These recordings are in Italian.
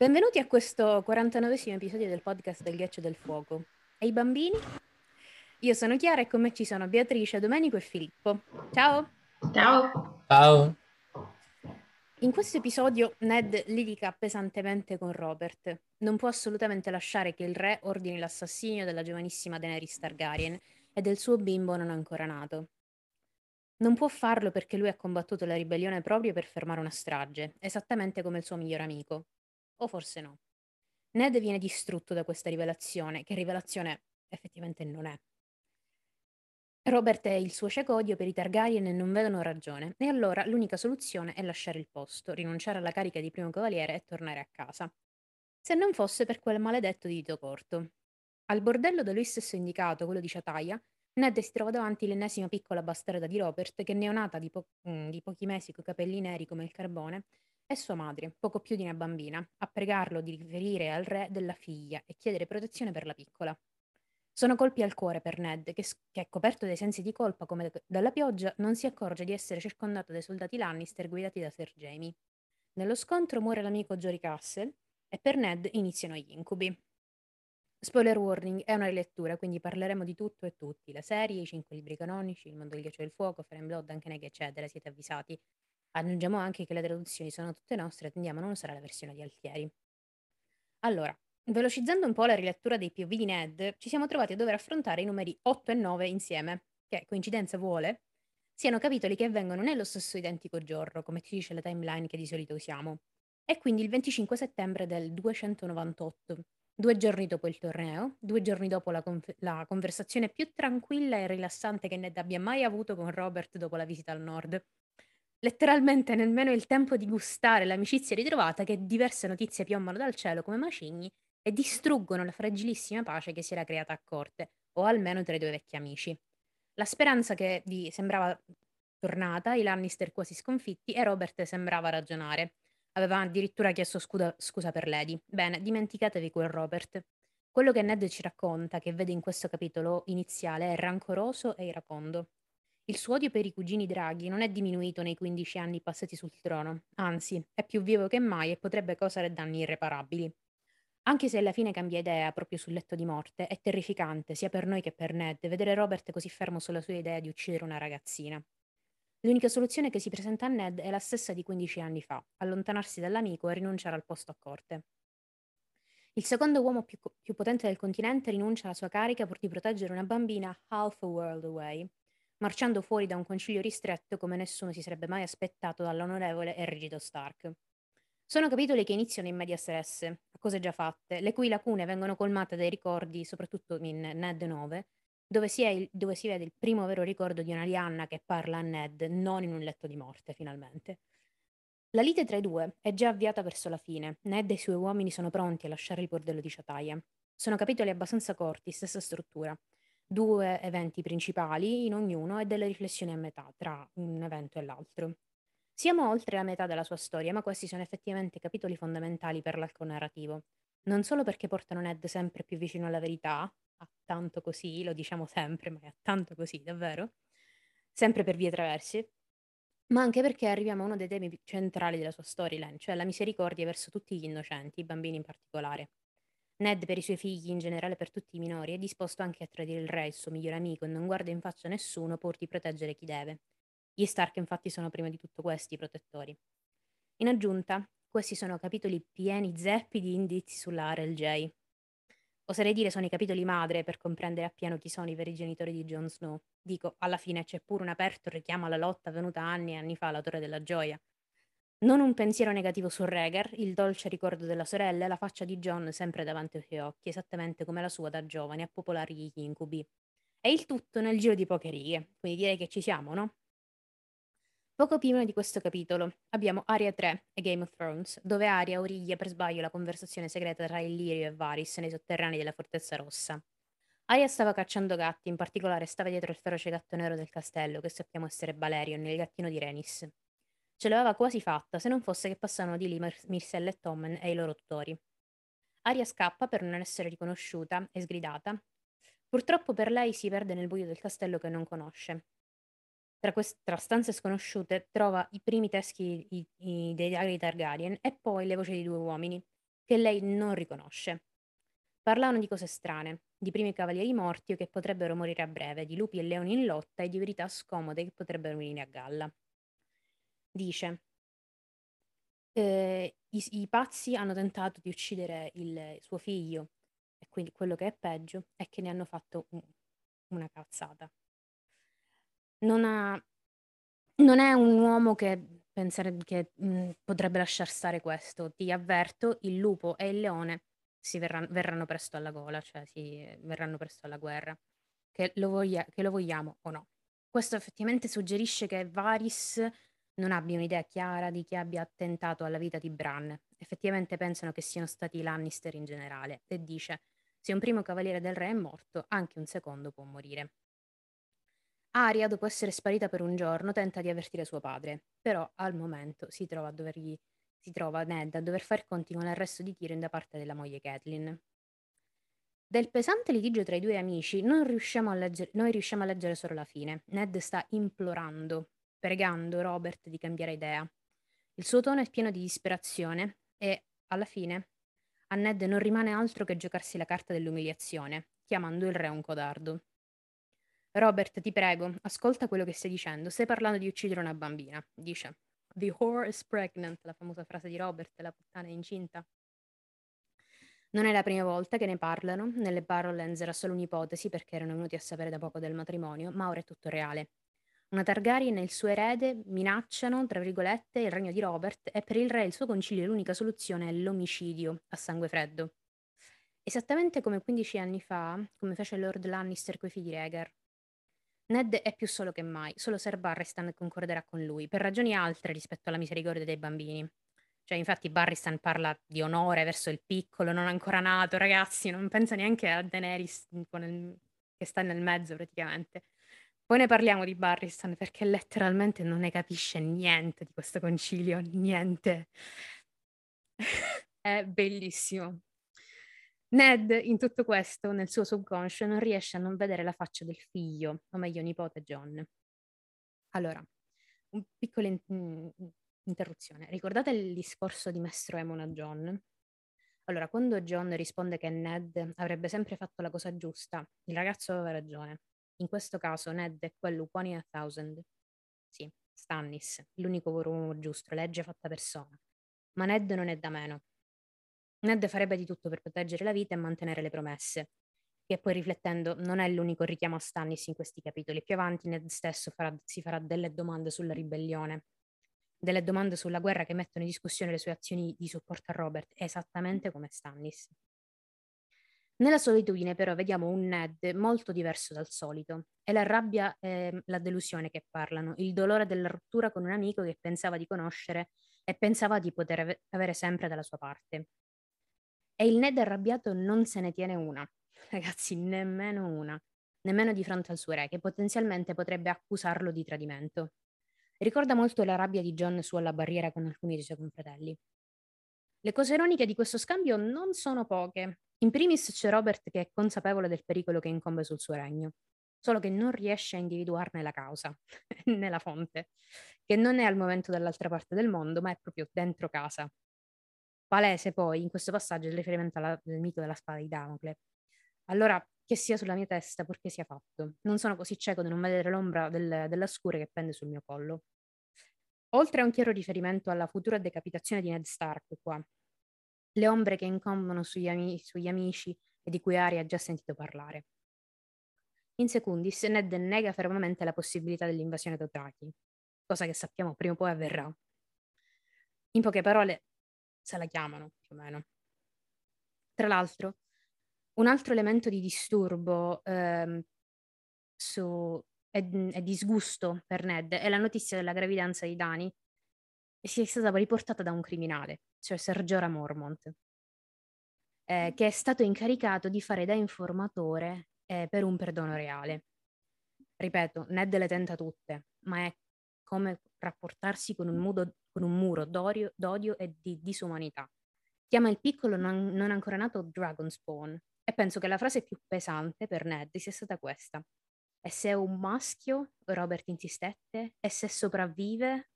Benvenuti a questo 49esimo episodio del podcast del Ghiaccio del Fuoco. E i bambini? Io sono Chiara e con me ci sono Beatrice, Domenico e Filippo. Ciao! Ciao! Ciao! In questo episodio Ned litiga pesantemente con Robert. Non può assolutamente lasciare che il re ordini l'assassinio della giovanissima Daenerys Targaryen e del suo bimbo non ancora nato. Non può farlo perché lui ha combattuto la ribellione proprio per fermare una strage, esattamente come il suo migliore amico. O forse no. Ned viene distrutto da questa rivelazione, che rivelazione effettivamente non è. Robert e il suo cieco odio per i Targaryen non vedono ragione, e allora l'unica soluzione è lasciare il posto, rinunciare alla carica di primo cavaliere e tornare a casa. Se non fosse per quel maledetto di dito corto. Al bordello da lui stesso indicato, quello di Ciataia, Ned si trova davanti l'ennesima piccola bastarda di Robert che neonata di, po- mm, di pochi mesi coi capelli neri come il carbone è sua madre, poco più di una bambina, a pregarlo di riferire al re della figlia e chiedere protezione per la piccola. Sono colpi al cuore per Ned, che, che coperto dai sensi di colpa come dalla pioggia, non si accorge di essere circondato dai soldati Lannister guidati da Ser Jamie. Nello scontro muore l'amico Jory Castle e per Ned iniziano gli incubi. Spoiler warning, è una rilettura, quindi parleremo di tutto e tutti, la serie, i cinque libri canonici, il mondo del ghiaccio del fuoco, Fire Blood, anche Neg, eccetera, siete avvisati. Aggiungiamo anche che le traduzioni sono tutte nostre e tendiamo a non usare la versione di Altieri. Allora, velocizzando un po' la rilettura dei POV di Ned, ci siamo trovati a dover affrontare i numeri 8 e 9 insieme, che, coincidenza vuole, siano capitoli che avvengono nello stesso identico giorno, come ci dice la timeline che di solito usiamo, e quindi il 25 settembre del 298, due giorni dopo il torneo, due giorni dopo la, conf- la conversazione più tranquilla e rilassante che Ned abbia mai avuto con Robert dopo la visita al nord, letteralmente nemmeno il tempo di gustare l'amicizia ritrovata che diverse notizie piombano dal cielo come macigni e distruggono la fragilissima pace che si era creata a corte, o almeno tra i due vecchi amici. La speranza che vi sembrava tornata, i Lannister quasi sconfitti, e Robert sembrava ragionare. Aveva addirittura chiesto scuda, scusa per Lady. Bene, dimenticatevi quel Robert. Quello che Ned ci racconta, che vede in questo capitolo iniziale, è rancoroso e iracondo. Il suo odio per i cugini Draghi non è diminuito nei 15 anni passati sul trono, anzi, è più vivo che mai e potrebbe causare danni irreparabili. Anche se alla fine cambia idea proprio sul letto di morte, è terrificante, sia per noi che per Ned, vedere Robert così fermo sulla sua idea di uccidere una ragazzina. L'unica soluzione che si presenta a Ned è la stessa di 15 anni fa, allontanarsi dall'amico e rinunciare al posto a corte. Il secondo uomo più, più potente del continente rinuncia alla sua carica pur di proteggere una bambina half a world away, marciando fuori da un concilio ristretto come nessuno si sarebbe mai aspettato dall'onorevole e rigido Stark. Sono capitoli che iniziano in medias res, a cose già fatte, le cui lacune vengono colmate dai ricordi, soprattutto in Ned 9, dove si, il, dove si vede il primo vero ricordo di una Lianna che parla a Ned, non in un letto di morte, finalmente. La lite tra i due è già avviata verso la fine. Ned e i suoi uomini sono pronti a lasciare il bordello di Ciataia. Sono capitoli abbastanza corti, stessa struttura due eventi principali in ognuno e delle riflessioni a metà tra un evento e l'altro. Siamo oltre la metà della sua storia, ma questi sono effettivamente capitoli fondamentali per l'arco narrativo. Non solo perché portano Ned sempre più vicino alla verità, a tanto così, lo diciamo sempre, ma è a tanto così, davvero, sempre per vie traverse, ma anche perché arriviamo a uno dei temi centrali della sua storyline, cioè la misericordia verso tutti gli innocenti, i bambini in particolare. Ned, per i suoi figli, in generale per tutti i minori, è disposto anche a tradire il re, il suo migliore amico, e non guarda in faccia a nessuno pur di proteggere chi deve. Gli Stark infatti sono prima di tutto questi i protettori. In aggiunta, questi sono capitoli pieni zeppi di indizi sulla RLJ. Oserei dire sono i capitoli madre per comprendere appieno chi sono i veri genitori di Jon Snow. Dico, alla fine c'è pure un aperto richiamo alla lotta avvenuta anni e anni fa alla Torre della Gioia, non un pensiero negativo su Rhaegar, il dolce ricordo della sorella e la faccia di John sempre davanti ai suoi occhi, esattamente come la sua da giovane a popolare gli incubi. E il tutto nel giro di poche righe, quindi direi che ci siamo, no? Poco prima di questo capitolo abbiamo Aria 3 e Game of Thrones, dove Aria origlia per sbaglio la conversazione segreta tra Illyrio e Varys nei sotterranei della Fortezza Rossa. Aria stava cacciando gatti, in particolare stava dietro il feroce gatto nero del castello, che sappiamo essere Balerion, il gattino di Renis. Ce l'aveva quasi fatta, se non fosse che passavano di lì Myrcella e Tommen e i loro tutori. Aria scappa per non essere riconosciuta e sgridata. Purtroppo per lei si perde nel buio del castello che non conosce. Tra, quest- tra stanze sconosciute trova i primi teschi i- i- dei diari Targaryen e poi le voci di due uomini. che lei non riconosce. Parlavano di cose strane, di primi cavalieri morti o che potrebbero morire a breve, di lupi e leoni in lotta e di verità scomode che potrebbero venire a galla. Dice, eh, i, i pazzi hanno tentato di uccidere il suo figlio e quindi quello che è peggio è che ne hanno fatto un- una cazzata. Non, ha, non è un uomo che, pensare, che mh, potrebbe lasciar stare questo. Ti avverto, il lupo e il leone si verranno, verranno presto alla gola, cioè si verranno presto alla guerra, che lo, voglia- che lo vogliamo o no. Questo effettivamente suggerisce che Varys non abbia un'idea chiara di chi abbia attentato alla vita di Bran. Effettivamente pensano che siano stati i Lannister in generale e dice se un primo cavaliere del re è morto, anche un secondo può morire. Aria, dopo essere sparita per un giorno, tenta di avvertire suo padre, però al momento si trova, a dovergli, si trova Ned a dover far conti con l'arresto di Tyrion da parte della moglie Catelyn. Del pesante litigio tra i due amici riusciamo a leggere, noi riusciamo a leggere solo la fine. Ned sta implorando, pregando Robert di cambiare idea. Il suo tono è pieno di disperazione e, alla fine, a Ned non rimane altro che giocarsi la carta dell'umiliazione, chiamando il re un codardo. Robert, ti prego, ascolta quello che stai dicendo. Stai parlando di uccidere una bambina, dice. The whore is pregnant, la famosa frase di Robert, la puttana è incinta. Non è la prima volta che ne parlano, nelle Barrowlands era solo un'ipotesi perché erano venuti a sapere da poco del matrimonio, ma ora è tutto reale. Una Targaryen e il suo erede minacciano, tra virgolette, il regno di Robert e per il re e il suo concilio l'unica soluzione è l'omicidio a sangue freddo. Esattamente come 15 anni fa, come fece Lord Lannister coi figli Rhaegar. Ned è più solo che mai, solo Ser Barristan concorderà con lui, per ragioni altre rispetto alla misericordia dei bambini. Cioè, infatti, Barristan parla di onore verso il piccolo, non ancora nato, ragazzi, non pensa neanche a Daenerys che sta nel mezzo praticamente. Poi ne parliamo di Barristan perché letteralmente non ne capisce niente di questo concilio, niente. È bellissimo. Ned, in tutto questo, nel suo subconscio, non riesce a non vedere la faccia del figlio, o meglio nipote John. Allora, un piccolo in- mm, interruzione. Ricordate il discorso di Mastro Emon a John? Allora, quando John risponde che Ned avrebbe sempre fatto la cosa giusta, il ragazzo aveva ragione. In questo caso Ned è quello one in a thousand. Sì, Stannis, l'unico uomo giusto, legge fatta persona. Ma Ned non è da meno. Ned farebbe di tutto per proteggere la vita e mantenere le promesse. Che poi riflettendo non è l'unico richiamo a Stannis in questi capitoli. Più avanti Ned stesso farà, si farà delle domande sulla ribellione, delle domande sulla guerra che mettono in discussione le sue azioni di supporto a Robert, esattamente come Stannis. Nella solitudine però vediamo un Ned molto diverso dal solito. È la rabbia e la delusione che parlano, il dolore della rottura con un amico che pensava di conoscere e pensava di poter avere sempre dalla sua parte. E il Ned arrabbiato non se ne tiene una, ragazzi, nemmeno una, nemmeno di fronte al suo re, che potenzialmente potrebbe accusarlo di tradimento. Ricorda molto la rabbia di John su alla barriera con alcuni dei suoi confratelli. Le cose ironiche di questo scambio non sono poche. In primis c'è Robert che è consapevole del pericolo che incombe sul suo regno, solo che non riesce a individuarne la causa, né la fonte, che non è al momento dall'altra parte del mondo, ma è proprio dentro casa, Palese poi in questo passaggio il riferimento al mito della spada di Damocle. Allora, che sia sulla mia testa, purché sia fatto. Non sono così cieco da non vedere l'ombra del, della scura che pende sul mio collo. Oltre a un chiaro riferimento alla futura decapitazione di Ned Stark qua, le ombre che incombono sugli, ami- sugli amici e di cui Arya ha già sentito parlare. In secundis, Ned nega fermamente la possibilità dell'invasione Dothraki, cosa che sappiamo prima o poi avverrà. In poche parole, se la chiamano più o meno. Tra l'altro, un altro elemento di disturbo ehm, su, e, e disgusto per Ned è la notizia della gravidanza di Dani e sia stata riportata da un criminale, cioè Sergio Mormont, eh, che è stato incaricato di fare da informatore eh, per un perdono reale. Ripeto, Ned le tenta tutte, ma è come rapportarsi con un, mudo, con un muro d'odio, d'odio, e di disumanità. Chiama il piccolo non, non ancora nato Dragonspawn e penso che la frase più pesante per Ned sia stata questa. E se è un maschio, Robert insistette, e se sopravvive...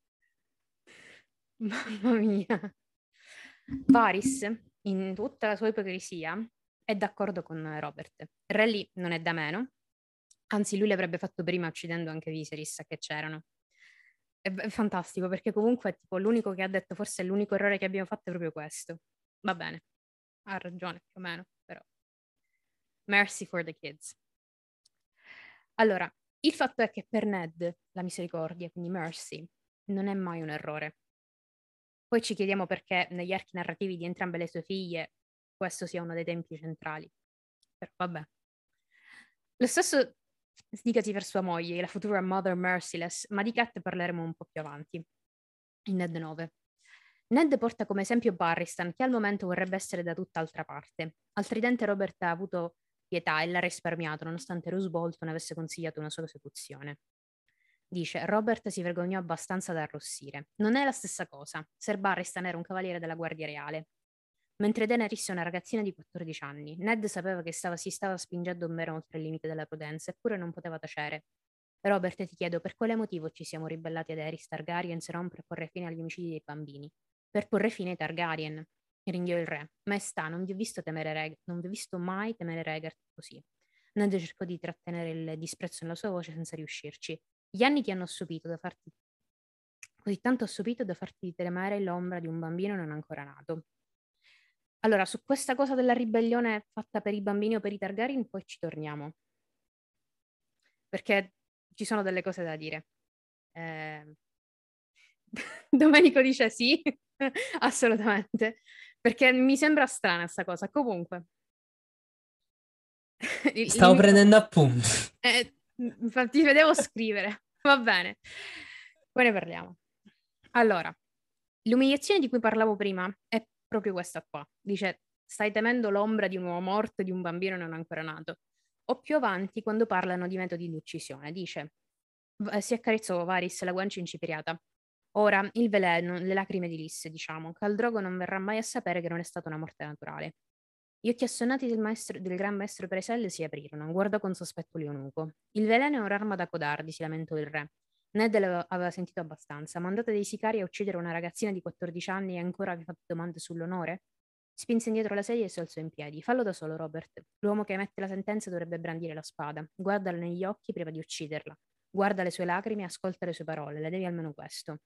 Mamma mia. Varys, in tutta la sua ipocrisia, è d'accordo con Robert. Rally non è da meno, anzi lui l'avrebbe fatto prima uccidendo anche Viserys che c'erano. È, è fantastico perché comunque tipo, l'unico che ha detto forse è l'unico errore che abbiamo fatto è proprio questo. Va bene, ha ragione più o meno, però. Mercy for the kids. Allora, il fatto è che per Ned la misericordia, quindi mercy, non è mai un errore. Poi ci chiediamo perché negli archi narrativi di entrambe le sue figlie questo sia uno dei tempi centrali. Però vabbè. Lo stesso dicasi per sua moglie, la futura Mother Merciless, ma di Cat parleremo un po' più avanti, in Ned 9. Ned porta come esempio Barristan, che al momento vorrebbe essere da tutt'altra parte. Al tridente Robert ha avuto pietà e l'ha risparmiato, nonostante Rose Bolton avesse consigliato una sua esecuzione. Dice, Robert si vergognò abbastanza da arrossire. Non è la stessa cosa. Sir Barristan era un cavaliere della Guardia Reale. Mentre Daenerys è una ragazzina di 14 anni, Ned sapeva che stava, si stava spingendo un vero oltre il limite della prudenza, eppure non poteva tacere. Robert, ti chiedo, per quale motivo ci siamo ribellati ad Aerys Targaryen se non per porre fine agli omicidi dei bambini? Per porre fine ai Targaryen, ringhiò il re. Maestà, non vi ho visto temere Reg- non vi ho visto mai temere Regard così. Ned cercò di trattenere il disprezzo nella sua voce senza riuscirci. Gli anni ti hanno assopito da farti così tanto assopito da farti temere l'ombra di un bambino non ancora nato. Allora, su questa cosa della ribellione fatta per i bambini o per i Targaryen, poi ci torniamo. Perché ci sono delle cose da dire. Eh... Domenico dice sì, assolutamente. Perché mi sembra strana questa cosa. Comunque. Stavo prendendo appunti. Eh, infatti vedevo scrivere. Va bene. Poi ne parliamo. Allora, l'umiliazione di cui parlavo prima è proprio questa qua. Dice, stai temendo l'ombra di un uomo morto di un bambino non ancora nato. O più avanti, quando parlano di metodi di uccisione, dice, si accarezzò Varis la guancia incipriata. Ora, il veleno, le lacrime di Lisse, diciamo, Caldrogo non verrà mai a sapere che non è stata una morte naturale. Gli occhi assonnati del, maestro, del gran maestro Pereselle si aprirono, guardò con sospetto Leonuco. Il veleno è un'arma da codardi, si lamentò il re. Ned aveva sentito abbastanza. Mandate dei sicari a uccidere una ragazzina di 14 anni e ancora vi fate domande sull'onore? Spinse indietro la sedia e si alzò in piedi. Fallo da solo, Robert. L'uomo che emette la sentenza dovrebbe brandire la spada. Guardala negli occhi prima di ucciderla. Guarda le sue lacrime e ascolta le sue parole. Le devi almeno questo.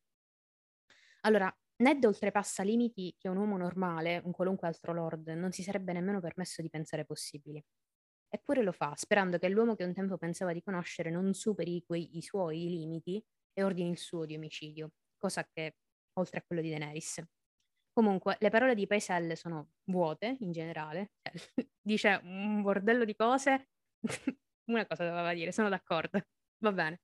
Allora, Ned oltrepassa limiti che un uomo normale, un qualunque altro lord, non si sarebbe nemmeno permesso di pensare possibili. Eppure lo fa, sperando che l'uomo che un tempo pensava di conoscere non superi quei, i suoi limiti e ordini il suo di omicidio, cosa che oltre a quello di Daenerys. Comunque, le parole di Paiselle sono vuote in generale, cioè, dice un bordello di cose, una cosa doveva dire, sono d'accordo, va bene.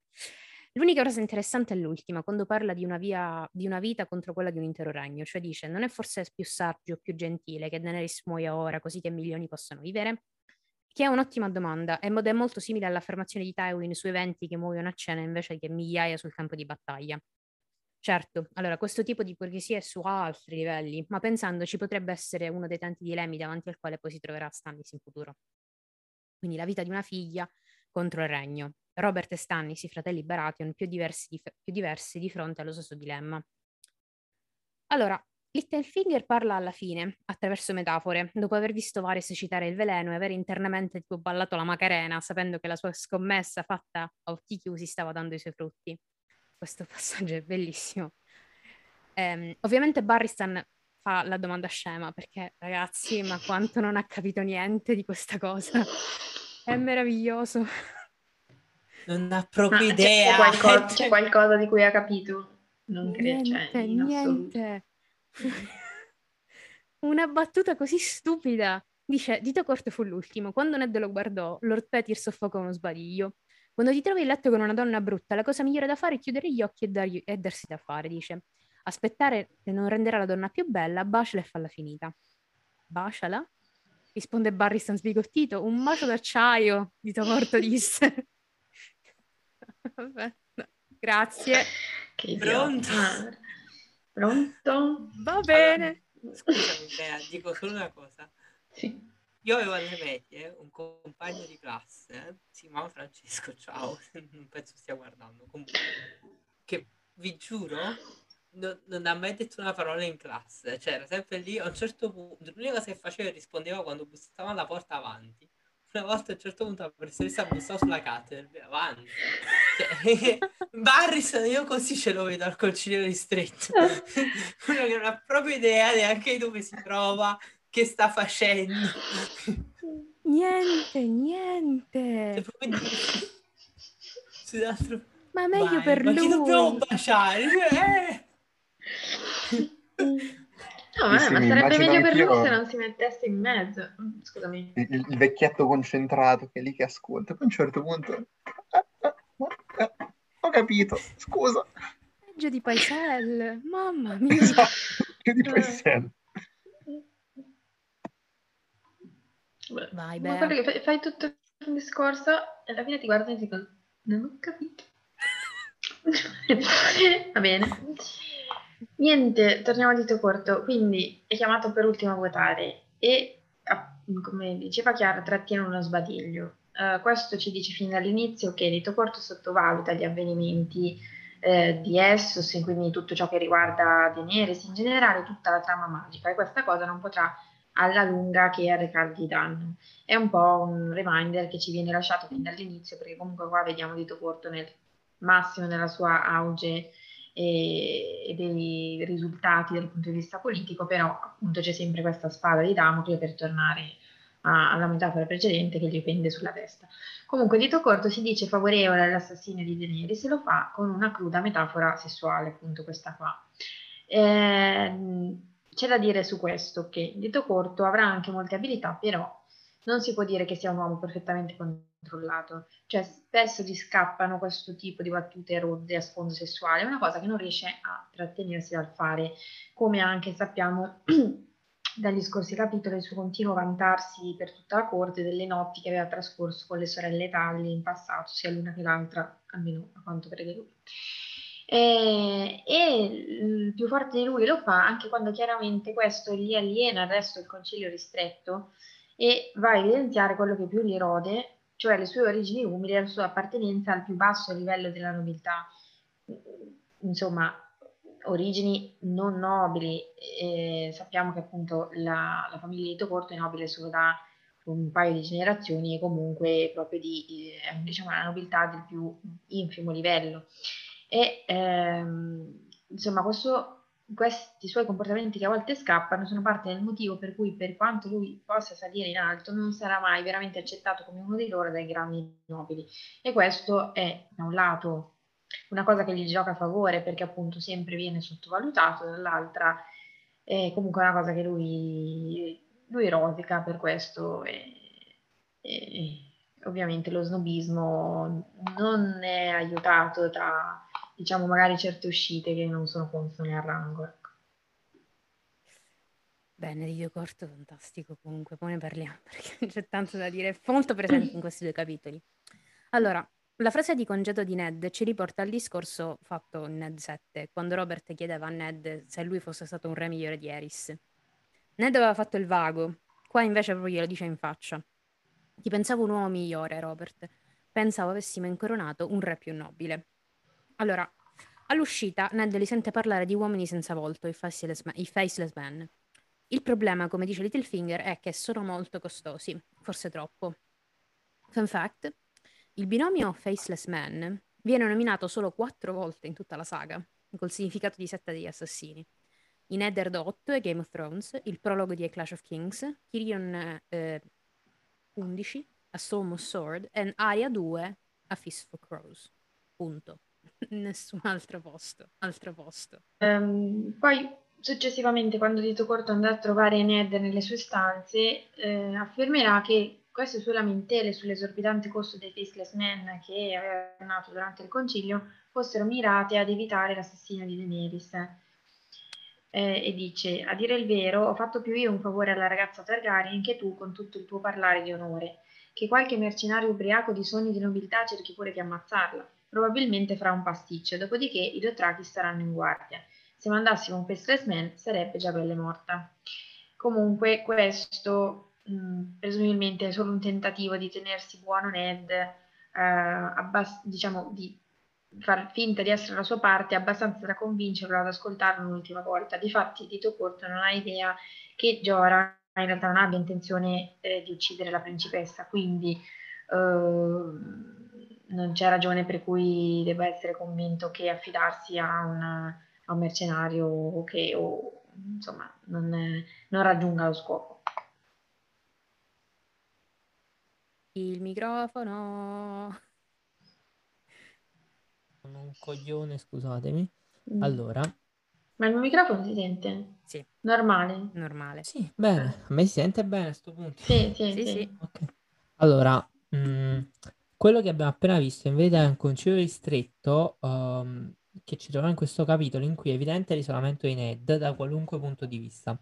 L'unica cosa interessante è l'ultima, quando parla di una, via, di una vita contro quella di un intero regno, cioè dice non è forse più saggio, più gentile che Daenerys muoia ora così che milioni possano vivere? Che è un'ottima domanda ed è molto simile all'affermazione di Tywin sui eventi che muoiono a cena invece che migliaia sul campo di battaglia. Certo, allora questo tipo di ipocrisia è su altri livelli, ma pensandoci potrebbe essere uno dei tanti dilemmi davanti al quale poi si troverà Stannis in futuro. Quindi la vita di una figlia contro il regno. Robert e Stannis, i fratelli Baratheon, più diversi di, più diversi di fronte allo stesso dilemma. Allora, Littlefinger parla alla fine, attraverso metafore, dopo aver visto Varys citare il veleno e aver internamente tipo ballato la Macarena, sapendo che la sua scommessa fatta a occhi chiusi stava dando i suoi frutti. Questo passaggio è bellissimo. Ehm, ovviamente Barristan fa la domanda scema, perché ragazzi, ma quanto non ha capito niente di questa cosa? È meraviglioso. Non ha proprio ma idea. C'è qualcosa, c'è qualcosa, di cui ha capito? Non credo. Cioè, niente. Una battuta così stupida. Dice, dito corto fu l'ultimo. Quando Ned lo guardò, Lord Petir soffocò uno sbadiglio. Quando ti trovi in letto con una donna brutta, la cosa migliore da fare è chiudere gli occhi e, dargli, e darsi da fare, dice. Aspettare che non renderà la donna più bella, baciala e falla finita. Baciala? Risponde Barristan sbigottito. Un bacio d'acciaio, dito corto disse. Vabbè, grazie. Che Pronto? Pronto? Va bene. Allora, scusami, Bea, dico solo una cosa. Sì. Io avevo alle medie un compagno di classe, si chiamava Francesco, ciao, non penso stia guardando, comunque, che vi giuro non, non ha mai detto una parola in classe, cioè era sempre lì, a un certo punto, l'unica cosa che faceva rispondeva quando bussava alla porta avanti. Una volta a un certo punto la professoressa bussava sulla cattedra, avanti. Cioè, Barrison, io così ce lo vedo al concilio ristretto. Uno che non ha proprio idea neanche di dove si trova, che sta facendo. Niente, niente. Sull'altro... Ma meglio Vai, per ma lui. chi dobbiamo baciare? Eh! No, sì, ma sarebbe meglio per lui se non si mettesse in mezzo. Mm, Scusami. Il, il vecchietto concentrato che è lì che ascolta. Poi a un certo punto... "Ah, ah, ah, ah, ho capito, scusa. Peggio di Paisel. Mamma mia. Esatto, che di Eh. paesello. Beh, Vai, ma che fai, fai tutto il discorso e alla fine ti guardano e ti dicono non ho capito. Va bene. Niente, torniamo a dito corto. Quindi è chiamato per ultimo a votare e, come diceva Chiara, trattiene uno sbadiglio. Eh, questo ci dice fin dall'inizio che Dito Corto sottovaluta gli avvenimenti eh, di Essos, quindi tutto ciò che riguarda Daenerys, in generale tutta la trama magica, e questa cosa non potrà alla lunga che arrecargli danno. È un po' un reminder che ci viene lasciato fin dall'inizio, perché comunque qua vediamo Dito Corto nel massimo della sua auge e, e dei risultati dal punto di vista politico, però appunto c'è sempre questa spada di Damocle per tornare alla metafora precedente che gli pende sulla testa. Comunque, dito corto, si dice favorevole all'assassinio di Daenerys e lo fa con una cruda metafora sessuale, appunto questa qua. Ehm, c'è da dire su questo che dito corto avrà anche molte abilità, però non si può dire che sia un uomo perfettamente controllato, cioè spesso gli scappano questo tipo di battute rozze a sfondo sessuale, è una cosa che non riesce a trattenersi dal fare, come anche sappiamo dagli scorsi capitoli il suo continuo vantarsi per tutta la corte delle notti che aveva trascorso con le sorelle Talli in passato, sia l'una che l'altra, almeno a quanto crede lui. E, e il più forte di lui lo fa anche quando chiaramente questo gli aliena il resto del concilio ristretto e va a evidenziare quello che più gli rode, cioè le sue origini umili e la sua appartenenza al più basso livello della nobiltà. Insomma, origini non nobili. Eh, sappiamo che appunto la, la famiglia di Tocorto è nobile solo da un paio di generazioni e comunque proprio di eh, diciamo, la nobiltà del più infimo livello. E ehm, insomma, questo questi suoi comportamenti che a volte scappano sono parte del motivo per cui, per quanto lui possa salire in alto, non sarà mai veramente accettato come uno di loro dai grandi nobili. E questo è, da un lato, una cosa che gli gioca a favore perché appunto sempre viene sottovalutato, dall'altra è comunque una cosa che lui, lui rosica per questo e, e ovviamente lo snobismo non è aiutato da diciamo magari certe uscite che non sono consone al rango. Ecco. Bene, Dio corto, fantastico comunque, poi ne parliamo perché c'è tanto da dire, molto presente in questi due capitoli. Allora, la frase di congedo di Ned ci riporta al discorso fatto in Ned 7, quando Robert chiedeva a Ned se lui fosse stato un re migliore di Eris. Ned aveva fatto il vago, qua invece proprio glielo dice in faccia. Ti pensavo un uomo migliore, Robert. Pensavo avessimo incoronato un re più nobile. Allora, all'uscita Ned li sente parlare di uomini senza volto, i faceless, man, i faceless man. Il problema, come dice Littlefinger, è che sono molto costosi, forse troppo. Fun fact, il binomio Faceless Man viene nominato solo quattro volte in tutta la saga, col significato di setta degli assassini. In Eddard 8 e Game of Thrones, il prologo di A Clash of Kings, Tyrion eh, 11, A Storm of Sword, e Arya 2, A Feast for Crows. Punto. Nessun altro posto. Altro posto. Um, poi successivamente, quando Dito Corto andrà a trovare Ned nelle sue stanze, eh, affermerà che queste sue lamentele sull'esorbitante costo dei Faceless Men che aveva nato durante il concilio fossero mirate ad evitare l'assassinio di Daenerys. Eh, e dice, a dire il vero, ho fatto più io un favore alla ragazza Targaryen che tu con tutto il tuo parlare di onore. Che qualche mercenario ubriaco di sogni di nobiltà cerchi pure di ammazzarla. Probabilmente farà un pasticcio, dopodiché i Dothraki staranno in guardia. Se mandassimo un Faceless Man sarebbe già belle morta. Comunque questo mh, presumibilmente è solo un tentativo di tenersi buono Ned, eh, abbas- diciamo di far finta di essere la sua parte abbastanza da convincerlo ad ascoltarlo un'ultima volta. Difatti Dito Corto non ha idea che Giora in realtà non abbia intenzione eh, di uccidere la principessa, quindi eh, non c'è ragione per cui debba essere convinto che affidarsi a, una, a un mercenario o che o, insomma, non, non raggiunga lo scopo. Il microfono. Sono un coglione, scusatemi. Mm. Allora, Ma il mio microfono si sente? Sì, Normale? normale. sì, bene, a me si sente bene a sto punto. Sì, sì, Sì, sì. sì. Ok. Allora, mh, quello che abbiamo appena visto in verità è un concilio ristretto ehm, che ci troviamo in questo capitolo in cui è evidente l'isolamento di Ned da qualunque punto di vista.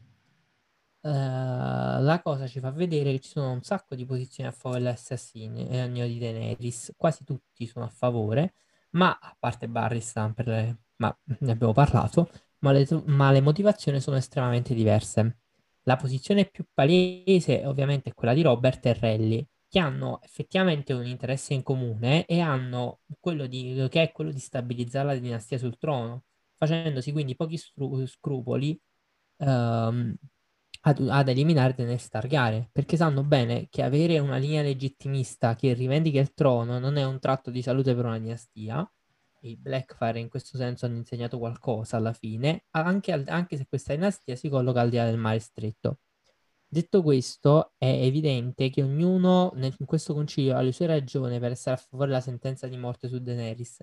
Eh, la cosa ci fa vedere che ci sono un sacco di posizioni a favore dell'assassino di Daenerys, quasi tutti sono a favore, ma a parte Barristan, per le- ma ne abbiamo parlato, ma le, ma le motivazioni sono estremamente diverse. La posizione più palese ovviamente è quella di Robert e Relly, che hanno effettivamente un interesse in comune e hanno quello di, che è quello di stabilizzare la dinastia sul trono, facendosi quindi pochi stru- scrupoli ehm, ad, ad eliminare Daenerys Targaryen, perché sanno bene che avere una linea legittimista che rivendica il trono non è un tratto di salute per una dinastia. I Blackfire in questo senso hanno insegnato qualcosa alla fine, anche, anche se questa dinastia si colloca al di là del mare stretto. Detto questo, è evidente che ognuno nel- in questo concilio ha le sue ragioni per essere a favore della sentenza di morte su Daenerys.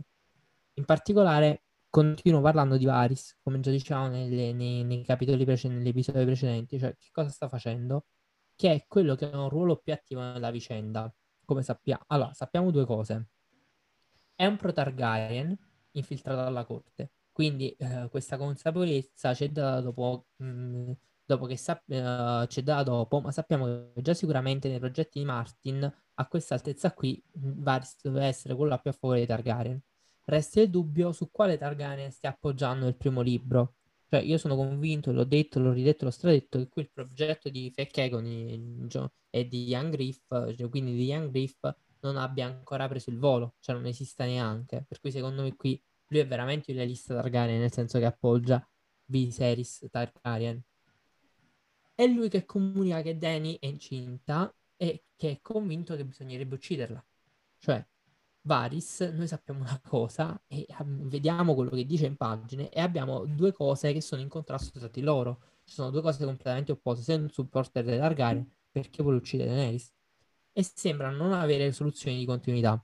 In particolare, continuo parlando di Varys, come già dicevamo nelle- nei, nei capitoli precedenti, negli episodi precedenti, cioè che cosa sta facendo? Che è quello che ha un ruolo più attivo nella vicenda. Come sappiamo? Allora, sappiamo due cose. È un pro-Targaryen infiltrato alla corte, quindi eh, questa consapevolezza c'è data dopo, mh, dopo che sap- eh, c'è data dopo, ma sappiamo che già sicuramente nei progetti di Martin a questa altezza qui Varys doveva essere quello più a favore dei Targaryen. Resta il dubbio su quale Targaryen stia appoggiando nel primo libro. Cioè, io sono convinto, l'ho detto, l'ho ridetto, l'ho stradetto, che qui il progetto di Fekkegon e di Young Griff, cioè, quindi di Young Griff, non abbia ancora preso il volo, cioè non esista neanche. Per cui secondo me qui lui è veramente un realista Targaryen, nel senso che appoggia Viserys Targaryen. È lui che comunica che Dany è incinta e che è convinto che bisognerebbe ucciderla. Cioè, Varys, noi sappiamo una cosa e vediamo quello che dice in pagine e abbiamo due cose che sono in contrasto tra di loro. Ci sono due cose completamente opposte. Sei un supporter dei Targaryen perché vuole uccidere Daenerys e sembra non avere soluzioni di continuità.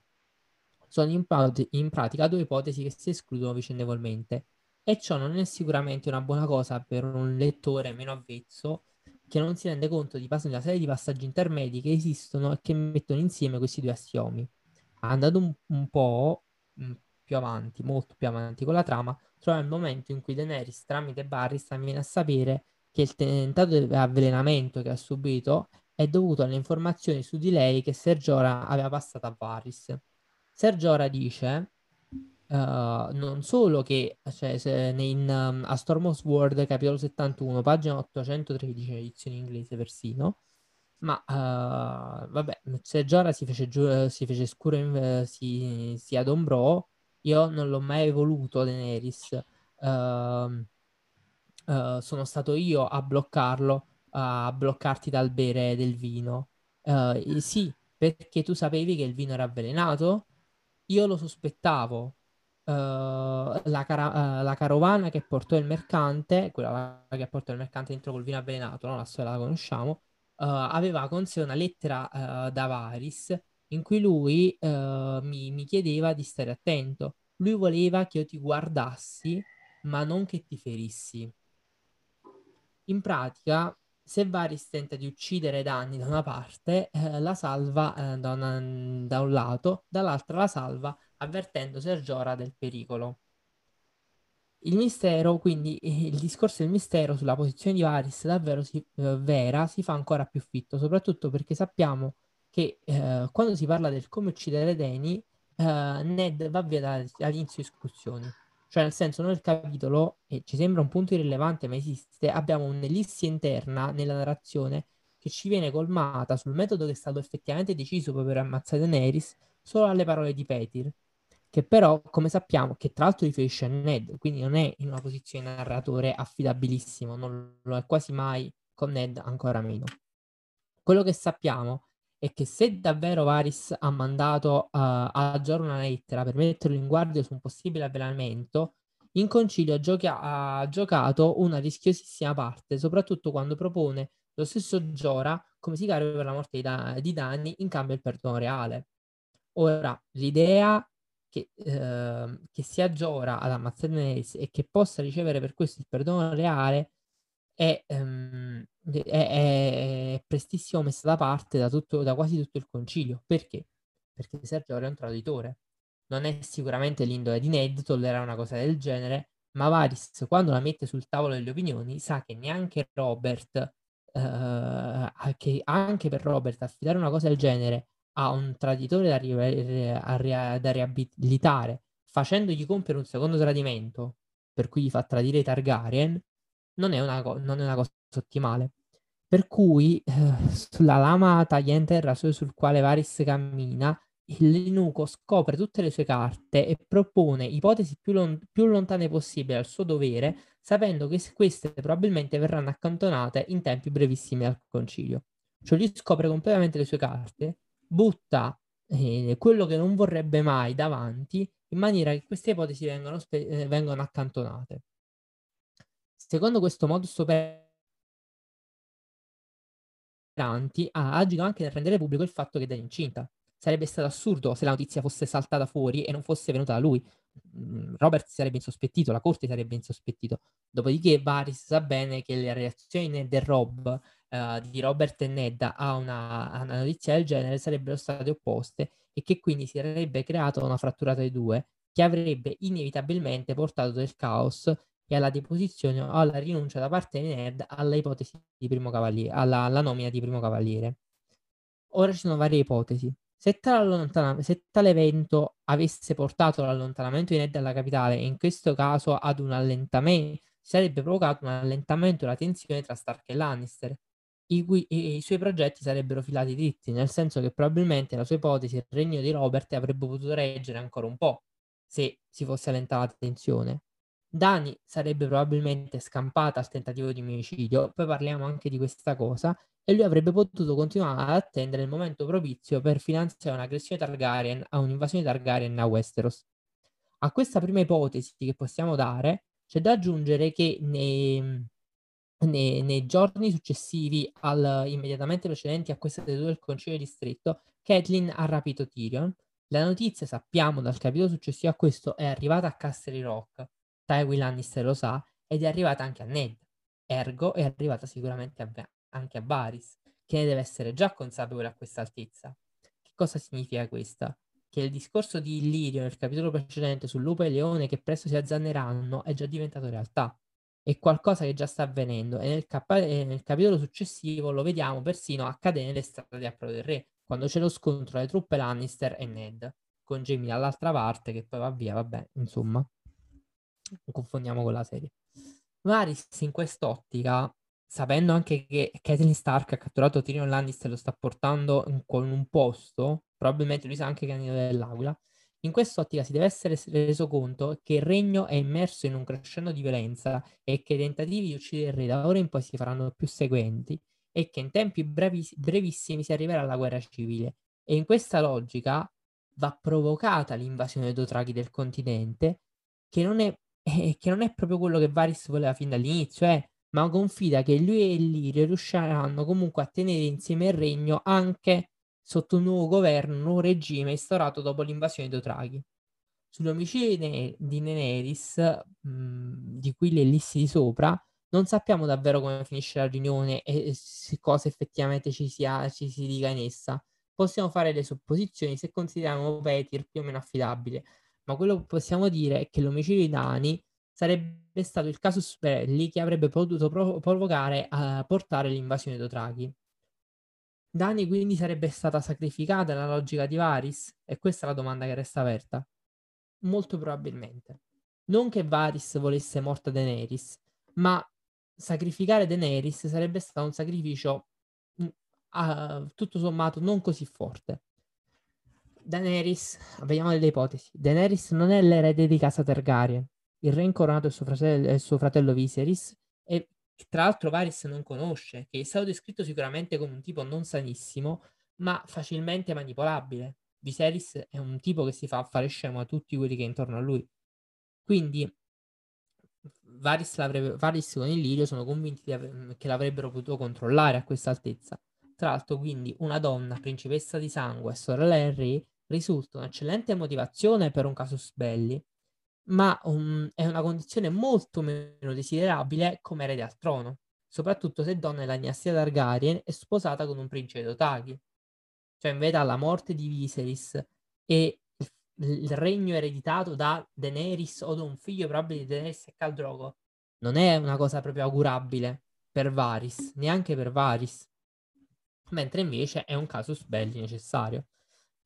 Sono in, pat- in pratica due ipotesi che si escludono vicendevolmente e ciò non è sicuramente una buona cosa per un lettore meno avvezzo che non si rende conto di una serie di passaggi intermedi che esistono e che mettono insieme questi due assiomi. Andando un, un po' mh, più avanti, molto più avanti con la trama, trova il momento in cui Daenerys tramite Barristan viene a sapere che il tentato di avvelenamento che ha subito è dovuto alle informazioni su di lei che Sergiora aveva passato a Varys. Sergiora dice uh, non solo che cioè, in, um, a Storm of Sword, capitolo 71, pagina 813, edizione inglese persino, ma uh, vabbè, Sergiora si fece, giu- si fece scuro, in, si, si adombrò. Io non l'ho mai voluto, Daenerys. Uh, sono stato io a bloccarlo a bloccarti dal bere del vino. Sì, perché tu sapevi che il vino era avvelenato? Io lo sospettavo. Uh, la, cara- uh, la, carovana che portò il mercante, quella che portò il mercante dentro col vino avvelenato, no? la storia la conosciamo, aveva con sé una lettera da Varys in cui lui mi, mi chiedeva di stare attento. Lui voleva che io ti guardassi, ma non che ti ferissi. In pratica, se Varys tenta di uccidere Danny da una parte, eh, la salva eh, da, una, da, un lato, dall'altra la salva avvertendo Sergiora del pericolo. Il mistero, quindi il discorso del mistero sulla posizione di Varys davvero si, eh, vera si fa ancora più fitto, soprattutto perché sappiamo che eh, quando si parla del come uccidere Danny, eh, Ned va via dall'inizio discussioni. Cioè, nel senso, nel capitolo, e ci sembra un punto irrilevante, ma esiste, abbiamo un'ellissia interna nella narrazione che ci viene colmata sul metodo che è stato effettivamente deciso per ammazzare Daenerys solo alle parole di Petir, che però, come sappiamo, che tra l'altro riferisce a Ned, quindi non è in una posizione narratore affidabilissimo, non lo è quasi mai con Ned, ancora meno. Quello che sappiamo è che se davvero Varys ha mandato uh, a Jor una lettera per metterlo in guardia su un possibile avvelenamento, in concilio gioca- ha giocato una rischiosissima parte, soprattutto quando propone lo stesso Giora come sicario per la morte di, da- di Dani in cambio del perdono reale. Ora, l'idea che, eh, che sia Giora ad ammazzare Daenerys e che possa ricevere per questo il perdono reale è, um, è, è, prestissimo messa da parte da, tutto, da quasi tutto il concilio. Perché? Perché Sergio è un traditore. Non è sicuramente l'indole di Ned tollerare una cosa del genere, ma Varys, quando la mette sul tavolo delle opinioni, sa che neanche Robert, uh, che anche per Robert affidare una cosa del genere ha un traditore da, ri- da riabilitare, facendogli compiere un secondo tradimento, per cui gli fa tradire i Targaryen, non è una, co- non è una cosa ottimale. Per cui eh, sulla lama tagliente del rasoio sul quale Varys cammina, il Nuco scopre tutte le sue carte e propone ipotesi più, lon- più lontane possibile al suo dovere, sapendo che queste probabilmente verranno accantonate in tempi brevissimi al concilio. Cioè lui scopre completamente le sue carte butta eh, quello che non vorrebbe mai davanti in maniera che queste ipotesi vengano, spe- eh, vengano accantonate. Secondo questo modus operandi ha agito anche nel rendere pubblico il fatto che è incinta. Sarebbe stato assurdo se la notizia fosse saltata fuori e non fosse venuta da lui. Mm, Robert sarebbe insospettito, la corte sarebbe insospettito. Dopodiché Varys sa bene che le reazioni del Rob uh, di Robert e Ned a una, a una, notizia del genere sarebbero state opposte e che quindi si sarebbe creata una frattura tra i due che avrebbe inevitabilmente portato del caos e alla deposizione o alla rinuncia da parte di Ned alla ipotesi di primo cavaliere, alla, alla nomina di primo cavaliere. Ora ci sono varie ipotesi. Se tale, se tale, evento avesse portato all'allontanamento di Ned dalla capitale, e in questo caso ad un allentamento, sarebbe provocato un allentamento della tensione tra Stark e Lannister, i, cui, i, i, suoi progetti sarebbero filati dritti, nel senso che probabilmente la sua ipotesi, il regno di Robert, avrebbe potuto reggere ancora un po' se si fosse allentata la tensione. Dani sarebbe probabilmente scampata al tentativo di omicidio, poi parliamo anche di questa cosa, e lui avrebbe potuto continuare ad attendere il momento propizio per finanziare un'aggressione Targaryen a un'invasione Targaryen a Westeros. A questa prima ipotesi che possiamo dare, c'è da aggiungere che nei, nei, nei giorni successivi, al, immediatamente precedenti a questa seduta del Concilio di Stretto, Catelyn ha rapito Tyrion. La notizia, sappiamo dal capitolo successivo a questo, è arrivata a Castle Rock. Tywin Lannister lo sa ed è arrivata anche a Ned. Ergo è arrivata sicuramente a, anche a Varys, che ne deve essere già consapevole a questa altezza. Che cosa significa questa? Che il discorso di Illirio nel capitolo precedente sul lupo e leone che presto si azzanneranno è già diventato realtà è qualcosa che già sta avvenendo e nel, cap- nel capitolo successivo lo vediamo persino accadere nelle strade a Pro del Re, quando c'è lo scontro tra le truppe Lannister e Ned, con Jamie dall'altra parte che poi va via, vabbè, insomma, non confondiamo con la serie. Varys in quest'ottica, sapendo anche che Catelyn Stark ha catturato Tyrion Lannister e lo sta portando in, con un posto, probabilmente lui sa anche che è dell'Aquila, in quest'ottica si deve essere reso conto che il regno è immerso in un crescendo di violenza e che i tentativi di uccidere il re da ora in poi si faranno più seguenti e che in tempi brevis- brevissimi si arriverà alla guerra civile. E in questa logica va provocata l'invasione dei Dothraki del continente, che non è, eh, che non è proprio quello che Varys voleva fin dall'inizio, eh, ma confida che lui e Lirio riusciranno comunque a tenere insieme il regno anche sotto un nuovo governo, un nuovo regime instaurato dopo l'invasione dei Dothraki. Sull'omicidio di Daenerys, mh, di cui le lissi di sopra, non sappiamo davvero come finisce la riunione e se cosa effettivamente ci, sia, ci si dica in essa. Possiamo fare le supposizioni se consideriamo Petir più o meno affidabile, ma quello che possiamo dire è che l'omicidio di Dani sarebbe stato il casus belli che avrebbe potuto prov- provocare a portare l'invasione Dothraki. Dani quindi sarebbe stata sacrificata nella logica di Varys? E questa è la domanda che resta aperta. Molto probabilmente. Non che Varys volesse morta Daenerys, ma sacrificare Daenerys sarebbe stato un sacrificio uh, tutto sommato non così forte. Daenerys, vediamo delle ipotesi. Daenerys non è l'erede di casa Targaryen. Il re incoronato è suo fratello, è suo fratello Viserys e tra l'altro Varys non conosce, che è stato descritto sicuramente come un tipo non sanissimo, ma facilmente manipolabile. Viserys è un tipo che si fa fare scemo a tutti quelli che intorno a lui. Quindi Varys, Varys con Illyrio sono convinti av- che l'avrebbero potuto controllare a questa altezza. Tra l'altro, quindi, una donna, principessa di sangue sorella re risulta un'eccellente motivazione per un casus belli, ma um, è una condizione molto meno desiderabile come erede al trono, soprattutto se donna della dinastia Targaryen è sposata con un principe d'Otaki. Cioè, in verità, la morte di Viserys e il regno ereditato da Daenerys o da un figlio probabile di Daenerys e Caldrogo non è una cosa proprio augurabile per Varys, neanche per Varys. Mentre invece è un casus belli necessario.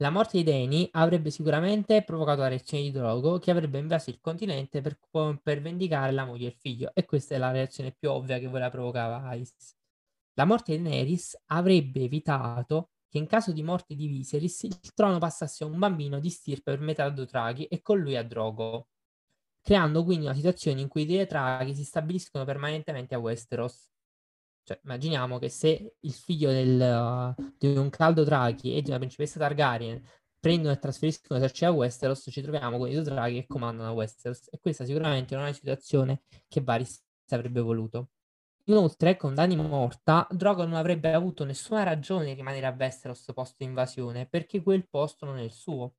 La morte di Dany avrebbe sicuramente provocato la reazione di Drogo che avrebbe invaso il continente per, per vendicare la moglie e il figlio e questa è la reazione più ovvia che voleva provocare Varys. La morte di Daenerys avrebbe evitato che in caso di morte di Viserys il trono passasse a un bambino di stirpe per metà Dothraki e con lui a Drogo, creando quindi una situazione in cui i Dothraki si stabiliscono permanentemente a Westeros. Cioè, immaginiamo che se il figlio del, uh, di un caldo Draghi e di una principessa Targaryen prendono e trasferiscono eserciti a Westeros, ci troviamo con i due Draghi che comandano a Westeros. E questa sicuramente non è una situazione che Varys avrebbe voluto. Inoltre, con Dani morta, Drogo non avrebbe avuto nessuna ragione di rimanere a Westeros posto invasione, perché quel posto non è il suo.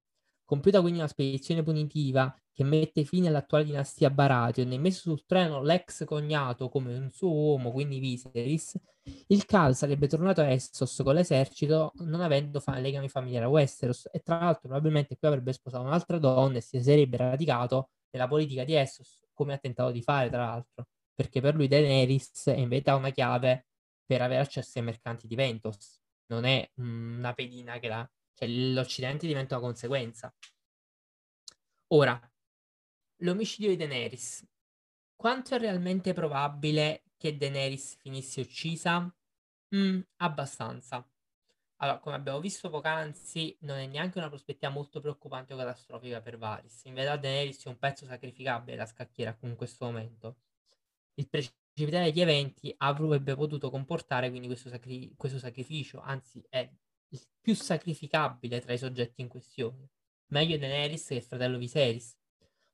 Compiuta quindi una spedizione punitiva che mette fine all'attuale dinastia Baratheon e messo sul treno l'ex cognato come un suo uomo, quindi Viserys, il Cal sarebbe tornato a Essos con l'esercito non avendo fa- legami familiari a Westeros e tra l'altro probabilmente qui avrebbe sposato un'altra donna e si sarebbe radicato nella politica di Essos, come ha tentato di fare tra l'altro perché per lui Daenerys è in verità una chiave per avere accesso ai mercanti di Ventos. Non è una pedina che la... cioè l'Occidente diventa una conseguenza. Ora, l'omicidio di Daenerys. Quanto è realmente probabile che Daenerys finisse uccisa? Mm, abbastanza. Allora, come abbiamo visto poc'anzi, non è neanche una prospettiva molto preoccupante o catastrofica per Varys. In verità Daenerys è un pezzo sacrificabile da scacchiera in questo momento il precipitare degli eventi avrebbe potuto comportare quindi questo, sacri- questo sacrificio, anzi è il più sacrificabile tra i soggetti in questione. Meglio Daenerys che il fratello Viserys.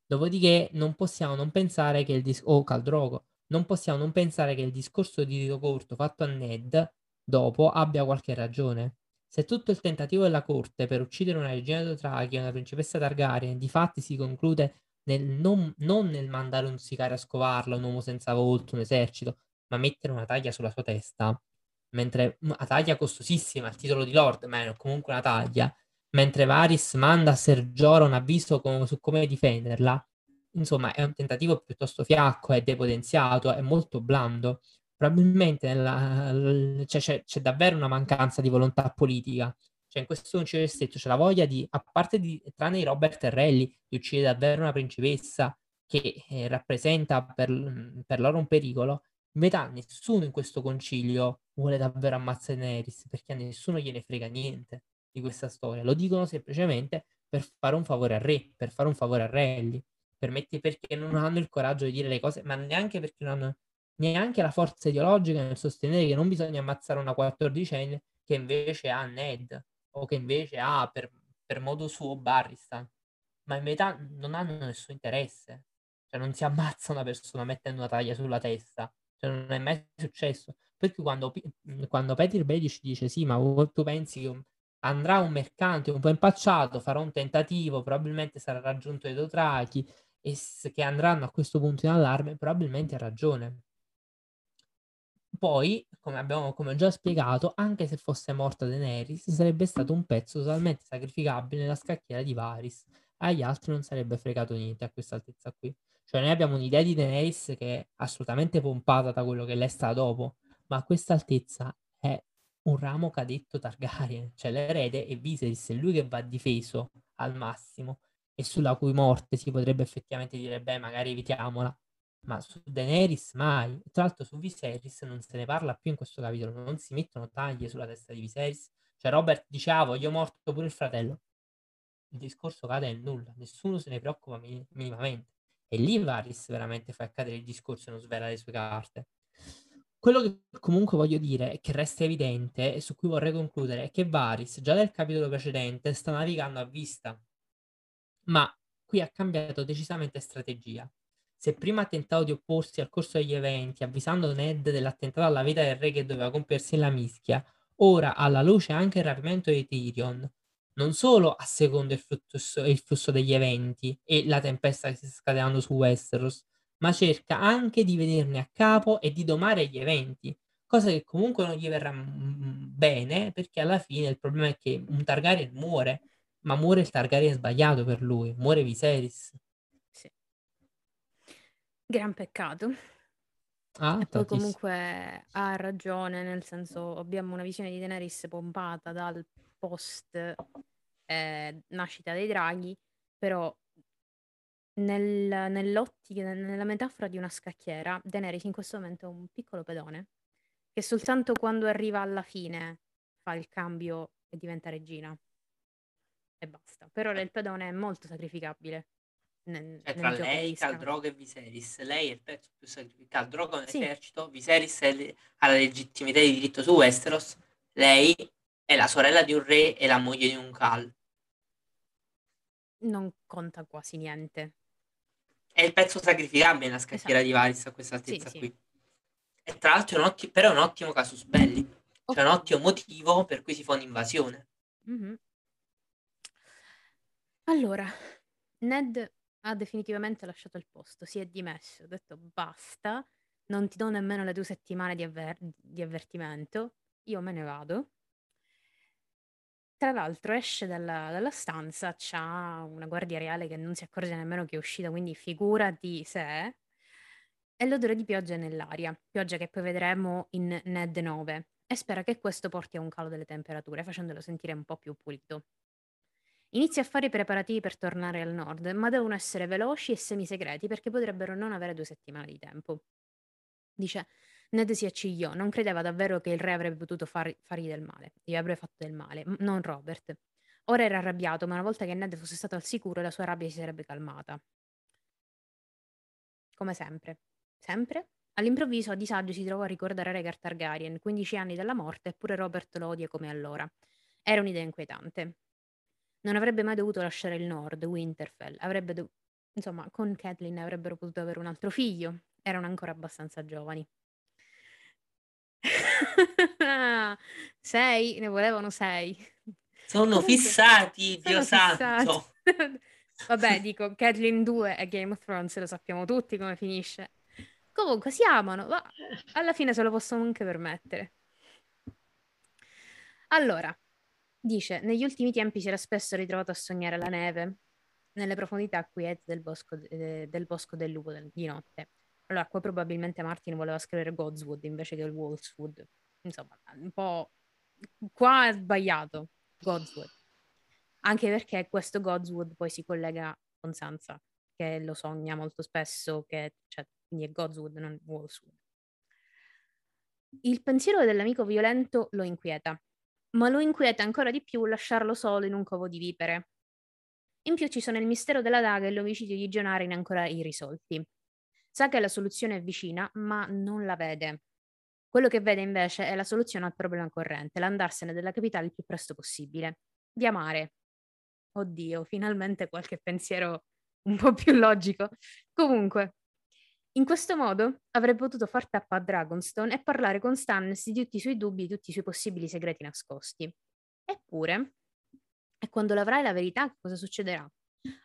Dopodiché non possiamo non pensare che il discorso, oh, Caldrogo, non possiamo non pensare che il discorso di Rito Corto fatto a Ned dopo abbia qualche ragione. Se tutto il tentativo della corte per uccidere una regina Dothraki e una principessa Targaryen di fatti si conclude nel non, non, nel mandare un sicario a scovarla, un uomo senza volto, un esercito, ma mettere una taglia sulla sua testa, mentre una taglia costosissima, il titolo di Lord, ma è comunque una taglia, mentre Varys manda a Ser Jorah un avviso com- su come difenderla, insomma è un tentativo piuttosto fiacco, è depotenziato, è molto blando. Probabilmente nella, cioè, c'è, c'è davvero una mancanza di volontà politica cioè, in questo concilio stretto c'è la voglia di, a parte di, tranne i Robert Terrelli, di uccidere davvero una principessa che eh, rappresenta per, per, loro un pericolo, verità nessuno in questo concilio vuole davvero ammazzare Daenerys, perché a nessuno gliene frega niente di questa storia. Lo dicono semplicemente per fare un favore al re, per fare un favore a Relli, perché non hanno il coraggio di dire le cose, ma neanche perché non hanno neanche la forza ideologica nel sostenere che non bisogna ammazzare una quattordicenne che invece ha Ned o che invece ha per, per modo suo Barristan, ma in verità non hanno nessun interesse. Cioè non si ammazza una persona mettendo una taglia sulla testa. Non è mai successo. Perché quando, quando Peter Bedici dice sì, ma tu pensi che andrà un mercante un po' impacciato, farà un tentativo, probabilmente sarà raggiunto dai Dotrachi e che andranno a questo punto in allarme, probabilmente ha ragione. Poi, come abbiamo come già spiegato, anche se fosse morta Daenerys, sarebbe stato un pezzo totalmente sacrificabile nella scacchiera di Varys. Agli altri non sarebbe fregato niente a questa altezza qui. Cioè, noi abbiamo un'idea di Daenerys che è assolutamente pompata da quello che lei sta dopo, ma a questa altezza è un ramo cadetto Targaryen, cioè l'erede è Viserys, è lui che va difeso al massimo e sulla cui morte si potrebbe effettivamente dire, beh, magari evitiamola, ma su Daenerys mai. Tra l'altro su Viserys non se ne parla più in questo capitolo, non si mettono taglie sulla testa di Viserys. Cioè Robert diceva, ah, voglio morto pure il fratello. il discorso cade nel nulla, nessuno se ne preoccupa mi- minimamente. E lì Varys veramente fa accadere il discorso e non svela le sue carte. Quello che comunque voglio dire che resta evidente e su cui vorrei concludere è che Varys, già nel capitolo precedente, sta navigando a vista, ma qui ha cambiato decisamente strategia. Se prima ha tentato di opporsi al corso degli eventi, avvisando Ned dell'attentato alla vita del re che doveva compiersi nella mischia, ora alla luce anche il rapimento di Tyrion, non solo a secondo il flusso, il flusso degli eventi e la tempesta che si sta scatenando su Westeros, ma cerca anche di venirne a capo e di domare gli eventi, cosa che comunque non gli verrà mm, bene perché alla fine il problema è che un Targaryen muore, ma muore il Targaryen sbagliato per lui, muore Viserys. Sì. Gran peccato. Ah, E poi comunque ha ragione, nel senso abbiamo una visione di Daenerys pompata dal post eh, nascita dei draghi, però nel- nell'ottica, nella metafora di una scacchiera, Daenerys in questo momento è un piccolo pedone che soltanto quando arriva alla fine fa il cambio e diventa regina. E basta. Per ora il pedone è molto sacrificabile. Nel, Cioè, nel tra lei, degli Khal scacchi. Drogo e Viserys, lei è il pezzo più sacrificato. Khal Drogo è un Sì. esercito, Viserys le- ha la legittimità di diritto su Westeros, lei è la sorella di un re e la moglie di un Khal. Non conta quasi niente. È il pezzo sacrificabile nella scacchiera Esatto. di Varys a questa Sì, altezza sì. qui. E tra l'altro è un otti- però è un ottimo casus belli. C'è un ottimo motivo per cui si fa un'invasione. Mhm. Allora, Ned ha definitivamente lasciato il posto, si è dimesso, ha detto basta, non ti do nemmeno le due settimane di, avver- di avvertimento, io me ne vado. Tra l'altro esce dalla, dalla stanza, c'ha una guardia reale che non si accorge nemmeno che è uscita, quindi figurati se... E l'odore di pioggia è nell'aria, pioggia che poi vedremo in Ned 9, e spera che questo porti a un calo delle temperature, facendolo sentire un po' più pulito. Inizia a fare i preparativi per tornare al nord, ma devono essere veloci e semisegreti perché potrebbero non avere due settimane di tempo. Dice, Ned si accigliò, non credeva davvero che il re avrebbe potuto far- fargli del male, gli avrebbe fatto del male, non Robert. Ora era arrabbiato, ma una volta che Ned fosse stato al sicuro la sua rabbia si sarebbe calmata. Come sempre. Sempre? All'improvviso, a disagio, si trovò a ricordare Rhaegar Targaryen, 15 anni dalla morte, eppure Robert lo odia come allora. Era un'idea inquietante. Non avrebbe mai dovuto lasciare il nord, Winterfell. Avrebbe dov- Insomma, con Catelyn avrebbero potuto avere un altro figlio. Erano ancora abbastanza giovani. sei, ne volevano sei. Sono Comunque, fissati, Dio sono santo. fissati. Vabbè, dico, Catelyn 2 è Game of Thrones, lo sappiamo tutti come finisce. Comunque, si amano, ma alla fine se lo possono anche permettere. Allora, dice, negli ultimi tempi si era spesso ritrovato a sognare la neve, nelle profondità quiete del bosco, eh, del bosco del lupo del- di notte. Allora, qua probabilmente Martin voleva scrivere Godswood invece che Wolfswood. Insomma, un po'... Qua è sbagliato, Godswood. Anche perché questo Godswood poi si collega con Sansa, che lo sogna molto spesso, che, cioè, quindi è Godswood, non Wolfswood. Il pensiero dell'amico violento lo inquieta, ma lo inquieta ancora di più lasciarlo solo in un covo di vipere. In più ci sono il mistero della daga e l'omicidio di Gionarin ancora irrisolti. Sa che la soluzione è vicina, ma non la vede. Quello che vede invece è la soluzione al problema corrente, l'andarsene dalla capitale il più presto possibile. Di amare. Oddio, finalmente qualche pensiero un po' più logico. Comunque, in questo modo avrebbe potuto far tappa a Dragonstone e parlare con Stannis di tutti i suoi dubbi e tutti i suoi possibili segreti nascosti. Eppure, e quando l'avrai la verità, cosa succederà?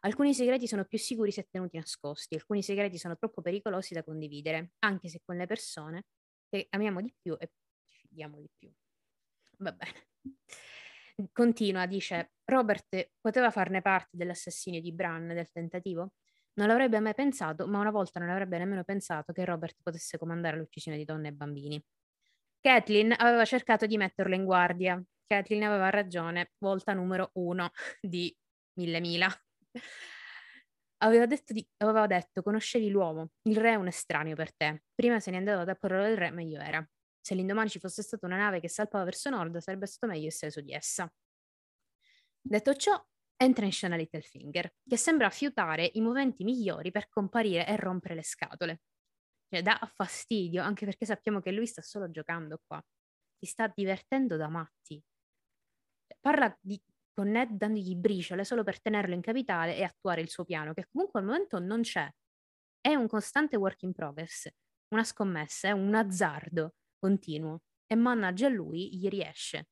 Alcuni segreti sono più sicuri se tenuti nascosti, alcuni segreti sono troppo pericolosi da condividere, anche se con le persone che amiamo di più e ci fidiamo di più. Va bene. Continua, dice, Robert poteva farne parte dell'assassinio di Bran, del tentativo? Non l'avrebbe mai pensato, ma una volta non avrebbe nemmeno pensato che Robert potesse comandare l'uccisione di donne e bambini. Catelyn aveva cercato di metterlo in guardia. Catelyn aveva ragione, volta numero uno di mille mila. Aveva detto, di- aveva detto, conoscevi l'uomo, il re è un estraneo per te. Prima se ne andava da parola del re, meglio era. Se l'indomani ci fosse stata una nave che salpava verso nord, sarebbe stato meglio essere su di essa. Detto ciò, entra in scena Littlefinger, che sembra fiutare i moventi migliori per comparire e rompere le scatole. Cioè, dà fastidio, anche perché sappiamo che lui sta solo giocando qua. Si sta divertendo da matti. Parla di, con Ned dandogli briciole solo per tenerlo in capitale e attuare il suo piano, che comunque al momento non c'è. È un costante work in progress, una scommessa, è un azzardo continuo e mannaggia a lui gli riesce.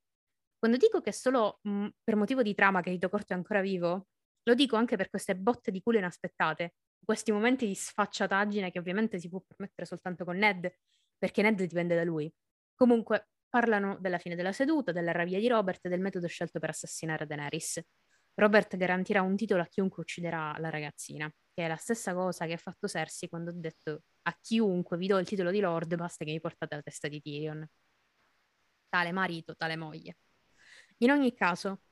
Quando dico che solo mh, per motivo di trama che Hito Corto è ancora vivo, lo dico anche per queste botte di culo inaspettate, questi momenti di sfacciataggine che ovviamente si può permettere soltanto con Ned, perché Ned dipende da lui. Comunque, parlano della fine della seduta, della rabbia di Robert e del metodo scelto per assassinare Daenerys. Robert garantirà un titolo a chiunque ucciderà la ragazzina, che è la stessa cosa che ha fatto Cersei quando ha detto a chiunque vi do il titolo di Lord, basta che mi portate la testa di Tyrion. Tale marito, tale moglie. In ogni caso,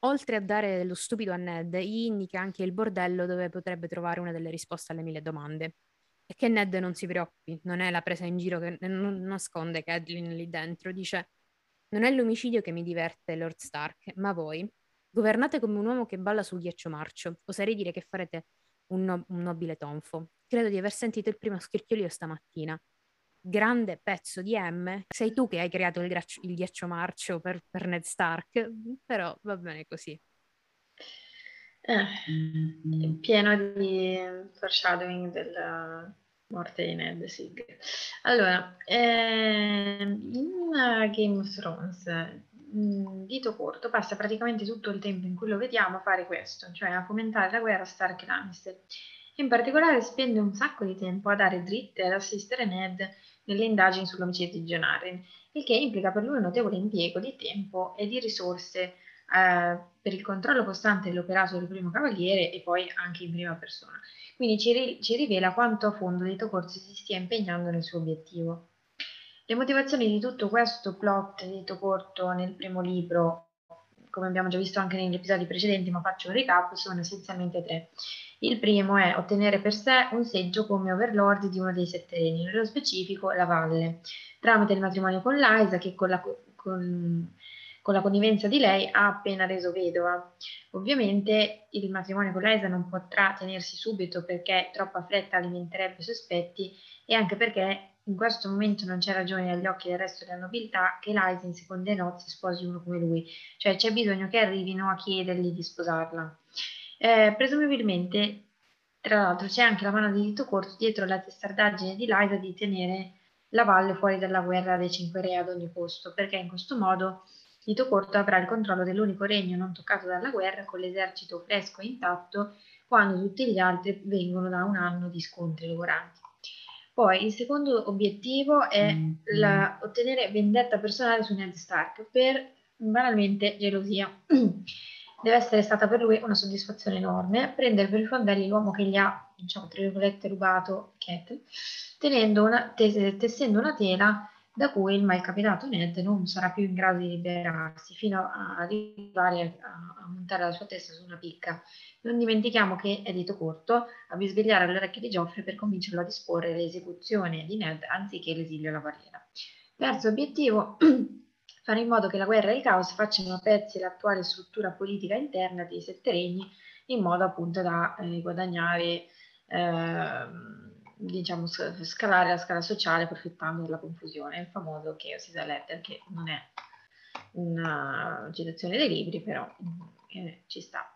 oltre a dare lo stupido a Ned, gli indica anche il bordello dove potrebbe trovare una delle risposte alle mille domande. E che Ned non si preoccupi, non è la presa in giro che non nasconde Catelyn lì dentro. Dice: Non è l'omicidio che mi diverte, Lord Stark, ma voi. Governate come un uomo che balla sul ghiaccio marcio. Oserei dire che farete un, no- un nobile tonfo. Credo di aver sentito il primo scricchiolio stamattina grande pezzo di M, sei tu che hai creato il, graccio, il ghiaccio marcio per, per, Ned Stark, però va bene così. Eh, pieno di foreshadowing della morte di Ned Sig. Allora, eh, in Game of Thrones, Dito Corto passa praticamente tutto il tempo in cui lo vediamo fare questo, cioè a fomentare la guerra Stark-Lannister. In particolare spende un sacco di tempo a dare dritte ad assistere Ned nelle indagini sull'omicidio di John Arryn, il che implica per lui un notevole impiego di tempo e di risorse eh, per il controllo costante dell'operato del primo cavaliere e poi anche in prima persona. Quindi ci, ri- ci rivela quanto a fondo Dito Corsi si stia impegnando nel suo obiettivo. Le motivazioni di tutto questo plot di Dito Corto nel primo libro, come abbiamo già visto anche negli episodi precedenti, ma faccio un recap, sono essenzialmente tre. Il primo è ottenere per sé un seggio come overlord di uno dei sette regni, nello specifico la valle, tramite il matrimonio con Liza che con la, con, con la connivenza di lei ha appena reso vedova. Ovviamente il matrimonio con Liza non potrà tenersi subito perché troppa fretta alimenterebbe sospetti e anche perché in questo momento non c'è ragione agli occhi del resto della nobiltà che Liza in seconde nozze sposi uno come lui, cioè c'è bisogno che arrivino a chiedergli di sposarla. Eh, presumibilmente, tra l'altro, c'è anche la mano di dito corto dietro la testardaggine di Liza di tenere la valle fuori dalla guerra dei cinque re ad ogni costo, perché in questo modo Dito Corto avrà il controllo dell'unico regno non toccato dalla guerra con l'esercito fresco e intatto quando tutti gli altri vengono da un anno di scontri logoranti. Poi il secondo obiettivo è mm, la, ottenere vendetta personale su Ned Stark per banalmente gelosia. deve essere stata per lui una soddisfazione enorme prendere per i fondelli l'uomo che gli ha, diciamo, tra virgolette, rubato Cat, una, tes- tessendo una tela da cui il malcapitato Ned non sarà più in grado di liberarsi fino a arrivare a, montare la sua testa su una picca. Non dimentichiamo che è dito corto a bisvegliare le orecchie di Geoffrey per convincerlo a disporre l'esecuzione di Ned anziché l'esilio alla barriera. Terzo obiettivo, fare in modo che la guerra e il caos facciano a pezzi l'attuale struttura politica interna dei sette regni in modo appunto da eh, guadagnare, eh, diciamo, scalare la scala sociale approfittando della confusione, il famoso chaos is a letter che non è una citazione dei libri, però eh, ci sta.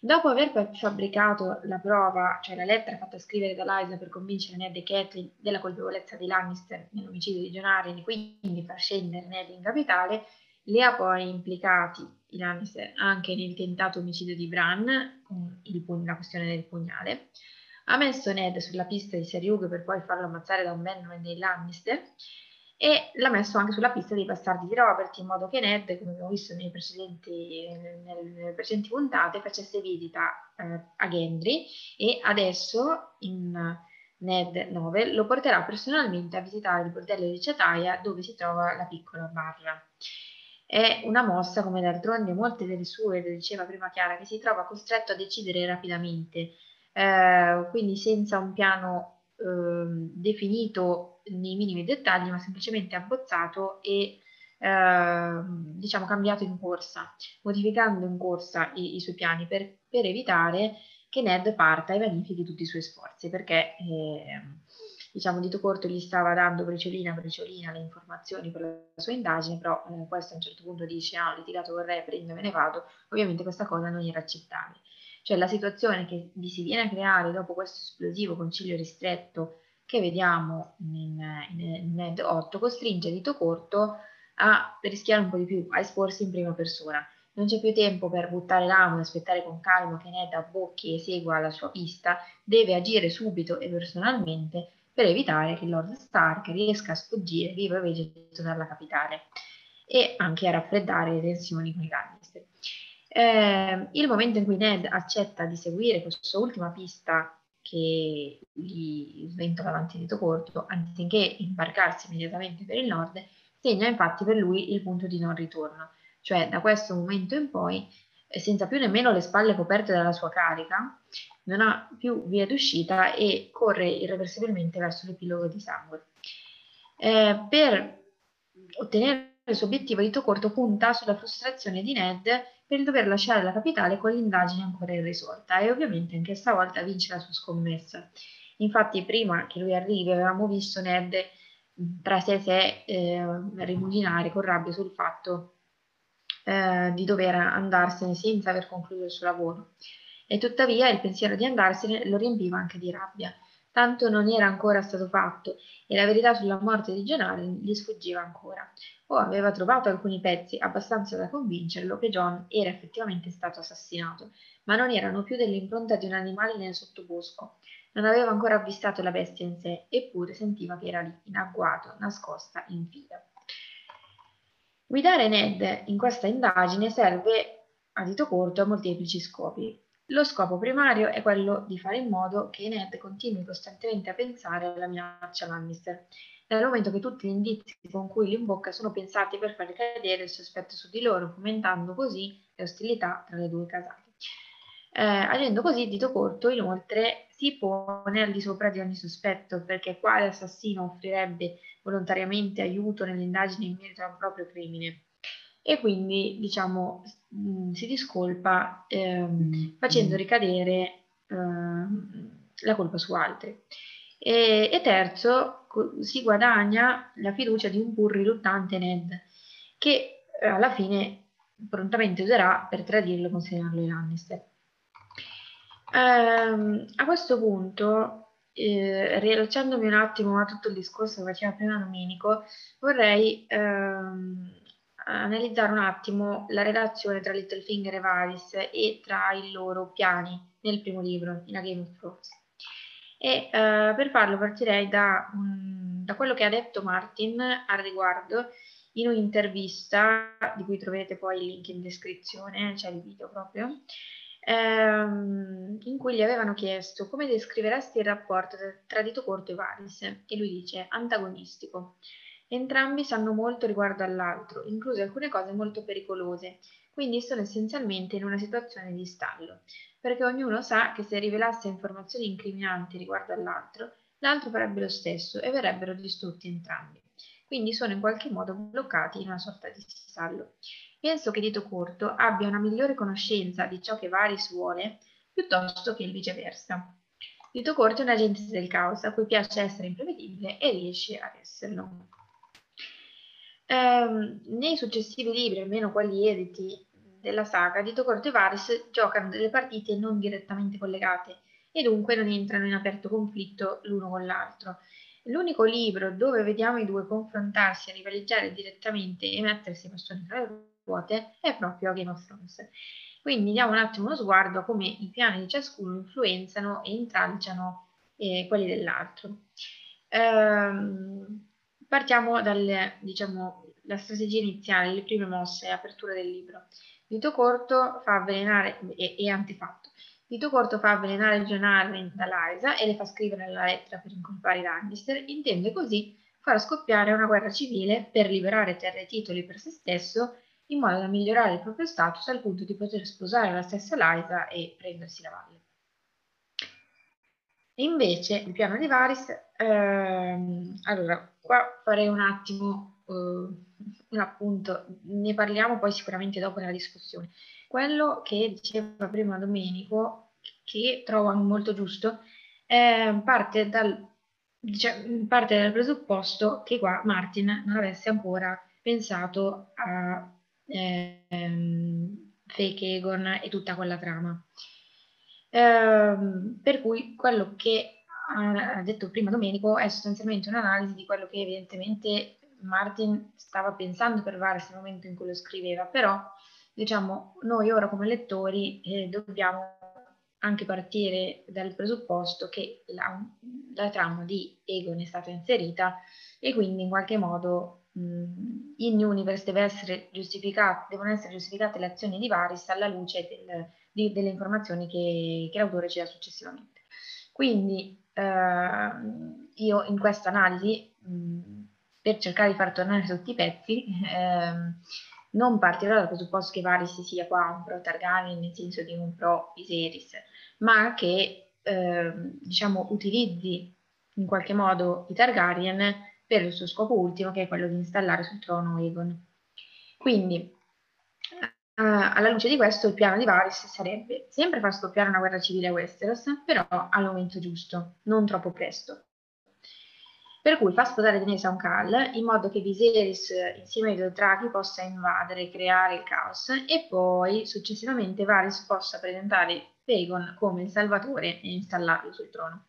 Dopo aver fabbricato la prova, cioè la lettera fatta scrivere da Liza per convincere Ned e Catelyn della colpevolezza di Lannister nell'omicidio di Jon Arryn e quindi far scendere Ned in capitale, li ha poi implicati i Lannister anche nel tentato omicidio di Bran, con il, la questione del pugnale, ha messo Ned sulla pista di Seriug per poi farlo ammazzare da un Benjamin dei Lannister e l'ha messo anche sulla pista dei bastardi di Robert in modo che Ned, come abbiamo visto nei precedenti, nelle precedenti puntate, facesse visita eh, a Gendry e adesso in Ned 9 lo porterà personalmente a visitare il bordello di Ciataia dove si trova la piccola barra. È una mossa, come d'altronde molte delle sue, le diceva prima Chiara, che si trova costretto a decidere rapidamente, eh, quindi senza un piano eh, definito nei minimi dettagli, ma semplicemente abbozzato e eh, diciamo, cambiato in corsa, modificando in corsa i, i suoi piani per, per, evitare che Ned parta e vanifichi tutti i suoi sforzi, perché eh, diciamo Dito Corto gli stava dando briciolina briciolina le informazioni per la sua indagine, però eh, questo a un certo punto dice ah, ho litigato con re, prendo me ne vado, ovviamente questa cosa non era accettabile. Cioè la situazione che vi si viene a creare dopo questo esplosivo concilio ristretto che vediamo in, in, in Ned 8 costringe Dito Corto a rischiare un po' di più, a esporsi in prima persona. Non c'è più tempo per buttare l'amo e aspettare con calma che Ned abbocchi e segua la sua pista, deve agire subito e personalmente per evitare che Lord Stark riesca a sfuggire vivo e vegeto dalla capitale e anche a raffreddare le tensioni con i Lannister. Eh, il momento in cui Ned accetta di seguire questa ultima pista che gli sventola davanti di corto, anziché imbarcarsi immediatamente per il nord, segna infatti per lui il punto di non ritorno, cioè da questo momento in poi, senza più nemmeno le spalle coperte dalla sua carica, non ha più via d'uscita e corre irreversibilmente verso l'epilogo di sangue. Eh, per ottenere il suo obiettivo, Dito Corto punta sulla frustrazione di Ned per dover lasciare la capitale con l'indagine ancora irrisolta e ovviamente anche stavolta vince la sua scommessa. Infatti prima che lui arrivi avevamo visto Ned tra sé e sé eh, rimuginare con rabbia sul fatto eh, di dover andarsene senza aver concluso il suo lavoro. E tuttavia il pensiero di andarsene lo riempiva anche di rabbia, tanto non era ancora stato fatto e la verità sulla morte di John gli sfuggiva ancora o aveva trovato alcuni pezzi abbastanza da convincerlo che John era effettivamente stato assassinato, ma non erano più dell'impronta di un animale nel sottobosco. Non aveva ancora avvistato la bestia in sé, eppure sentiva che era lì, in agguato, nascosta in fila. Guidare Ned in questa indagine serve a dito corto a molteplici scopi. Lo scopo primario è quello di fare in modo che Ned continui costantemente a pensare alla minaccia Lannister dal momento che tutti gli indizi con cui li imbocca sono pensati per far cadere il sospetto su di loro, fomentando così le ostilità tra le due casate. Eh, agendo così, dito corto, inoltre, si pone al di sopra di ogni sospetto, perché quale assassino offrirebbe volontariamente aiuto nell'indagine in merito a un proprio crimine? E quindi, diciamo, mh, si discolpa ehm, facendo ricadere ehm, la colpa su altri. E, e terzo, si guadagna la fiducia di un pur riluttante Ned, che eh, alla fine prontamente userà per tradirlo e consegnarlo ai Lannister. Ehm, a questo punto, eh, riallacciandomi un attimo a tutto il discorso che faceva prima Domenico, vorrei ehm, analizzare un attimo la relazione tra Littlefinger e Varys e tra i loro piani nel primo libro, in A Game of Thrones. E uh, per farlo partirei da, um, da, quello che ha detto Martin al riguardo in un'intervista, di cui troverete poi il link in descrizione, c'è cioè il video proprio, ehm, in cui gli avevano chiesto come descriveresti il rapporto tra Dito Corto e Varis, e lui dice antagonistico. Entrambi sanno molto riguardo all'altro, incluse alcune cose molto pericolose, quindi sono essenzialmente in una situazione di stallo perché ognuno sa che se rivelasse informazioni incriminanti riguardo all'altro, l'altro farebbe lo stesso e verrebbero distrutti entrambi. Quindi sono in qualche modo bloccati in una sorta di stallo. Penso che Dito Corto abbia una migliore conoscenza di ciò che Varys vuole piuttosto che il viceversa. Dito Corto è un agente del caos a cui piace essere imprevedibile e riesce ad esserlo. Ehm, nei successivi libri, almeno quelli editi della saga, Dito Corto e Varys giocano delle partite non direttamente collegate e dunque non entrano in aperto conflitto l'uno con l'altro. L'unico libro dove vediamo i due confrontarsi, a rivalizzare direttamente e mettersi bastoni tra le ruote è proprio Game of Thrones. Quindi diamo un attimo uno sguardo a come i piani di ciascuno influenzano e intralciano eh, quelli dell'altro. Ehm, partiamo dalle, diciamo, strategia iniziale, le prime mosse, apertura del libro. Dito corto fa avvelenare, e, e antefatto, Dito corto fa avvelenare John Arryn da Liza e le fa scrivere la lettera per incolpare i Lannister, intende così far scoppiare una guerra civile per liberare terre e titoli per se stesso in modo da migliorare il proprio status al punto di poter sposare la stessa Liza e prendersi la valle. Invece il piano di Varys, ehm, allora qua farei un attimo uh, appunto, ne parliamo poi sicuramente dopo nella discussione. Quello che diceva prima Domenico, che trovo molto giusto, eh, parte, dal, diciamo, parte dal presupposto che qua Martin non avesse ancora pensato a ehm, Fake Egon e tutta quella trama. Ehm, per cui quello che ha detto prima Domenico è sostanzialmente un'analisi di quello che evidentemente Martin stava pensando per Varys nel momento in cui lo scriveva, però diciamo noi ora come lettori eh, dobbiamo anche partire dal presupposto che la, la, trama di Egon è stata inserita e quindi in qualche modo mh, in Universe essere devono essere giustificate le azioni di Varys alla luce del, di, delle informazioni che, che l'autore ci dà successivamente. Quindi eh, io in questa analisi, per cercare di far tornare tutti i pezzi, eh, non partirò dal presupposto che Varys sia qua un pro Targaryen nel senso di un pro Viserys, ma che eh, diciamo utilizzi in qualche modo i Targaryen per il suo scopo ultimo che è quello di installare sul trono Aegon. Quindi alla luce di questo, il piano di Varys sarebbe sempre far scoppiare una guerra civile a Westeros, però al momento giusto, non troppo presto. Per cui fa sposare Daenerys a un Cal, in modo che Viserys insieme ai Dothraki possa invadere e creare il caos, e poi successivamente Varys possa presentare Aegon come il salvatore e installarlo sul trono.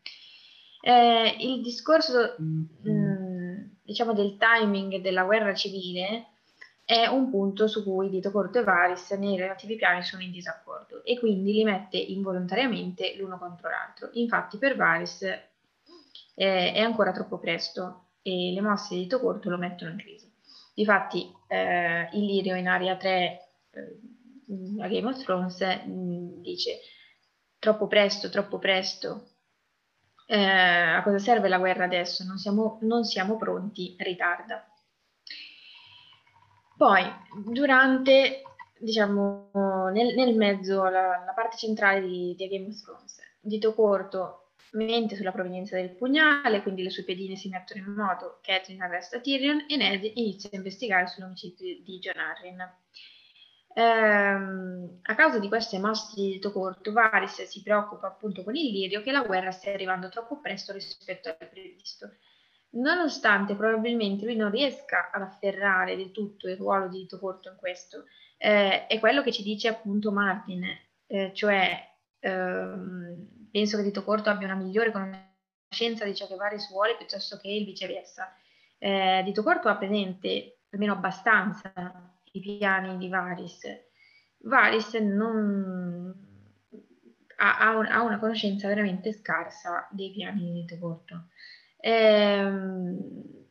Eh, il discorso, mh, mm, diciamo, del timing della guerra civile è un punto su cui Dito Corto e Varis nei relativi piani sono in disaccordo e quindi li mette involontariamente l'uno contro l'altro. Infatti per Varis eh, è ancora troppo presto e le mosse di Dito Corto lo mettono in crisi. Difatti eh, Illirio in Aria 3 eh, a Game of Thrones mh, mm, dice troppo presto, troppo presto, eh, a cosa serve la guerra adesso? Non siamo, non siamo pronti, ritarda. Poi, durante, diciamo, nel, nel mezzo, la, la, parte centrale di, di Game of Thrones, Dito Corto mente sulla provenienza del pugnale, quindi le sue pedine si mettono in moto, Catelyn arresta Tyrion e Ned inizia a investigare sull'omicidio di John Arryn. Ehm, a causa di queste mosse di dito corto, Varys si preoccupa appunto con il lirio che la guerra stia arrivando troppo presto rispetto al previsto Nonostante probabilmente lui non riesca ad afferrare del tutto il ruolo di dito corto in questo, eh, è quello che ci dice appunto Martin, eh, cioè ehm, penso che dito corto abbia una migliore conoscenza di ciò che Varys vuole piuttosto che il viceversa. Eh, dito corto ha presente almeno abbastanza i piani di Varys. Varys non ha, ha, un, ha una conoscenza veramente scarsa dei piani di dito corto. Ehm,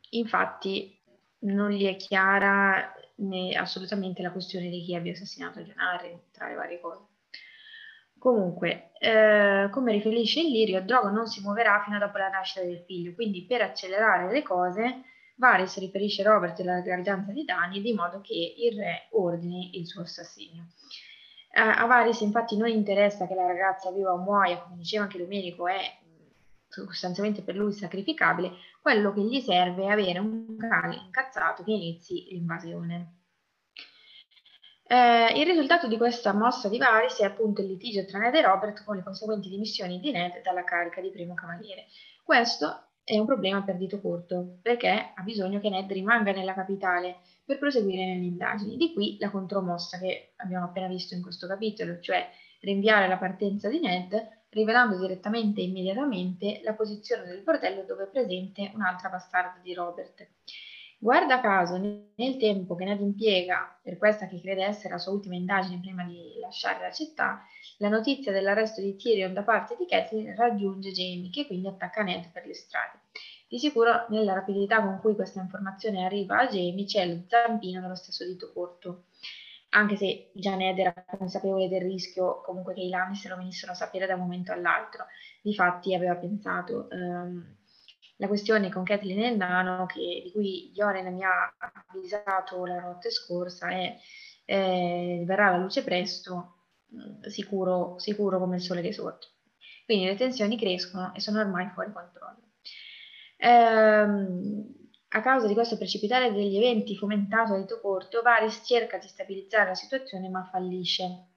infatti non gli è chiara né assolutamente la questione di chi abbia assassinato Gianarri, tra le varie cose. Comunque, eh, come riferisce il Lirio, Drogo non si muoverà fino a dopo la nascita del figlio, quindi per accelerare le cose, Varys riferisce Robert la gravidanza di Dani di modo che il re ordini il suo assassinio. Eh, a Varys infatti non interessa che la ragazza viva o muoia, come diceva anche Domenico, è sostanzialmente per lui sacrificabile, quello che gli serve è avere un cane incazzato che inizi l'invasione. Eh, il risultato di questa mossa di Varys è appunto il litigio tra Ned e Robert con le conseguenti dimissioni di Ned dalla carica di primo cavaliere. Questo è un problema per dito corto, perché ha bisogno che Ned rimanga nella capitale per proseguire nelle indagini. Di qui la contromossa che abbiamo appena visto in questo capitolo, cioè rinviare la partenza di Ned rivelando direttamente e immediatamente la posizione del bordello dove è presente un'altra bastarda di Robert. Guarda caso, nel tempo che Ned impiega per questa che crede essere la sua ultima indagine prima di lasciare la città, la notizia dell'arresto di Tyrion da parte di Catelyn raggiunge Jamie, che quindi attacca Ned per le strade. Di sicuro, nella rapidità con cui questa informazione arriva a Jamie, c'è lo zampino dello stesso dito corto anche se già Ned era consapevole del rischio comunque che i Lannister lo venissero a sapere da un momento all'altro. Difatti aveva pensato um, la questione con Kathleen e il nano, che, di cui Joren mi ha avvisato la notte scorsa, è eh, verrà alla luce presto, mm, sicuro, sicuro come il sole che sorge. Quindi le tensioni crescono e sono ormai fuori controllo. Ehm, A causa di questo precipitare degli eventi fomentato da Dito Corto, Varys cerca di stabilizzare la situazione ma fallisce.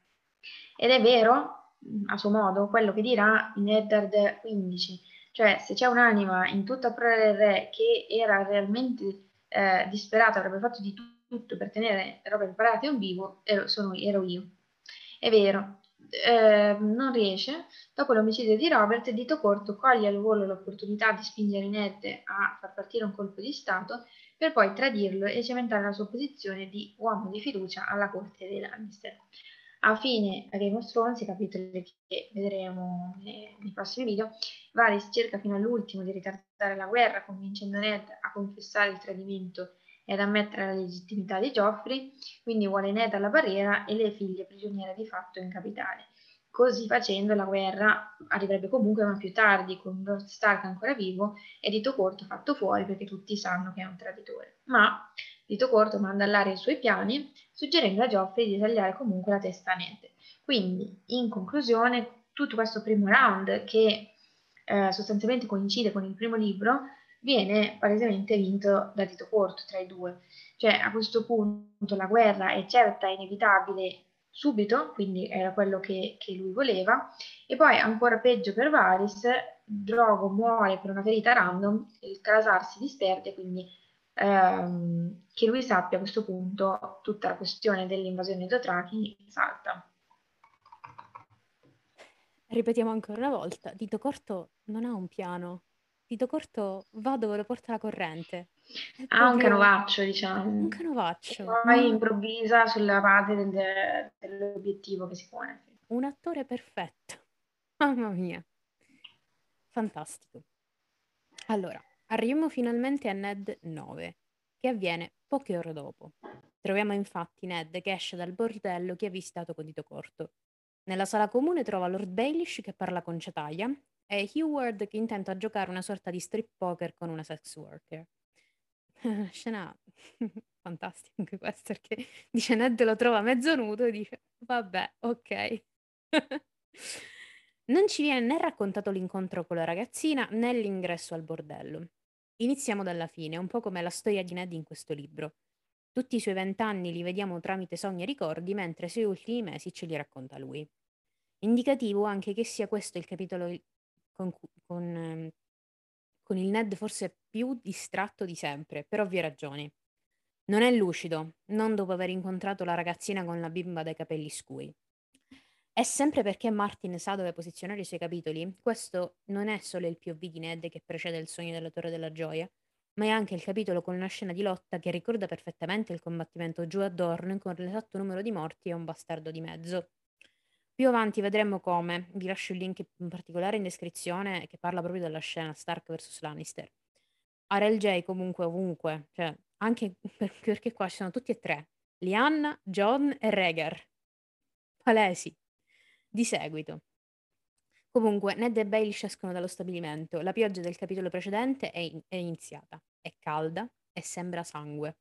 Ed è vero, a suo modo, quello che dirà in Eddard 15, cioè se c'è un'anima in tutta Prora del Re che era realmente eh, disperata, avrebbe fatto di tutto per tenere Robert Parate un vivo, ero, sono, ero io. È vero, eh, non riesce. Dopo l'omicidio di Robert, Dito Corto coglie al volo l'opportunità di spingere Ned a far partire un colpo di Stato per poi tradirlo e cementare la sua posizione di uomo di fiducia alla corte dei Lannister. A fine Game of Thrones, i capitoli che vedremo nei prossimi video, Varys cerca fino all'ultimo di ritardare la guerra, convincendo Ned a confessare il tradimento e ad ammettere la legittimità di Geoffrey, quindi vuole Ned alla barriera e le figlie prigioniere di fatto in capitale. Così facendo la guerra arriverebbe comunque ma più tardi, con Lord Stark ancora vivo e Dito Corto fatto fuori perché tutti sanno che è un traditore. Ma Dito Corto manda all'aria i suoi piani, suggerendo a Geoffrey di tagliare comunque la testa a Ned. Quindi, in conclusione, tutto questo primo round, che eh, sostanzialmente coincide con il primo libro, viene palesemente vinto da Tito Corto tra i due. Cioè a questo punto la guerra è certa, è inevitabile subito, quindi era quello che, che lui voleva, e poi ancora peggio per Varys, Drogo muore per una ferita random, il Kalasar si disperde, quindi ehm, che lui sappia a questo punto tutta la questione dell'invasione dei Dothraki salta. Ripetiamo ancora una volta, Dito Corto non ha un piano, Dito corto va dove lo porta la corrente. È ah, un canovaccio, diciamo. Un canovaccio. E poi improvvisa sulla base del, dell'obiettivo che si pone. Un attore perfetto. Mamma mia. Fantastico. Allora, arriviamo finalmente a Ned 9, che avviene poche ore dopo. Troviamo infatti Ned che esce dal bordello che ha visitato con dito corto. Nella sala comune trova Lord Baelish che parla con Cetaglia è Heward che intenta giocare una sorta di strip poker con una sex worker. Scena fantastica anche questa perché dice Ned lo trova mezzo nudo e dice vabbè, ok. non ci viene né raccontato l'incontro con la ragazzina né l'ingresso al bordello. Iniziamo dalla fine, un po' come la storia di Ned in questo libro. Tutti i suoi vent'anni li vediamo tramite sogni e ricordi, mentre i suoi ultimi mesi ce li racconta lui. Indicativo anche che sia questo il capitolo con, con, ehm, con il Ned forse più distratto di sempre, per ovvie ragioni. Non è lucido, non dopo aver incontrato la ragazzina con la bimba dai capelli scuri. È sempre perché Martin sa dove posizionare i suoi capitoli. Questo non è solo il POV di Ned che precede il sogno della Torre della Gioia, ma è anche il capitolo con una scena di lotta che ricorda perfettamente il combattimento giù a Dorn con l'esatto numero di morti e un bastardo di mezzo. Più avanti vedremo come, vi lascio il link in particolare in descrizione che parla proprio della scena Stark vs Lannister. Arel J comunque ovunque, cioè anche perché qua ci sono tutti e tre, Lianna, John e Rhaegar. Palesi. Di seguito. Comunque, Ned e Baelish escono dallo stabilimento. La pioggia del capitolo precedente è, in- è iniziata. È calda e sembra sangue.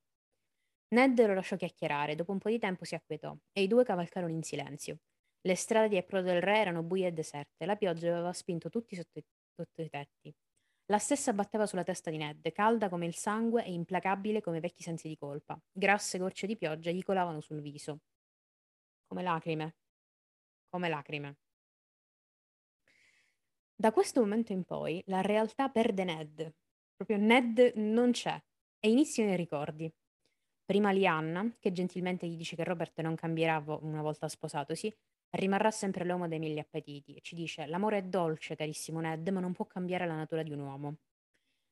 Ned lo lasciò chiacchierare, dopo un po' di tempo si acquietò e i due cavalcarono in silenzio. Le strade di Apro del Re erano buie e deserte, la pioggia aveva spinto tutti sotto i, sotto i tetti. La stessa batteva sulla testa di Ned, calda come il sangue e implacabile come vecchi sensi di colpa. Grasse gocce di pioggia gli colavano sul viso. Come lacrime. Come lacrime. Da questo momento in poi la realtà perde Ned. Proprio Ned non c'è e iniziano i ricordi. Prima Lianna, che gentilmente gli dice che Robert non cambierà una volta sposatosi, Rimarrà sempre l'uomo dei mille appetiti e ci dice: L'amore è dolce, carissimo Ned, ma non può cambiare la natura di un uomo.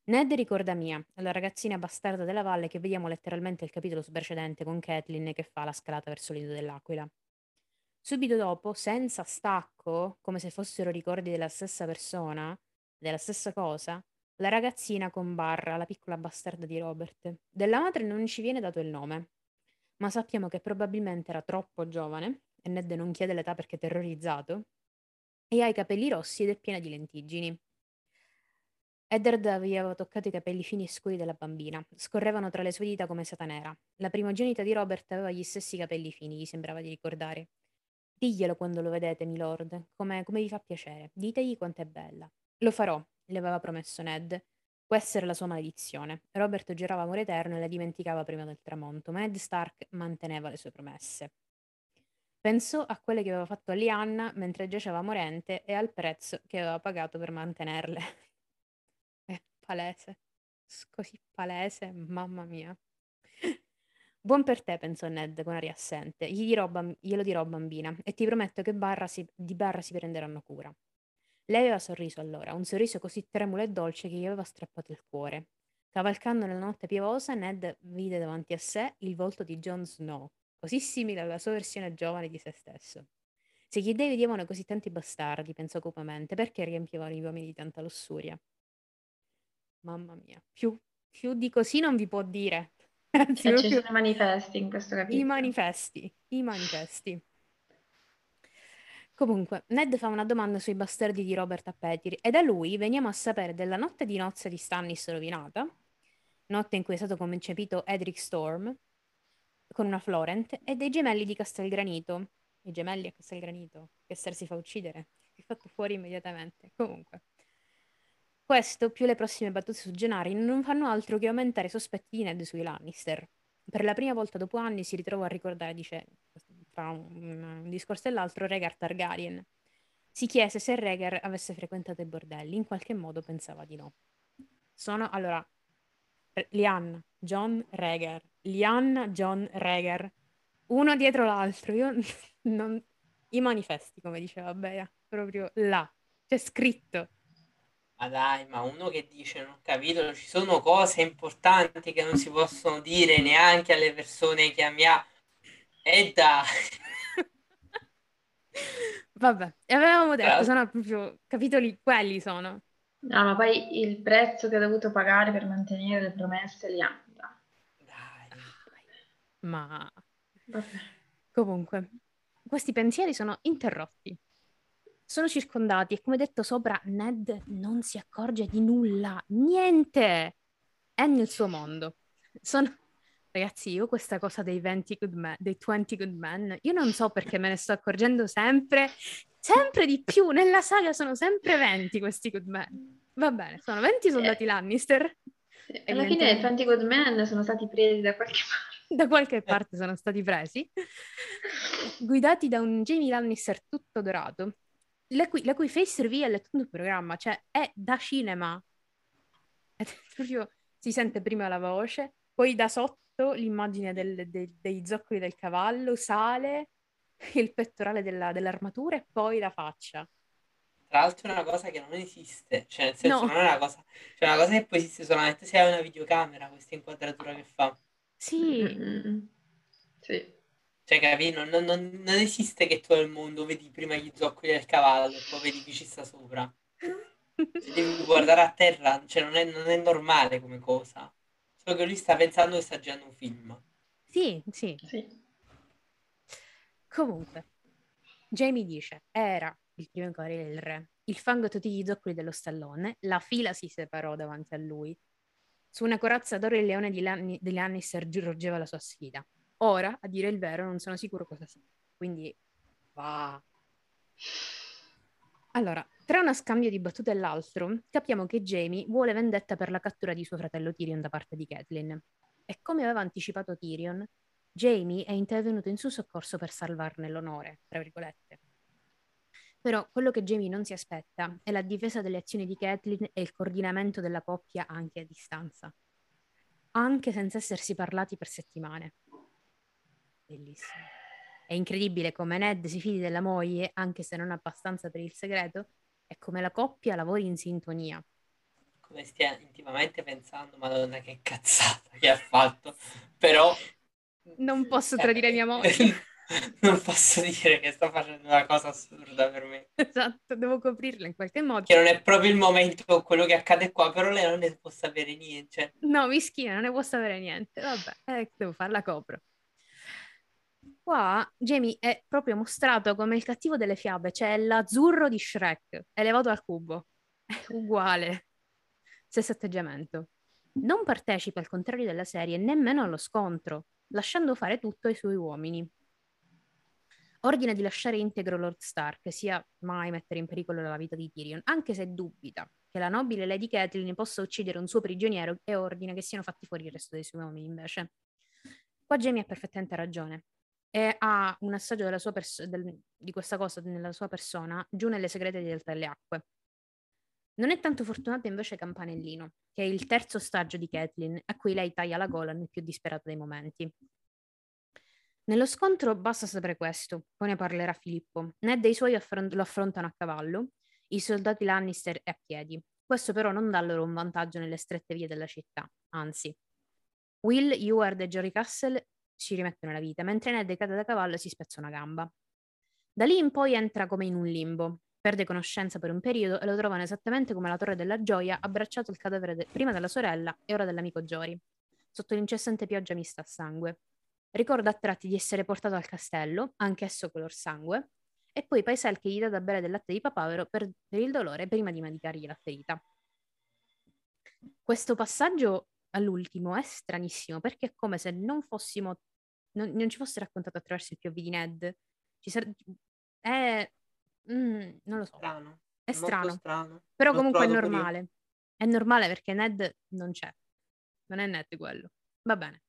Ned ricorda Mia, la ragazzina bastarda della valle che vediamo letteralmente il capitolo precedente con Catelyn che fa la scalata verso l'ido dell'aquila. Subito dopo, senza stacco, come se fossero ricordi della stessa persona, della stessa cosa, la ragazzina con Barra, la piccola bastarda di Robert. Della madre non ci viene dato il nome, ma sappiamo che probabilmente era troppo giovane e Ned non chiede l'età perché è terrorizzato, e ha i capelli rossi ed è piena di lentiggini. Eddard aveva toccato i capelli fini e scuri della bambina, scorrevano tra le sue dita come seta nera. La primogenita di Robert aveva gli stessi capelli fini, gli sembrava di ricordare. Diglielo quando lo vedete, milord, come, come vi fa piacere. Ditegli quanto è bella. Lo farò, le aveva promesso Ned. Può essere la sua maledizione. Robert giurava amore eterno e la dimenticava prima del tramonto, ma Ned Stark manteneva le sue promesse. Pensò a quelle che aveva fatto a Lianna mentre giaceva morente e al prezzo che aveva pagato per mantenerle. È palese. Così palese, mamma mia. Buon per te, pensò Ned con aria assente. Dirò glielo dirò, bambina, e ti prometto che Barra si- di Barra si prenderanno cura. Lei aveva sorriso allora, un sorriso così tremulo e dolce che gli aveva strappato il cuore. Cavalcando nella notte piovosa, Ned vide davanti a sé il volto di Jon Snow, così simile alla sua versione giovane di se stesso. Se gli dei vedevano così tanti bastardi, pensò cupamente, perché riempivano gli uomini di tanta lussuria? Mamma mia, più, più di così non vi può dire. Anzi, E ci proprio sono i manifesti in questo i capitolo. manifesti, i manifesti. Comunque, Ned fa una domanda sui bastardi di Robert a Petri e da lui veniamo a sapere della notte di nozze di Stannis rovinata, notte in cui è stato concepito Edric Storm con una Florent e dei gemelli di Castelgranito. I gemelli a Castelgranito, che Ser si fa uccidere, è fatto fuori immediatamente. Comunque. Questo, più le prossime battute su Gennari, non fanno altro che aumentare i sospetti di Ned sui Lannister. Per la prima volta dopo anni si ritrova a ricordare, dice, tra un, un discorso e l'altro, Rhaegar Targaryen. Si chiese se Rhaegar avesse frequentato i bordelli, in qualche modo pensava di no. Sono, allora, Lianna, John Rhaegar, Lianna, John Rhaegar, uno dietro l'altro. Io non... I manifesti, come diceva Bea, proprio là, c'è scritto. Ma dai, ma uno che dice non ho capito, ci sono cose importanti che non si possono dire neanche alle persone che amiamo. E dai, Vabbè, e avevamo detto, Tra- sono proprio capitoli, quelli sono. No, ma poi il prezzo che ha dovuto pagare per mantenere le promesse li ha. Ma Vabbè. comunque, questi pensieri sono interrotti. Sono circondati e come detto sopra, Ned non si accorge di nulla, niente. È nel suo mondo. Sono... Ragazzi, io questa cosa dei 20 good men, dei 20 good men, io non so perché me ne sto accorgendo sempre, sempre di più. Nella saga sono sempre 20 questi good men. Va bene, sono 20 soldati Lannister. Sì, Alla fine i 20 Good Men sono stati presi da qualche parte. da qualche parte sono stati presi, guidati da un Jamie Lannister tutto dorato, la cui, la cui face reveal è tutto un programma, cioè è da cinema. È proprio, si sente prima la voce, poi da sotto l'immagine del- del- dei zoccoli del cavallo, sale il pettorale della- dell'armatura e poi la faccia. Tra l'altro è una cosa che non esiste, cioè nel senso No. non è una cosa, cioè una cosa che poi esiste solamente se hai una videocamera, questa inquadratura che fa. Sì, Mm-mm. Sì. Cioè, capi? Non, non- non- esiste che tu nel mondo vedi prima gli zoccoli del cavallo e poi vedi chi ci sta sopra. Se devi guardare a terra, cioè non è, non è normale come cosa. Solo che lui sta pensando che sta girando un film. sì, sì. Sì. Comunque, Jamie dice, era il primo cavaliere del re, il fango tutti gli zoccoli dello stallone, la fila si separò davanti a lui. Su una corazza d'oro il leone di Lanni- degli Lannister la sua sfida. Ora, a dire il vero, non sono sicuro cosa sia. Quindi, va. Allora, tra uno scambio di battute e l'altro, capiamo che Jamie vuole vendetta per la cattura di suo fratello Tyrion da parte di Catelyn. E come aveva anticipato Tyrion, Jamie è intervenuto in suo soccorso per salvarne l'onore, tra virgolette. Però quello che Jamie non si aspetta è la difesa delle azioni di Catelyn e il coordinamento della coppia anche a distanza. Anche senza essersi parlati per settimane. Bellissimo. È incredibile come Ned si fidi della moglie, anche se non abbastanza per il segreto, e come la coppia lavori in sintonia. Come stia intimamente pensando, madonna che cazzata che ha fatto. Però... Non posso Eh, tradire mia moglie. non posso dire che sta facendo una cosa assurda per me. Esatto, devo coprirla in qualche modo. Che non è proprio il momento quello che accade qua, però lei non ne può sapere niente. Cioè, No, mischina, non ne può sapere niente. Vabbè, eh, devo farla copro. Qua Jamie è proprio mostrato come il cattivo delle fiabe, cioè l'azzurro di Shrek, elevato al cubo. È uguale. Stesso atteggiamento. Non partecipa, al contrario della serie, nemmeno allo scontro, lasciando fare tutto ai suoi uomini. Ordina di lasciare integro Lord Stark, sia mai mettere in pericolo la vita di Tyrion, anche se dubita che la nobile Lady Catelyn possa uccidere un suo prigioniero e ordina che siano fatti fuori il resto dei suoi uomini invece. Qua Jamie ha perfettamente ragione e ha un assaggio pers- del- di questa cosa nella sua persona giù nelle segrete di Delta delle Acque. Non è tanto fortunato invece Campanellino, che è il terzo ostaggio di Catelyn, a cui lei taglia la gola nel più disperato dei momenti. Nello scontro basta sapere questo, poi ne parlerà Filippo. Ned e i suoi affront- lo affrontano a cavallo, i soldati Lannister è a piedi. Questo però non dà loro un vantaggio nelle strette vie della città, anzi. Will, Eward e Jory Castle ci rimettono la vita, mentre Ned cade da cavallo e si spezza una gamba. Da lì in poi entra come in un limbo, perde conoscenza per un periodo e lo trovano esattamente come la Torre della Gioia, abbracciato il cadavere de- prima della sorella e ora dell'amico Jory, sotto l'incessante pioggia mista a sangue. Ricorda a tratti di essere portato al castello, anch'esso color sangue, e poi Paisel che gli dà da bere del latte di papavero per, per il dolore prima di medicargli la ferita. Questo passaggio all'ultimo è stranissimo perché è come se non fossimo, non, non ci fosse raccontato attraverso il POV di Ned. Ci sare- è, mm, non lo so, Strano. è strano, strano. però L'ho comunque è normale. È normale perché Ned non c'è, non è Ned quello. Va bene.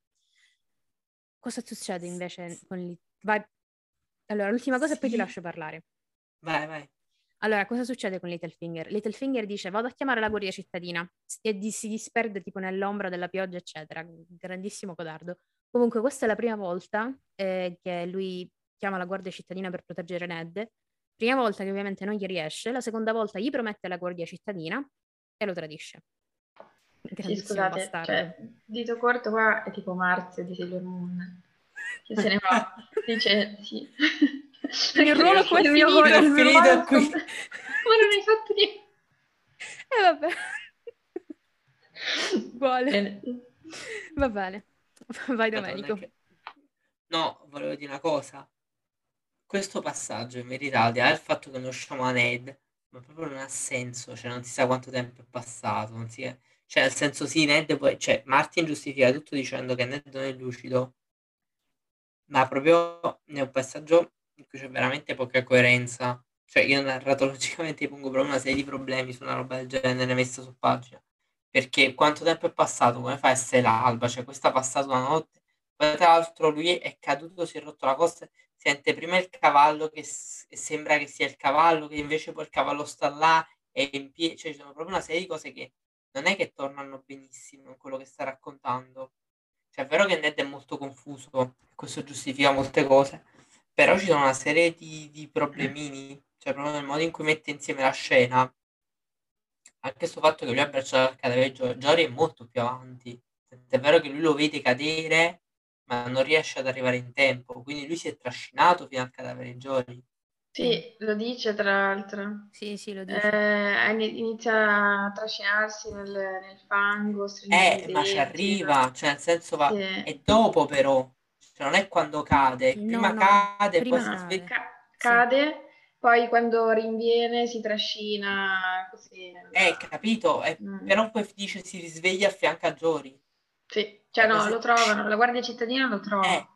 Cosa succede invece con il... Vai. Allora, l'ultima cosa e poi ti Sì. lascio parlare. Vai, vai. Allora, cosa succede con Littlefinger? Littlefinger dice vado a chiamare la guardia cittadina e di- si disperde tipo nell'ombra della pioggia, eccetera. Grandissimo codardo. Comunque, questa è la prima volta eh, che lui chiama la guardia cittadina per proteggere Ned. Prima volta che ovviamente non gli riesce, la seconda volta gli promette la guardia cittadina e lo tradisce. Sì, scusate, cioè, dito corto qua è tipo Marzio di Sailor Moon, che se ne va, dice sì. Il ruolo qua è Il mio finito, ruolo- è il mio finito ruolo- qui. Ma non hai fatto niente. E vabbè. Uguale. Bene. Va bene. Vai Madonna, Domenico. che- No, volevo dire una cosa. Questo passaggio in verità, al di là del fatto che non usciamo a Ned, ma proprio non ha senso, cioè non si sa quanto tempo è passato, non si... cioè nel senso sì, Ned poi, cioè Martin giustifica tutto dicendo che Ned non è lucido, ma proprio è un passaggio in cui c'è veramente poca coerenza, cioè io narratologicamente pongo proprio una serie di problemi su una roba del genere messa su pagina, perché quanto tempo è passato, come fa a essere l'alba, cioè questa è passata una notte, poi tra l'altro lui è caduto, si è rotto la costa, sente prima il cavallo che s- sembra che sia il cavallo, che invece poi il cavallo sta là e in piedi, cioè ci sono proprio una serie di cose che non è che tornano benissimo in quello che sta raccontando. Cioè è vero che Ned è molto confuso, questo giustifica molte cose, però ci sono una serie di, di problemini, cioè proprio nel modo in cui mette insieme la scena, anche questo fatto che lui abbraccia Gio- Jory è molto più avanti. È vero che lui lo vede cadere, ma non riesce ad arrivare in tempo, quindi lui si è trascinato fino al cadavere Jory. Sì, lo dice tra l'altro. Sì, sì, lo dice. Eh, ini- inizia a trascinarsi nel, nel fango, Eh, ma ci arriva, cioè nel senso va... Sì. È dopo però, cioè non è quando cade, No, prima no, cade, prima poi si cade. sveglia. Ca- cade, poi quando rinviene si trascina così. Eh, capito, eh, Mm. però poi dice si risveglia a fianco a Jory. Sì, cioè no, Così- lo trovano, la guardia cittadina lo trova. Eh,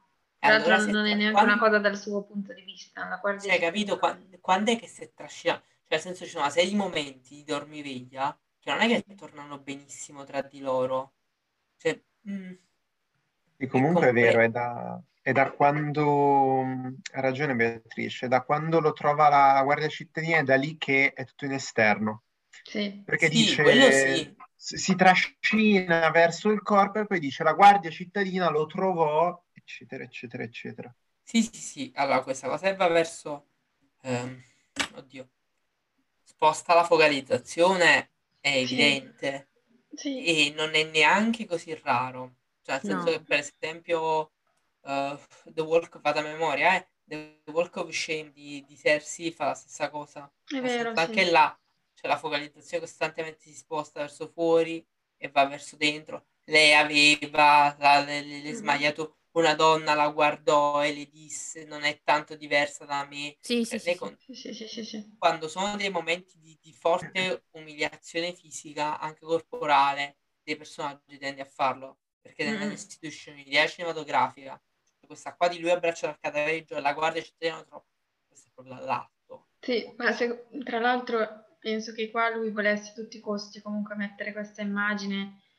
Tra l'altro allora non è neanche quando- una cosa dal suo punto di vista, la guardia Cioè, capito, quando, quando è che si è trascinato? Cioè, nel senso ci sono una serie di momenti di dormiveglia che non è che tornano benissimo tra di loro. Cioè, mm, E comunque è compre- vero, è da, è da quando, ha ragione Beatrice, è da quando lo trova la Guardia Cittadina, è da lì che è tutto in esterno. Sì, Perché Sì, dice, quello sì. si si trascina verso il corpo e poi dice la Guardia Cittadina lo trovò, eccetera, eccetera, eccetera. Sì, sì, sì. Allora, questa cosa va verso... ehm, oddio. Sposta la focalizzazione, è Sì. evidente. sì, E non è neanche così raro. Cioè, nel senso No. che, per esempio, eh, The Walk, vado a memoria, eh, The Walk of Shame di, di Cersei fa la stessa cosa. è vero, sì. anche là c'è la focalizzazione costantemente si sposta verso fuori e va verso dentro. Lei aveva la- le, le- le Mhm. smagliato, una donna la guardò e le disse non è tanto diversa da me. Sì, sì, lei sì, con- quando sono dei momenti di, di forte umiliazione fisica, anche corporale, dei personaggi tende a farlo, perché Mm. nella istituisce un'idea cinematografica. Cioè, questa qua di lui abbraccia il cadavere e la guardia cittadina troppo. Questo è proprio l'atto. Sì, ma se- tra l'altro penso che qua lui volesse a tutti i costi comunque mettere questa immagine eh,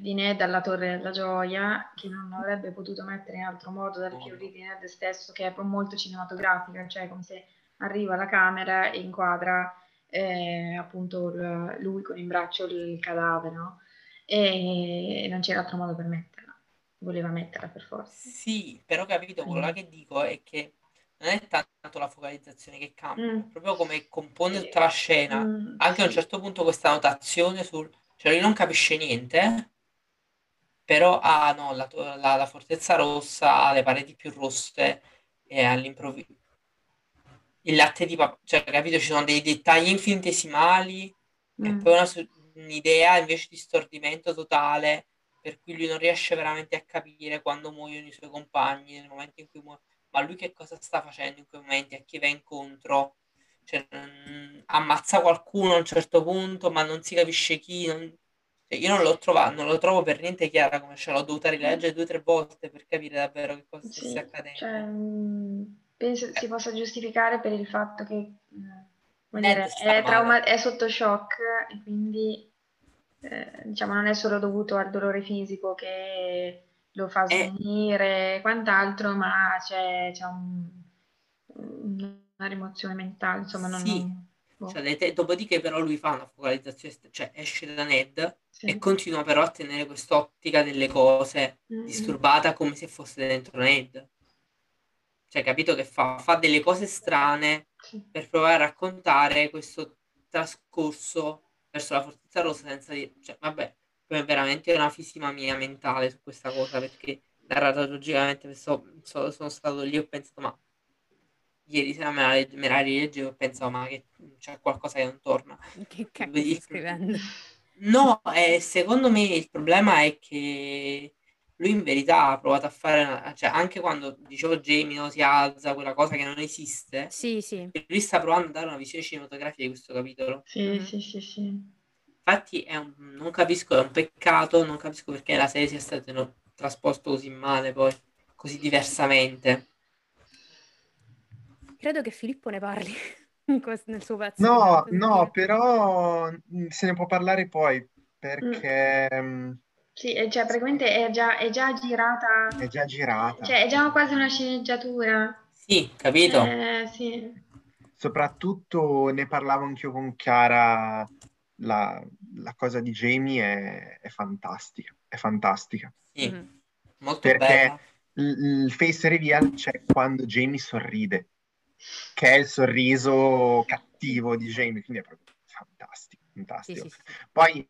di Ned alla Torre della Gioia, che non avrebbe potuto mettere in altro modo dal POV di Ned stesso, che è molto cinematografica, cioè come se arriva alla camera e inquadra eh, appunto l- lui con in braccio il cadavere, no? E non c'era altro modo per metterla, voleva metterla per forza. Sì, però capito, quello là che dico è che non è tanto la focalizzazione che cambia, Mm. proprio come compone tutta la scena. Mm, Anche a un sì. certo punto questa notazione sul... Cioè lui non capisce niente, però ha no, la, la- la fortezza rossa, ha le pareti più rosse e all'improvviso... Il latte di papà, cioè capito, ci sono dei dettagli infinitesimali e Mm. poi una un'idea invece di stordimento totale, per cui lui non riesce veramente a capire quando muoiono i suoi compagni, nel momento in cui muoiono. Ma lui che cosa sta facendo in quei momenti? A chi va incontro? Cioè, mm, ammazza qualcuno a un certo punto, ma non si capisce chi. non- cioè, io non l'ho trovato, non lo trovo per niente chiara come ce l'ho dovuta rileggere due o tre volte per capire davvero che cosa stesse Sì, accadendo. cioè, mh, penso si possa giustificare per il fatto che Ned dire, è, trauma- è sotto shock e quindi eh, diciamo, non è solo dovuto al dolore fisico che lo fa Eh. svenire e quant'altro, ma c'è, c'è un- una rimozione mentale, insomma, non, Sì. non- boh, Cioè, te- dopodiché però lui fa una focalizzazione, cioè esce da Ned sì. e continua però a tenere quest'ottica delle cose Mm, disturbata come se fosse dentro Ned. Cioè, capito che fa? Fa delle cose strane sì. per provare a raccontare questo trascorso verso la Fortezza Rossa senza dire... Cioè, vabbè, è veramente una fisima mia mentale su questa cosa perché narratologicamente so- so- sono stato lì e ho pensato, ma ieri sera me la, me la rileggevo e pensavo, ma che c'è qualcosa che non torna. Che cacchio Vedi- stai scrivendo? No, eh, secondo me il problema è che lui in verità ha provato a fare, una- cioè anche quando dicevo Jamie no, si alza, quella cosa che non esiste, Sì, sì. lui sta provando a dare una visione cinematografica di questo capitolo. Sì, Mhm. sì, sì, sì. Infatti è un- non capisco, è un peccato, non capisco perché la serie sia stata no, trasposta così male poi, così diversamente. Credo che Filippo ne parli nel suo pezzo. No, no, però mh, se ne può parlare poi, perché mh, Sì, cioè praticamente è già, è già girata, è già girata. cioè è già quasi una sceneggiatura. Sì, capito? Eh, sì. Soprattutto ne parlavo anch'io con Chiara, la, la cosa di Jamie è, è fantastica, è fantastica. Sì, Mhm. molto Perché bella. il, il face reveal c'è quando Jamie sorride, che è il sorriso cattivo di Jamie, quindi è proprio fantastico, Sì, fantastico. sì, sì. Poi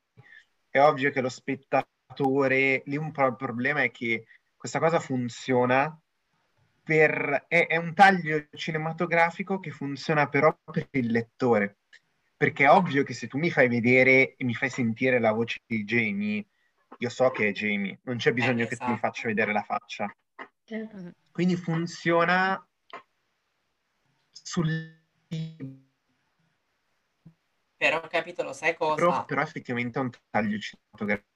è ovvio che lo spettatore, lì un po' il problema è che questa cosa funziona per, è, è un taglio cinematografico che funziona però per il lettore. Perché è ovvio che se tu mi fai vedere e mi fai sentire la voce di Jamie, io so che è Jamie, non c'è bisogno Eh, che tu mi esatto. faccia vedere la faccia. certo. Quindi funziona sul Però capito, lo sai però, cosa? però effettivamente è un taglio cinematografico.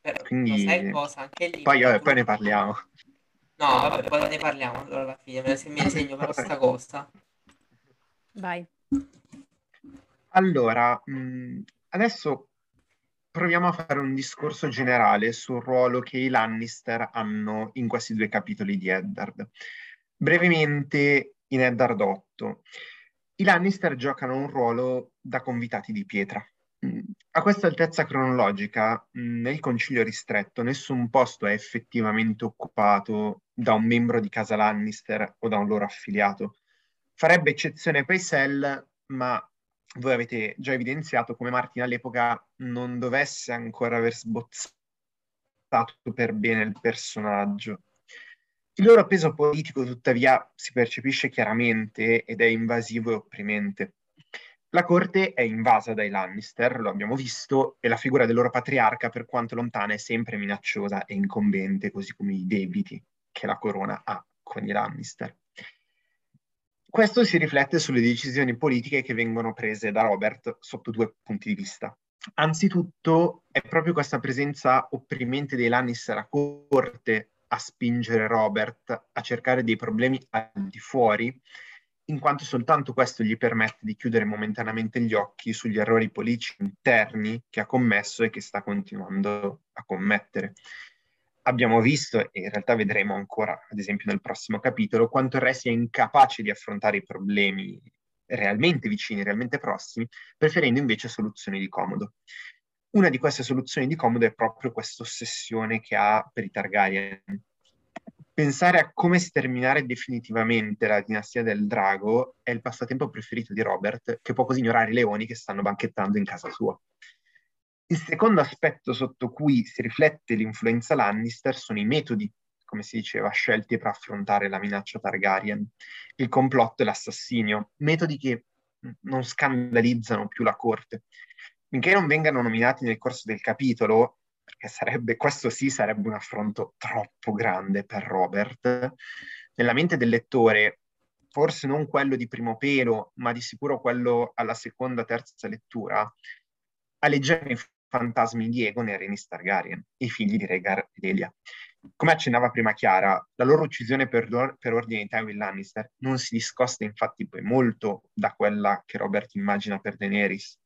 Però, quindi- lo sai cosa? Anche lì Poi, vabbè, tu- poi ne parliamo. No, vabbè, poi ne parliamo allora alla fine, me ne segno però sta cosa. Vai. Allora, mh, adesso proviamo a fare un discorso generale sul ruolo che i Lannister hanno in questi due capitoli di Eddard. Brevemente in Eddard 8. I Lannister giocano un ruolo da convitati di pietra. Mm, A questa altezza cronologica, mm, nel concilio ristretto, nessun posto è effettivamente occupato da un membro di casa Lannister o da un loro affiliato. Farebbe eccezione Paisel, ma voi avete già evidenziato come Martin all'epoca non dovesse ancora aver sbozzato per bene il personaggio. Il loro peso politico, tuttavia, si percepisce chiaramente ed è invasivo e opprimente. La corte è invasa dai Lannister, lo abbiamo visto, e la figura del loro patriarca, per quanto lontana, è sempre minacciosa e incombente, così come i debiti che la corona ha con i Lannister. Questo si riflette sulle decisioni politiche che vengono prese da Robert sotto due punti di vista. Anzitutto è proprio questa presenza opprimente dei Lannister a corte a spingere Robert a cercare dei problemi al di fuori, in quanto soltanto questo gli permette di chiudere momentaneamente gli occhi sugli errori politici interni che ha commesso e che sta continuando a commettere. Abbiamo visto, e in realtà vedremo ancora, ad esempio nel prossimo capitolo, quanto il re sia incapace di affrontare i problemi realmente vicini, realmente prossimi, preferendo invece soluzioni di comodo. Una di queste soluzioni di comodo è proprio questa ossessione che ha per i Targaryen, Pensare a come sterminare definitivamente la dinastia del drago è il passatempo preferito di Robert, che può così ignorare i leoni che stanno banchettando in casa sua. Il secondo aspetto sotto cui si riflette l'influenza Lannister sono i metodi, come si diceva, scelti per affrontare la minaccia Targaryen, il complotto e l'assassinio, metodi che non scandalizzano più la corte. Finché non vengano nominati nel corso del capitolo, perché sarebbe, questo sì sarebbe un affronto troppo grande per Robert. Nella mente del lettore, forse non quello di primo pelo, ma di sicuro quello alla seconda, terza lettura, alleggerano i fantasmi di Egon e Rhaenys Targaryen, i figli di Rhaegar ed Elia. Come accennava prima Chiara, la loro uccisione per, per ordine di Tywin Lannister non si discosta infatti poi molto da quella che Robert immagina per Daenerys,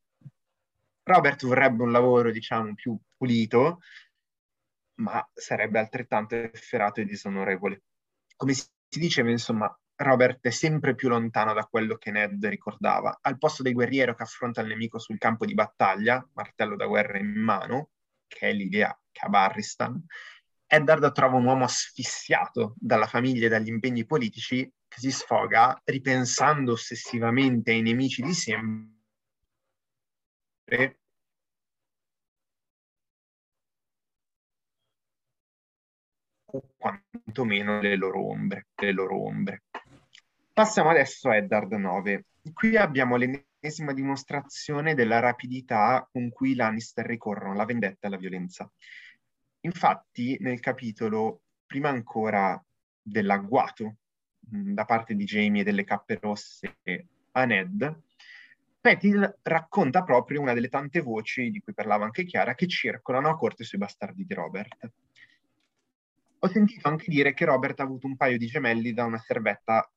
Robert vorrebbe un lavoro, diciamo, più pulito, ma sarebbe altrettanto efferato e disonorevole. Come si diceva, insomma, Robert è sempre più lontano da quello che Ned ricordava. Al posto del guerriero che affronta il nemico sul campo di battaglia, martello da guerra in mano, che è l'idea che ha Barristan, Eddard trova un uomo asfissiato dalla famiglia e dagli impegni politici che si sfoga ripensando ossessivamente ai nemici di sempre o quantomeno le loro ombre. Le loro ombre. Passiamo adesso a Eddard 9. Qui abbiamo l'ennesima dimostrazione della rapidità con cui i Lannister ricorrono alla vendetta e alla violenza. Infatti, nel capitolo, prima ancora dell'agguato da parte di Jamie e delle cappe rosse a Ned, Petil racconta proprio una delle tante voci di cui parlava anche Chiara che circolano a corte sui bastardi di Robert. Ho sentito anche dire che Robert ha avuto un paio di gemelli da una servetta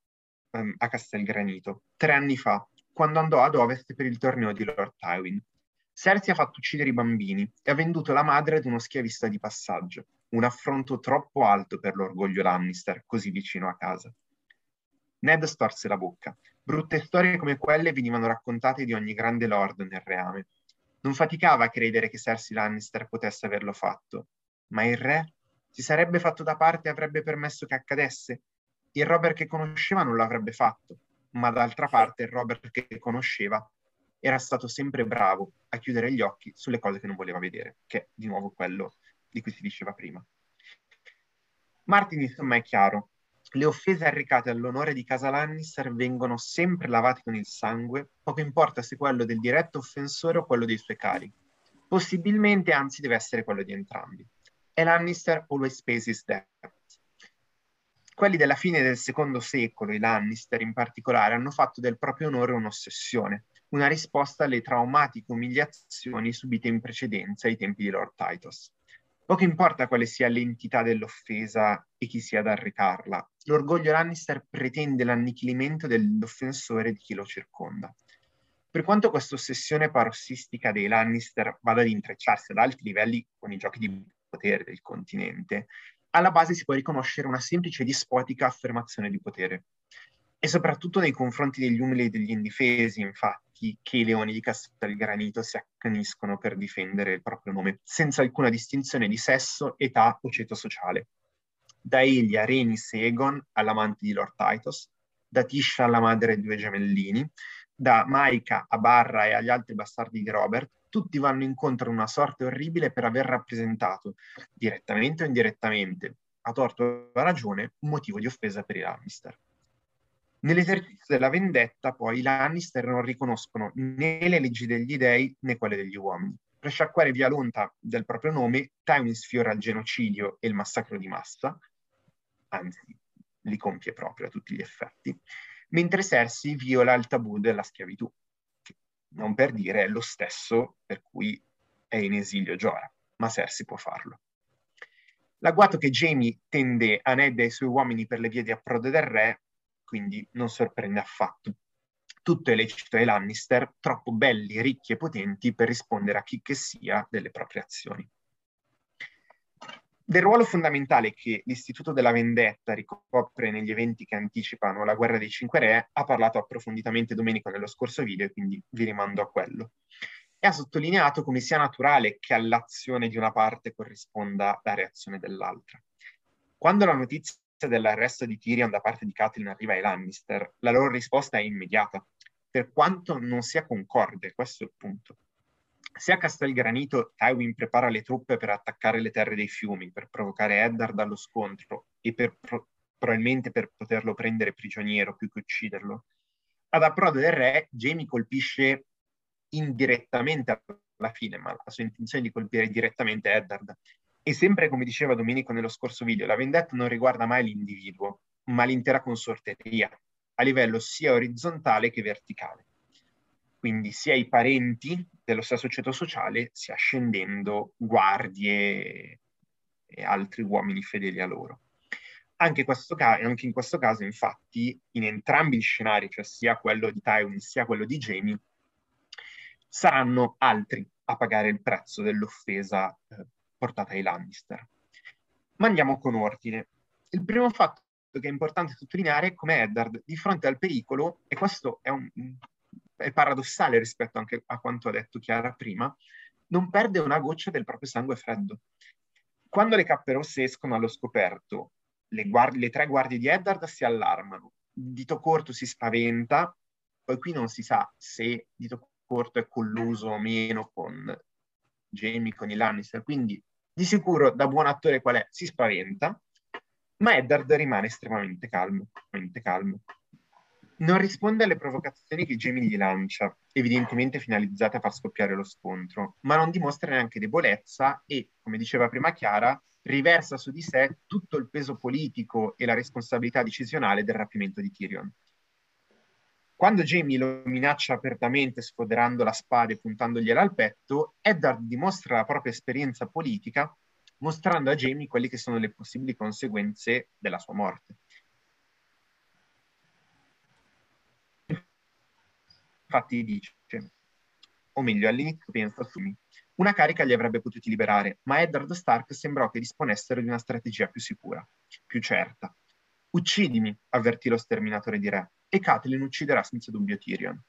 um, a Castelgranito, tre anni fa, quando andò ad ovest per il torneo di Lord Tywin. Cersei ha fatto uccidere i bambini e ha venduto la madre ad uno schiavista di passaggio, un affronto troppo alto per l'orgoglio Lannister, così vicino a casa. Ned storse la bocca. Brutte storie come quelle venivano raccontate di ogni grande lord nel reame. Non faticava a credere che Cersei Lannister potesse averlo fatto, ma il re si sarebbe fatto da parte e avrebbe permesso che accadesse? Il Robert che conosceva non l'avrebbe fatto, ma d'altra parte il Robert che conosceva era stato sempre bravo a chiudere gli occhi sulle cose che non voleva vedere, che è di nuovo quello di cui si diceva prima. Martin insomma è chiaro, le offese arrecate all'onore di casa Lannister vengono sempre lavate con il sangue, poco importa se quello del diretto offensore o quello dei suoi cari. Possibilmente, anzi, deve essere quello di entrambi. E Lannister always pays his debt. Quelli della fine del secondo secolo, i Lannister in particolare, hanno fatto del proprio onore un'ossessione, una risposta alle traumatiche umiliazioni subite in precedenza ai tempi di Lord Titus. Poco importa quale sia l'entità dell'offesa e chi sia ad arrecarla, l'orgoglio Lannister pretende l'annichilimento dell'offensore di chi lo circonda. Per quanto questa ossessione parossistica dei Lannister vada ad intrecciarsi ad alti livelli con i giochi di potere del continente, alla base si può riconoscere una semplice dispotica affermazione di potere. E soprattutto nei confronti degli umili e degli indifesi, infatti, che i leoni di Castelgranito si accaniscono per difendere il proprio nome, senza alcuna distinzione di sesso, età o ceto sociale. Da Elia, Renis e Egon all'amante di Lord Titus, da Tisha alla madre dei due gemellini, da Maika a Barra e agli altri bastardi di Robert, tutti vanno incontro a una sorte orribile per aver rappresentato, direttamente o indirettamente, a torto o a ragione, un motivo di offesa per i Lannister. Nell'esercizio della vendetta, poi, i Lannister non riconoscono né le leggi degli dei né quelle degli uomini. Per sciacquare via l'onta del proprio nome, Tywin sfiora il genocidio e il massacro di massa, anzi, li compie proprio a tutti gli effetti, mentre Cersei viola il tabù della schiavitù, che non per dire è lo stesso per cui è in esilio Giora, ma Cersei può farlo. L'agguato che Jamie tende a Ned e ai suoi uomini per le vie di approdo del re quindi non sorprende affatto. Tutto è lecito ai Lannister, troppo belli, ricchi e potenti per rispondere a chi che sia delle proprie azioni. Del ruolo fondamentale che l'Istituto della Vendetta ricopre negli eventi che anticipano la guerra dei Cinque Re ha parlato approfonditamente Domenico nello scorso video, quindi vi rimando a quello. E ha sottolineato come sia naturale che all'azione di una parte corrisponda la reazione dell'altra. Quando la notizia dell'arresto di Tyrion da parte di Catelyn arriva ai Lannister, la loro risposta è immediata, per quanto non sia concorde, questo è il punto. Se a Castelgranito Tywin prepara le truppe per attaccare le terre dei fiumi, per provocare Eddard allo scontro e per pro- probabilmente per poterlo prendere prigioniero più che ucciderlo, ad approdo del re Jamie colpisce indirettamente alla fine, ma la sua intenzione di colpire direttamente Eddard. E sempre come diceva Domenico nello scorso video, la vendetta non riguarda mai l'individuo, ma l'intera consorteria, a livello sia orizzontale che verticale quindi sia i parenti dello stesso ceto sociale, sia scendendo guardie e altri uomini fedeli a loro. Anche, ca- anche, in questo caso, infatti, in entrambi gli scenari, cioè sia quello di Tywin sia quello di Jamie, saranno altri a pagare il prezzo dell'offesa eh, portata ai Lannister. Ma andiamo con ordine. Il primo fatto che è importante sottolineare è come Eddard, di fronte al pericolo, e questo è un, è paradossale rispetto anche a quanto ha detto Chiara prima, non perde una goccia del proprio sangue freddo. Quando le cappe rosse escono allo scoperto, le, guardie, le tre guardie di Eddard si allarmano, Dito Corto si spaventa, poi qui non si sa se Dito Corto è colluso o meno con Jamie, con i Lannister, quindi di sicuro da buon attore qual è, si spaventa, ma Eddard rimane estremamente calmo, estremamente calmo. Non risponde alle provocazioni che Jamie gli lancia, evidentemente finalizzate a far scoppiare lo scontro, ma non dimostra neanche debolezza e, come diceva prima Chiara, riversa su di sé tutto il peso politico e la responsabilità decisionale del rapimento di Tyrion. Quando Jamie lo minaccia apertamente sfoderando la spada e puntandogliela al petto, Eddard dimostra la propria esperienza politica mostrando a Jamie quelle che sono le possibili conseguenze della sua morte. Infatti dice, o meglio all'inizio pensa su me, una carica li avrebbe potuti liberare, ma Eddard Stark sembrò che disponessero di una strategia più sicura, più certa. Uccidimi, avvertì lo sterminatore di re, e Catelyn ucciderà senza dubbio Tyrion.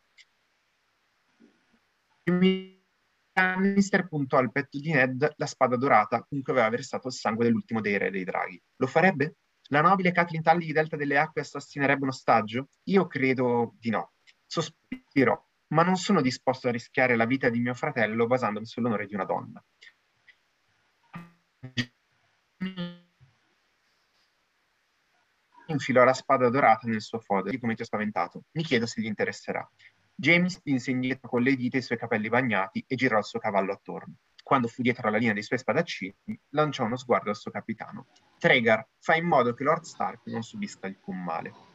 Lannister puntò al petto di Ned la spada dorata con cui aveva versato il sangue dell'ultimo dei re dei draghi. Lo farebbe? La nobile Catelyn Talli di Delta delle Acque assassinerebbe un ostaggio? Io credo di no. Sospirò, ma non sono disposto a rischiare la vita di mio fratello basandomi sull'onore di una donna. Infilò la spada dorata nel suo fodero, come ti ho spaventato. Mi chiedo se gli interesserà. James spinse indietro con le dita i suoi capelli bagnati e girò il suo cavallo attorno. Quando fu dietro alla linea dei suoi spadaccini, lanciò uno sguardo al suo capitano. Tregar, fai in modo che Lord Stark non subisca alcun male.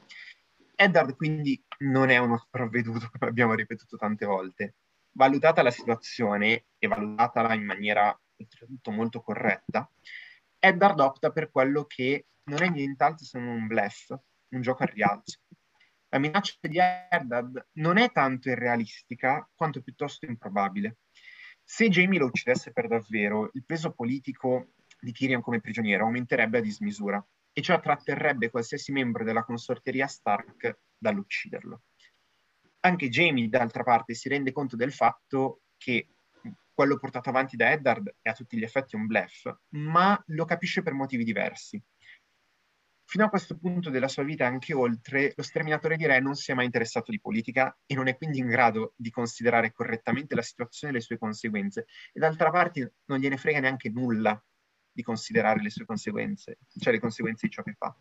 Eddard quindi non è uno sprovveduto, come abbiamo ripetuto tante volte. Valutata la situazione e valutatala in maniera oltretutto molto corretta, Eddard opta per quello che non è nient'altro se non un bluff, un gioco a rialzo. La minaccia di Eddard non è tanto irrealistica quanto piuttosto improbabile. Se Jamie lo uccidesse per davvero, il peso politico di Tyrion come prigioniero aumenterebbe a dismisura e ciò tratterrebbe qualsiasi membro della consorteria Stark dall'ucciderlo. Anche Jamie, d'altra parte, si rende conto del fatto che quello portato avanti da Eddard è a tutti gli effetti un bluff, ma lo capisce per motivi diversi. Fino a questo punto della sua vita, anche oltre, lo sterminatore di re non si è mai interessato di politica e non è quindi in grado di considerare correttamente la situazione e le sue conseguenze. E d'altra parte non gliene frega neanche nulla di considerare le sue conseguenze, cioè le conseguenze di ciò che fa.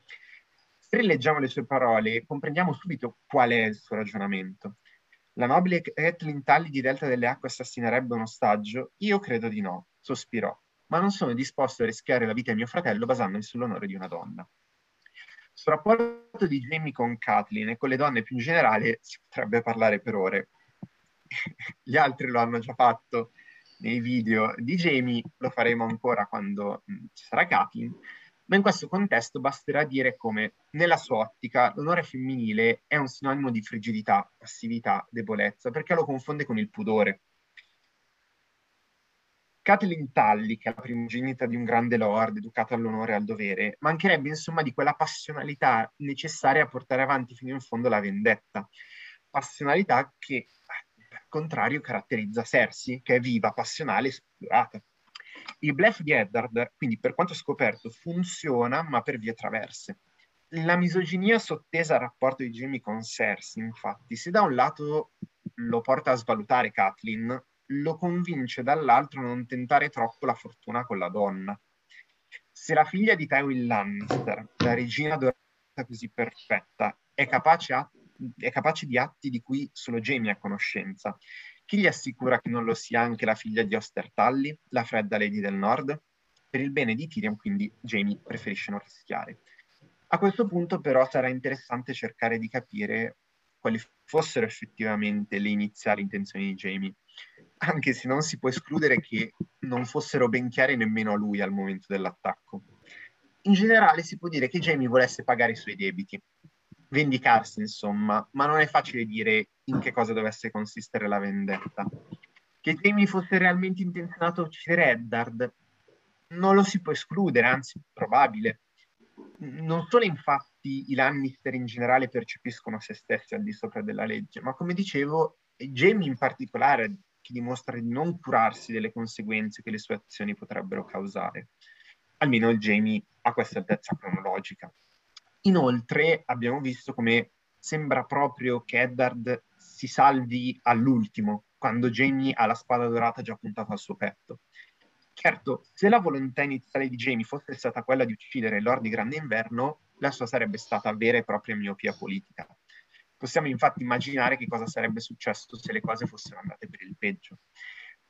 Se rileggiamo le sue parole, comprendiamo subito qual è il suo ragionamento. La nobile Kathleen Talli di Delta delle Acque assassinerebbe un ostaggio? Io credo di no, sospirò, ma non sono disposto a rischiare la vita di mio fratello basandomi sull'onore di una donna. Sul rapporto di Jamie con Kathleen e con le donne più in generale si potrebbe parlare per ore. Gli altri lo hanno già fatto nei video di Jamie, lo faremo ancora quando mh, ci sarà Kathleen, Ma in questo contesto basterà dire come, nella sua ottica, l'onore femminile è un sinonimo di frigidità, passività, debolezza, perché lo confonde con il pudore. Kathleen Tully, che è la primogenita di un grande lord, educata all'onore e al dovere, mancherebbe insomma di quella passionalità necessaria a portare avanti fino in fondo la vendetta. Passionalità che, contrario, caratterizza Cersei, che è viva, passionale e spudorata. Il bluff di Eddard, quindi per quanto scoperto, funziona ma per vie traverse. La misoginia sottesa al rapporto di Jamie con Cersei, infatti, se da un lato lo porta a svalutare Kathleen, lo convince dall'altro a non tentare troppo la fortuna con la donna. Se la figlia di Tywin Lannister, la regina dorata così perfetta, è capace, a, è capace di atti di cui solo Jamie ha conoscenza, chi gli assicura che non lo sia anche la figlia di Oster Tully, la fredda Lady del Nord? Per il bene di Tyrion, quindi, Jamie preferisce non rischiare. A questo punto, però, sarà interessante cercare di capire quali fossero effettivamente le iniziali intenzioni di Jamie anche se non si può escludere che non fossero ben chiare nemmeno a lui al momento dell'attacco. In generale si può dire che Jamie volesse pagare i suoi debiti, vendicarsi insomma, ma non è facile dire in che cosa dovesse consistere la vendetta. Che Jamie fosse realmente intenzionato a uccidere Eddard non lo si può escludere, anzi probabile. Non solo infatti i Lannister in generale percepiscono se stessi al di sopra della legge, ma come dicevo, Jamie in particolare che dimostra di non curarsi delle conseguenze che le sue azioni potrebbero causare. Almeno Jamie ha questa altezza cronologica. Inoltre abbiamo visto come sembra proprio che Eddard si salvi all'ultimo, quando Jamie ha la spada dorata già puntata al suo petto. Certo, se la volontà iniziale di Jamie fosse stata quella di uccidere Lord di Grande Inverno, la sua sarebbe stata vera e propria miopia politica. Possiamo infatti immaginare che cosa sarebbe successo se le cose fossero andate per il peggio.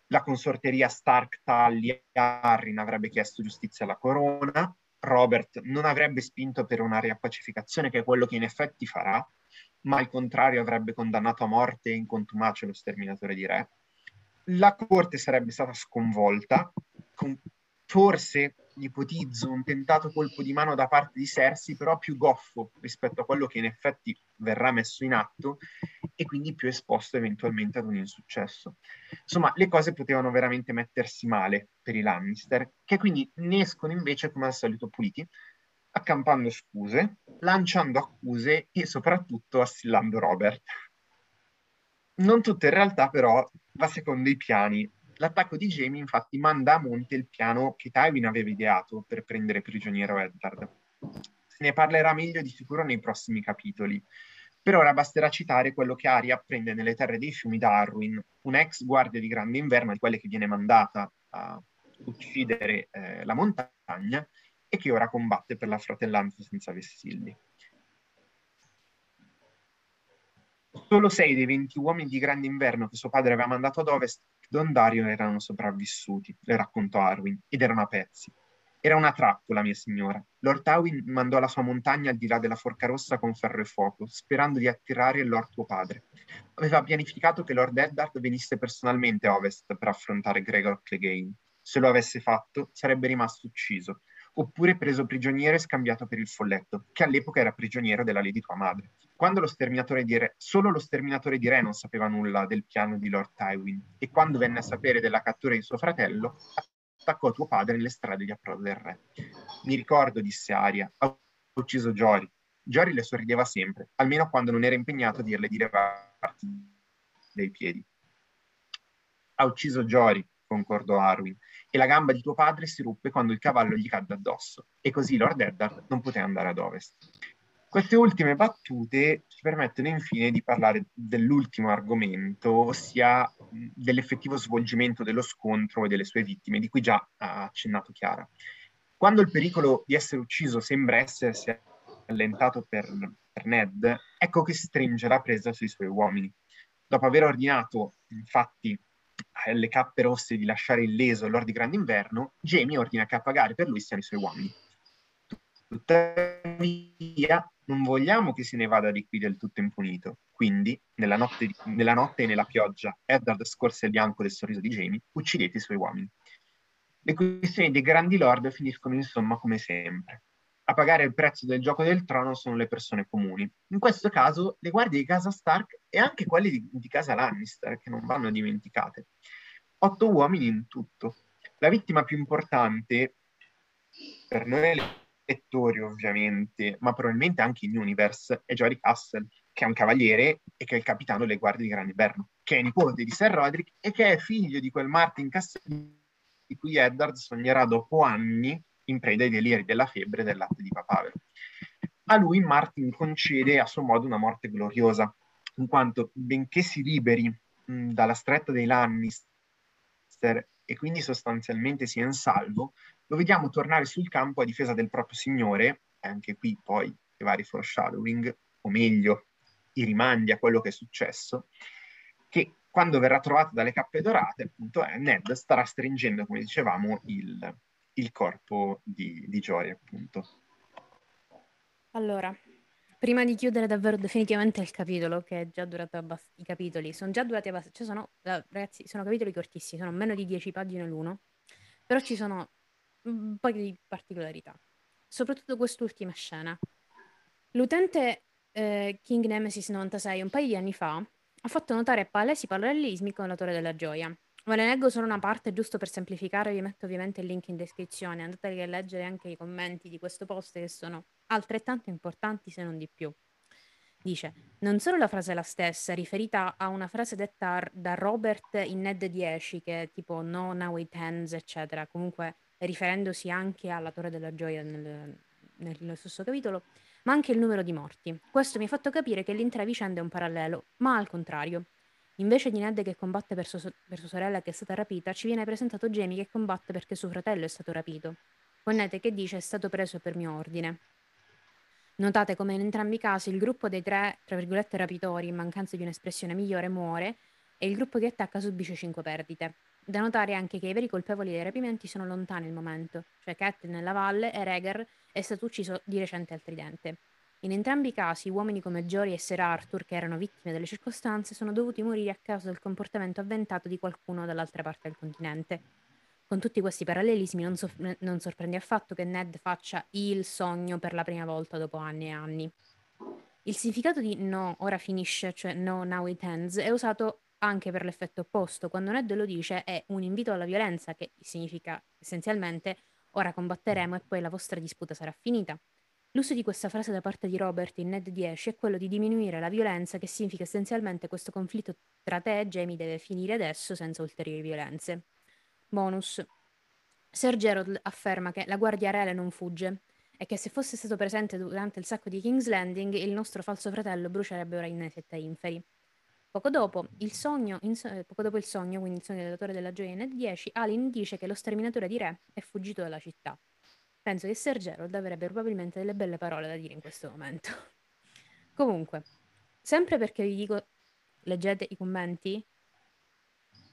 La consorteria Stark, Tully Arryn avrebbe chiesto giustizia alla corona, Robert non avrebbe spinto per una riappacificazione, che è quello che in effetti farà, ma al contrario avrebbe condannato a morte in contumace lo sterminatore di re. La corte sarebbe stata sconvolta, con forse ipotizzo un tentato colpo di mano da parte di Cersei, però più goffo rispetto a quello che in effetti verrà messo in atto e quindi più esposto eventualmente ad un insuccesso. Insomma, le cose potevano veramente mettersi male per i Lannister, che quindi ne escono invece come al solito puliti, accampando scuse, lanciando accuse e soprattutto assillando Robert. Non tutto in realtà però va secondo i piani L'attacco di Jamie infatti manda a monte il piano che Tywin aveva ideato per prendere prigioniero Eddard. Se ne parlerà meglio di sicuro nei prossimi capitoli. Per ora basterà citare quello che Arya apprende nelle terre dei fiumi da Arwyn, un'ex guardia di grande inverno di quelle che viene mandata a uccidere eh, la montagna e che ora combatte per la fratellanza senza vessilli. Solo sei dei venti uomini di grande inverno che suo padre aveva mandato ad ovest Don Dario erano sopravvissuti, le raccontò Arwin, ed erano a pezzi. Era una trappola, mia signora. Lord Tywin mandò la sua montagna al di là della Forca Rossa con ferro e fuoco, sperando di attirare Lord tuo padre. Aveva pianificato che Lord Eddard venisse personalmente a ovest per affrontare Gregor Clegane. Se lo avesse fatto, sarebbe rimasto ucciso, oppure preso prigioniero e scambiato per il folletto, che all'epoca era prigioniero della Lady tua madre. Quando lo sterminatore di Re, solo lo sterminatore di Re non sapeva nulla del piano di Lord Tywin, e quando venne a sapere della cattura di suo fratello, attaccò tuo padre nelle strade di approdo del re. Mi ricordo, disse Aria, ha ucciso Jory. Jory le sorrideva sempre, almeno quando non era impegnato a dirle di levarti dai piedi. Ha ucciso Jory, concordò Arwin, e la gamba di tuo padre si ruppe quando il cavallo gli cadde addosso, e così Lord Eddard non poté andare ad ovest. Queste ultime battute ci permettono infine di parlare dell'ultimo argomento, ossia dell'effettivo svolgimento dello scontro e delle sue vittime, di cui già ha accennato Chiara. Quando il pericolo di essere ucciso sembra essersi allentato per, per Ned, ecco che stringe la presa sui suoi uomini. Dopo aver ordinato, infatti, alle cappe rosse di lasciare illeso il Lord di Grande Inverno, Jamie ordina che a pagare per lui siano i suoi uomini. Tuttavia, non vogliamo che se ne vada di qui del tutto impunito. Quindi, nella notte, nella notte e nella pioggia, Eddard scorse il bianco del sorriso di Jamie, uccidete i suoi uomini. Le questioni dei grandi lord finiscono insomma come sempre. A pagare il prezzo del gioco del trono sono le persone comuni. In questo caso le guardie di casa Stark e anche quelle di, di casa Lannister, che non vanno dimenticate. Otto uomini in tutto. La vittima più importante, per noi lettori ovviamente, ma probabilmente anche in Universe, è Jory Castle, che è un cavaliere e che è il capitano delle guardie di Gran Inverno, che è nipote di Sir Roderick e che è figlio di quel Martin Castelli di cui Eddard sognerà dopo anni in preda ai deliri della febbre del latte di papavero. A lui Martin concede a suo modo una morte gloriosa, in quanto benché si liberi mh, dalla stretta dei Lannister e quindi sostanzialmente sia in salvo, lo vediamo tornare sul campo a difesa del proprio signore, anche qui poi i vari foreshadowing, o meglio, i rimandi a quello che è successo, che quando verrà trovato dalle cappe dorate, appunto, eh, Ned starà stringendo, come dicevamo, il, il corpo di, di Jory, appunto. Allora, prima di chiudere davvero definitivamente il capitolo, che è già durato abbastanza, i capitoli sono già durati abbastanza, cioè sono, ragazzi, sono capitoli cortissimi, sono meno di 10 pagine l'uno, però ci sono un po' di particolarità, soprattutto quest'ultima scena. L'utente eh, King Nemesis 96 un paio di anni fa ha fatto notare palesi parallelismi con la Torre della Gioia. Ve ne leggo solo una parte giusto per semplificare, vi metto ovviamente il link in descrizione, andate a leggere anche i commenti di questo post che sono altrettanto importanti se non di più. Dice, non solo la frase è la stessa, riferita a una frase detta da Robert in Ned 10, che è tipo no, now it ends, eccetera, comunque riferendosi anche alla Torre della Gioia nel, nel stesso capitolo, ma anche il numero di morti. Questo mi ha fatto capire che l'intera vicenda è un parallelo, ma al contrario. Invece di Ned che combatte per, so- per sua sorella che è stata rapita, ci viene presentato Jamie che combatte perché suo fratello è stato rapito. Con Ned che dice è stato preso per mio ordine. Notate come in entrambi i casi il gruppo dei tre, tra virgolette, rapitori, in mancanza di un'espressione migliore, muore e il gruppo che attacca subisce cinque perdite. Da notare anche che i veri colpevoli dei rapimenti sono lontani al momento, cioè Cat nella valle e Rhaegar è stato ucciso di recente al tridente. In entrambi i casi, uomini come Jory e Sir Arthur, che erano vittime delle circostanze, sono dovuti morire a causa del comportamento avventato di qualcuno dall'altra parte del continente. Con tutti questi parallelismi non, so- non sorprende affatto che Ned faccia il sogno per la prima volta dopo anni e anni. Il significato di no, ora finisce, cioè no, now it ends, è usato anche per l'effetto opposto. Quando Ned lo dice è un invito alla violenza, che significa essenzialmente ora combatteremo e poi la vostra disputa sarà finita. L'uso di questa frase da parte di Robert in Ned 10 è quello di diminuire la violenza, che significa essenzialmente questo conflitto tra te e Jamie deve finire adesso senza ulteriori violenze. Bonus. Sir Gerald afferma che la guardia reale non fugge e che se fosse stato presente durante il sacco di King's Landing il nostro falso fratello brucierebbe ora in sette inferi. Poco dopo, sogno, so- poco dopo il sogno, quindi il sogno della Torre della Gioia in Ned 10, Alin dice che lo sterminatore di Re è fuggito dalla città. Penso che Sir Gerald avrebbe probabilmente delle belle parole da dire in questo momento. Comunque, sempre perché vi dico, leggete i commenti,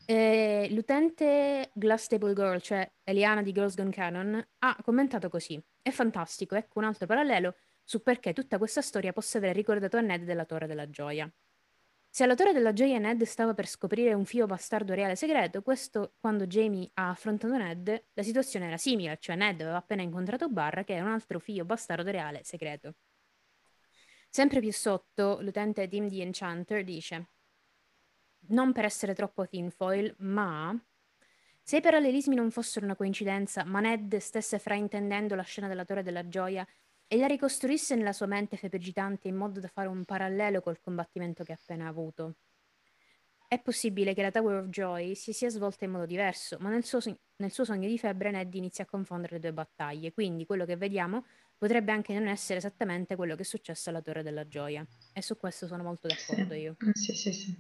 eh, l'utente Glass Table Girl, cioè Eliana di Girls Gone Canon, ha commentato così. È fantastico, ecco un altro parallelo su perché tutta questa storia possa aver ricordato a Ned della Torre della Gioia. Se alla Torre della Gioia Ned stava per scoprire un fio bastardo reale segreto, questo quando Jamie ha affrontato Ned, la situazione era simile, cioè Ned aveva appena incontrato Barra che era un altro fio bastardo reale segreto. Sempre più sotto, l'utente Tim the Enchanter dice non per essere troppo tinfoil, ma se i parallelismi non fossero una coincidenza, ma Ned stesse fraintendendo la scena della Torre della Gioia e la ricostruisse nella sua mente febbricitante in modo da fare un parallelo col combattimento che ha appena avuto. È possibile che la Tower of Joy si sia svolta in modo diverso, ma nel suo, nel suo sogno di febbre Ned inizia a confondere le due battaglie, quindi quello che vediamo potrebbe anche non essere esattamente quello che è successo alla Torre della Gioia. E su questo sono molto d'accordo sì. io. Sì, sì, sì.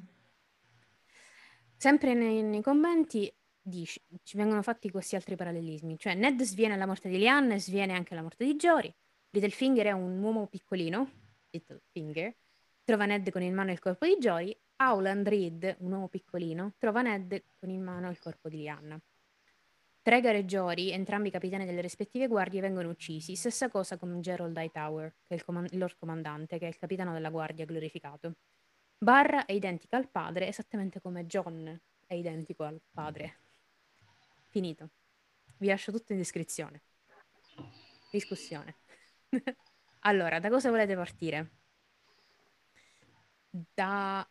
Sempre nei, nei commenti dici, ci vengono fatti questi altri parallelismi, cioè Ned sviene alla morte di Lian e sviene anche alla morte di Jory, Littlefinger è un uomo piccolino, Littlefinger, trova Ned con in mano il corpo di Joy, Howland Reed, un uomo piccolino, trova Ned con in mano il corpo di Lianna. Tregar e Jory, entrambi capitani delle rispettive guardie, vengono uccisi. Stessa cosa con Gerald Hightower, che è il, com- il loro comandante, che è il capitano della guardia glorificato. Barra è identica al padre, esattamente come John è identico al padre. Finito. Vi lascio tutto in descrizione. Discussione. allora, da cosa volete partire? Da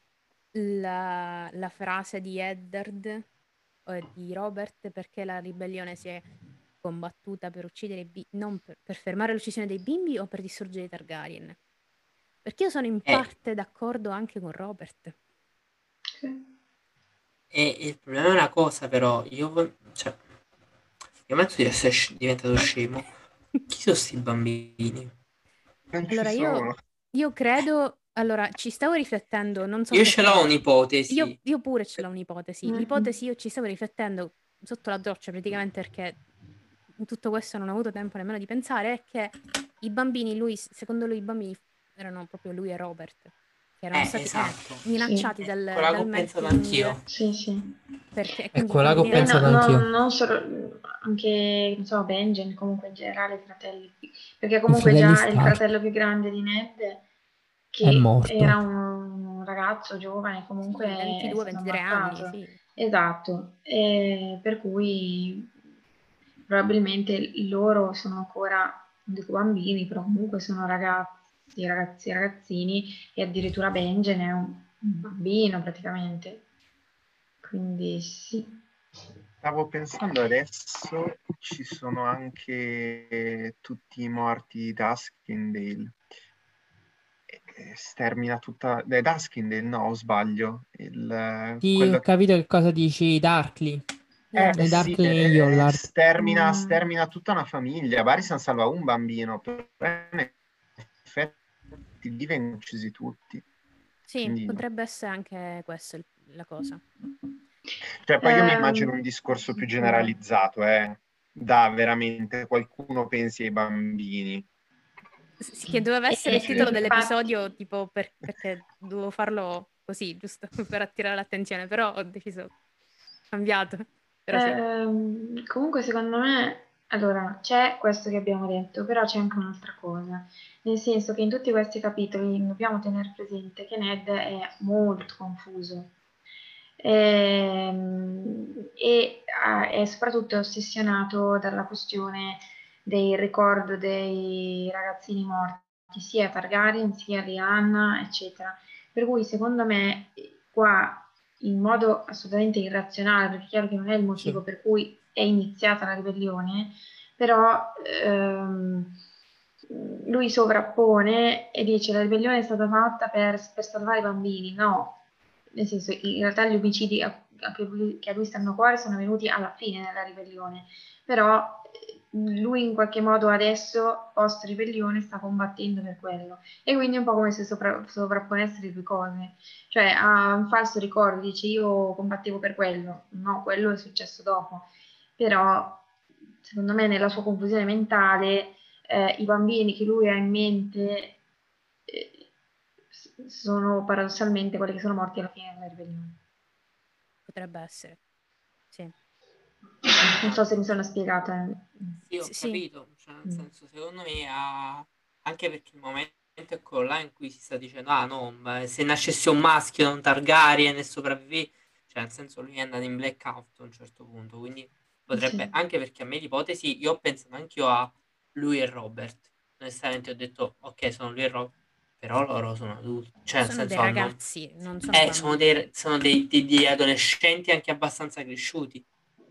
la, la frase di Eddard o di Robert perché la ribellione si è combattuta per uccidere i bimbi, non per, per, fermare l'uccisione dei bimbi o per distruggere i Targaryen. Perché io sono in eh. parte d'accordo anche con Robert. E il problema è una cosa, però, io, cioè, io metto di essere diventato scemo. Chi sono questi bambini? Allora, io, io credo allora, ci stavo riflettendo, non so Io ce l'ho un'ipotesi. Io, io pure ce l'ho un'ipotesi. Mm-hmm. L'ipotesi io ci stavo riflettendo sotto la doccia praticamente perché in tutto questo non ho avuto tempo nemmeno di pensare, è che i bambini, lui, secondo lui i bambini erano proprio lui e Robert. Che erano eh, stati esatto. minacciati sì. dal, Quella dal ho pensato anch'io. Sì, sì. Perché, è quella che ho pensato no, anch'io. No, non solo, anche, non so, Benjen, comunque in generale i fratelli. Perché comunque già è il fratello più grande di Ned che era un ragazzo giovane, comunque 22-23 anni, sì. Esatto, e per cui probabilmente loro sono ancora, non dico bambini, però comunque sono ragazzi, ragazzi, ragazzini e addirittura Benjen è un bambino praticamente. Quindi sì. Stavo pensando adesso ci sono anche tutti i morti di Duskindale stermina tutta... È Duskindale, no, o sbaglio? Il, sì, quello... ho capito che cosa dici, Darkly. Eh, eh, Darkly sì, eh, stermina, mm. stermina, tutta una famiglia. Barisan salva un bambino, però in effetti lì vengono uccisi tutti. Sì, Quindi... potrebbe essere anche questa la cosa. Cioè, poi io mi ehm, immagino un discorso più generalizzato, eh, da veramente qualcuno pensi ai bambini sì, che doveva essere il titolo dell'episodio, tipo per, perché dovevo farlo così, giusto per attirare l'attenzione, però ho deciso, cambiato. Però sì. eh, comunque secondo me, allora, c'è questo che abbiamo detto, però c'è anche un'altra cosa, nel senso che in tutti questi capitoli dobbiamo tenere presente che Ned è molto confuso ehm, e, e è soprattutto ossessionato dalla questione del ricordo dei ragazzini morti, sia Targaryen sia Lianna, eccetera. Per cui secondo me qua in modo assolutamente irrazionale, perché è chiaro che non è il motivo sì. per cui è iniziata la ribellione, però ehm, lui sovrappone e dice la ribellione è stata fatta per, per salvare i bambini, no, nel senso in realtà gli omicidi a, a lui, che a lui stanno a cuore sono venuti alla fine della ribellione, però lui in qualche modo adesso, post ribellione, sta combattendo per quello. E quindi è un po' come se sopra- sovrapponesse le due cose. Cioè ha un falso ricordo, dice io combattevo per quello. No, quello è successo dopo. Però, secondo me, nella sua confusione mentale, eh, i bambini che lui ha in mente eh, sono paradossalmente quelli che sono morti alla fine della ribellione. Potrebbe essere, sì. Non so se mi sono spiegata. Sì, ho sì. capito, cioè, nel mm. senso, secondo me, ha... anche perché il momento è quello là in cui si sta dicendo, ah no, se nascesse un maschio, un Targaryen e sopravvive, cioè nel senso lui è andato in blackout a un certo punto, quindi potrebbe, sì. anche perché a me l'ipotesi, io ho pensato anch'io a lui e Robert, onestamente ho detto, ok, sono lui e Robert, però loro sono adulti, cioè sono senso dei ragazzi, non sono, eh, sono, dei, sono dei, dei, dei adolescenti anche abbastanza cresciuti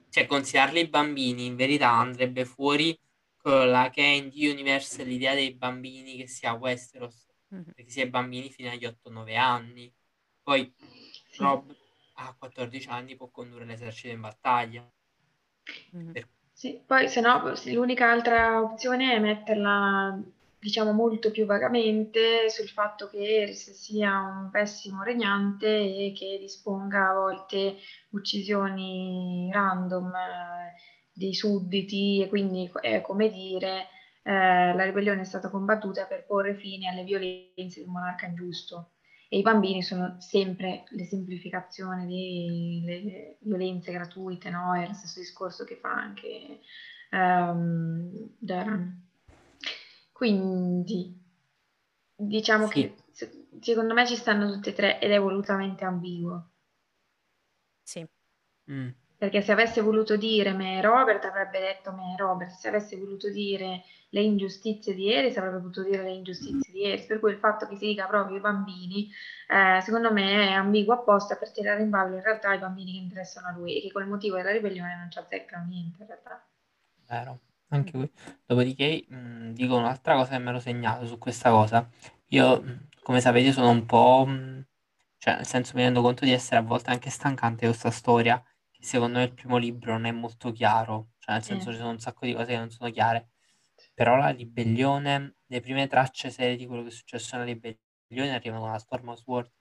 cioè considerarli bambini in verità andrebbe fuori quella che è in D-Universe l'idea dei bambini che sia Westeros, mm-hmm. perché si è bambini fino agli 8-9 anni. Poi. Rob a 14 anni può condurre l'esercito in battaglia. Mm-hmm. Sì, poi se no l'unica altra opzione è metterla diciamo molto più vagamente sul fatto che sia un pessimo regnante e che disponga a volte uccisioni random eh, dei sudditi e quindi è come dire eh, la ribellione è stata combattuta per porre fine alle violenze di un monarca ingiusto e i bambini sono sempre l'esemplificazione delle violenze gratuite, no? È lo stesso discorso che fa anche um, Daran. Quindi diciamo sì. che secondo me ci stanno tutte e tre ed è volutamente ambiguo. Sì. Mm. Perché se avesse voluto dire me Robert avrebbe detto me Robert, se avesse voluto dire le ingiustizie di ieri avrebbe potuto dire le ingiustizie di ieri, per cui il fatto che si dica proprio i bambini, eh, secondo me è ambiguo apposta per tirare in ballo in realtà i bambini che interessano a lui e che col motivo della ribellione non ci azzeccano niente in realtà. Vero, anche qui. Dopodiché mh, dico un'altra cosa che mi ero segnato su questa cosa. Io, come sapete, sono un po'... Mh, cioè, nel senso mi rendo conto di essere a volte anche stancante questa storia, secondo me il primo libro non è molto chiaro, cioè nel senso eh. ci sono un sacco di cose che non sono chiare però la ribellione, le prime tracce serie di quello che è successo nella ribellione arrivano con la Storm of Sword.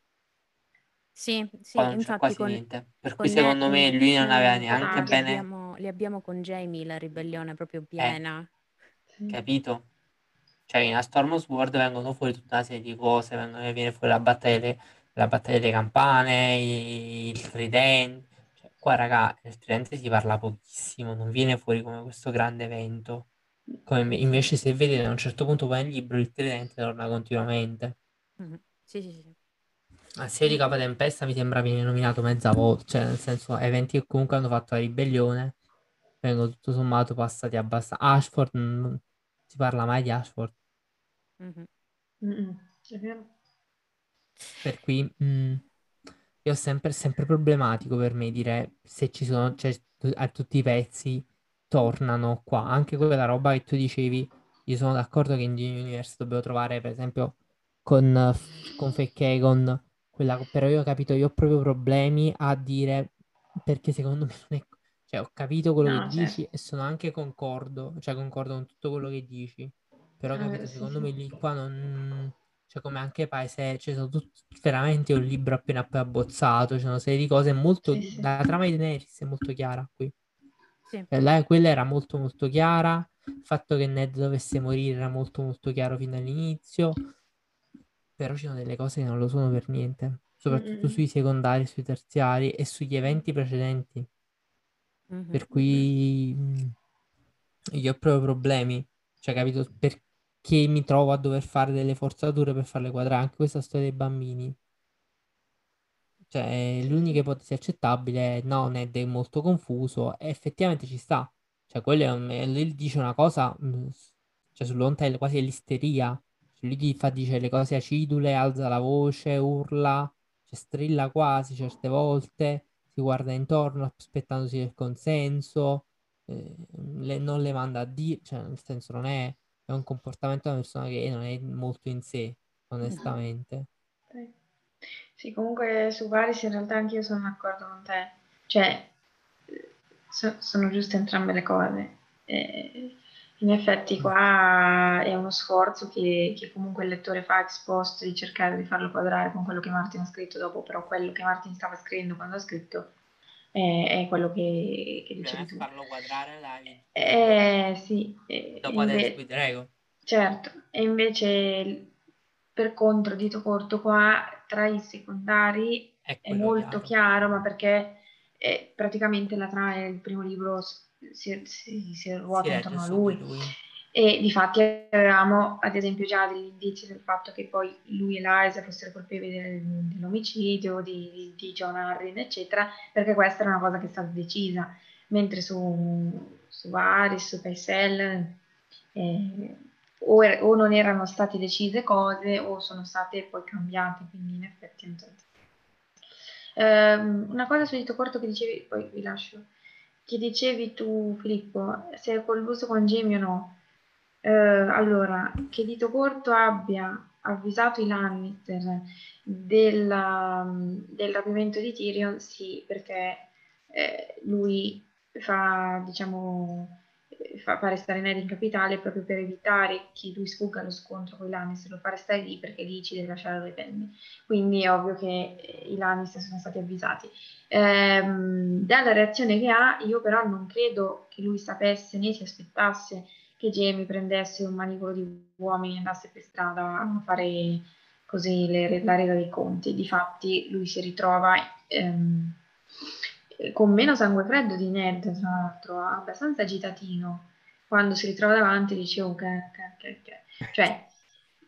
Sì, sì, non c'è quasi con, niente. Per cui secondo me lui non aveva neanche ah, bene... Li abbiamo, li abbiamo, con Jamie la ribellione proprio eh, piena. Eh, capito? Cioè in A Storm of Sword vengono fuori tutta una serie di cose, vengono, viene fuori la battaglia, la battaglia delle campane, il tridente. Qua raga, nel tridente si parla pochissimo, non viene fuori come questo grande evento. Come invece se vedete a un certo punto poi nel libro il tridente torna continuamente. Mm-hmm. Sì, sì, sì. A serie di Capa Tempesta mi sembra viene nominato mezza volta, cioè nel senso eventi che comunque hanno fatto la ribellione vengono tutto sommato passati abbastanza. Ashford, non si parla mai di Ashford. Mm-hmm. Vero. Per cui mh, mm, io ho sempre, sempre problematico per me dire se ci sono, cioè, a tutti i pezzi tornano qua. Anche quella roba che tu dicevi, io sono d'accordo che in Genie Universe dobbiamo trovare, per esempio, con, con Fake Egon, quella, però io ho capito, io ho proprio problemi a dire, perché secondo me non è... Cioè, ho capito quello no, che certo. dici e sono anche concordo, cioè concordo con tutto quello che dici, però ho capito, secondo me lì qua non... Cioè, come anche paese, cioè, sono tutti, veramente un libro appena appena abbozzato, c'è una serie di cose molto... Sì, la trama di Daenerys è molto chiara qui. Sì. Lei, quella era molto molto chiara. Il fatto che Ned dovesse morire era molto molto chiaro fin dall'inizio. Però ci sono delle cose che non lo sono per niente. Soprattutto mm-hmm. sui secondari, sui terziari e sugli eventi precedenti. Mm-hmm. Per cui mm, io ho proprio problemi. Cioè, capito? Perché mi trovo a dover fare delle forzature per farle quadrare. Anche questa storia dei bambini cioè, l'unica ipotesi accettabile è no, Ned è molto confuso e effettivamente ci sta. Cioè, quello è un, lui dice una cosa, mm, cioè sull'onta quasi l'isteria. Cioè, lui fa, dice le cose acidule, alza la voce, urla, cioè, strilla quasi certe volte, si guarda intorno aspettandosi il consenso, eh, le, non le manda a dire, cioè nel senso non è, è un comportamento di una persona che non è molto in sé, onestamente. Sì. Sì, comunque su Varis in realtà anche io sono d'accordo con te, cioè so- sono giuste entrambe le cose. E in effetti qua è uno sforzo che, che comunque il lettore fa ex post di cercare di farlo quadrare con quello che Martin ha scritto dopo, però quello che Martin stava scrivendo quando ha scritto è, è quello che, che dicevi tu. farlo quadrare dai. Eh, sì. Dopo inve- adesso vi prego. Certo, e invece per contro Dito Corto qua tra i secondari è, è molto chiaro. chiaro, ma perché è, praticamente la trama del primo libro si, si, si ruota intorno a lui. lui. E di fatti avevamo ad esempio già degli indizi del fatto che poi lui e Liza fossero colpevoli del, dell'omicidio di, di, John Arryn, eccetera, perché questa era una cosa che è stata decisa. Mentre su, su Varys, su Paisel, eh, o, er- o, non erano state decise cose o sono state poi cambiate, quindi in effetti non um, una cosa sul dito corto che dicevi, poi vi lascio, che dicevi tu Filippo, se è colluso con Jamie o no. Uh, allora, che dito corto abbia avvisato i Lannister del, del rapimento di Tyrion, sì, perché eh, lui fa, diciamo, fa, fa restare Ned in capitale proprio per evitare che lui sfugga allo scontro con i Lannister, lo fa restare lì perché lì ci deve lasciare le penne. Quindi è ovvio che eh, i Lannister sono stati avvisati. Ehm, dalla reazione che ha, io però non credo che lui sapesse né si aspettasse che Jamie prendesse un manicolo di uomini e andasse per strada a fare così le, la resa dei conti. Difatti lui si ritrova ehm, con meno sangue freddo di Ned, tra l'altro, abbastanza agitatino. Quando si ritrova davanti dice, oh, che, che, che, Cioè,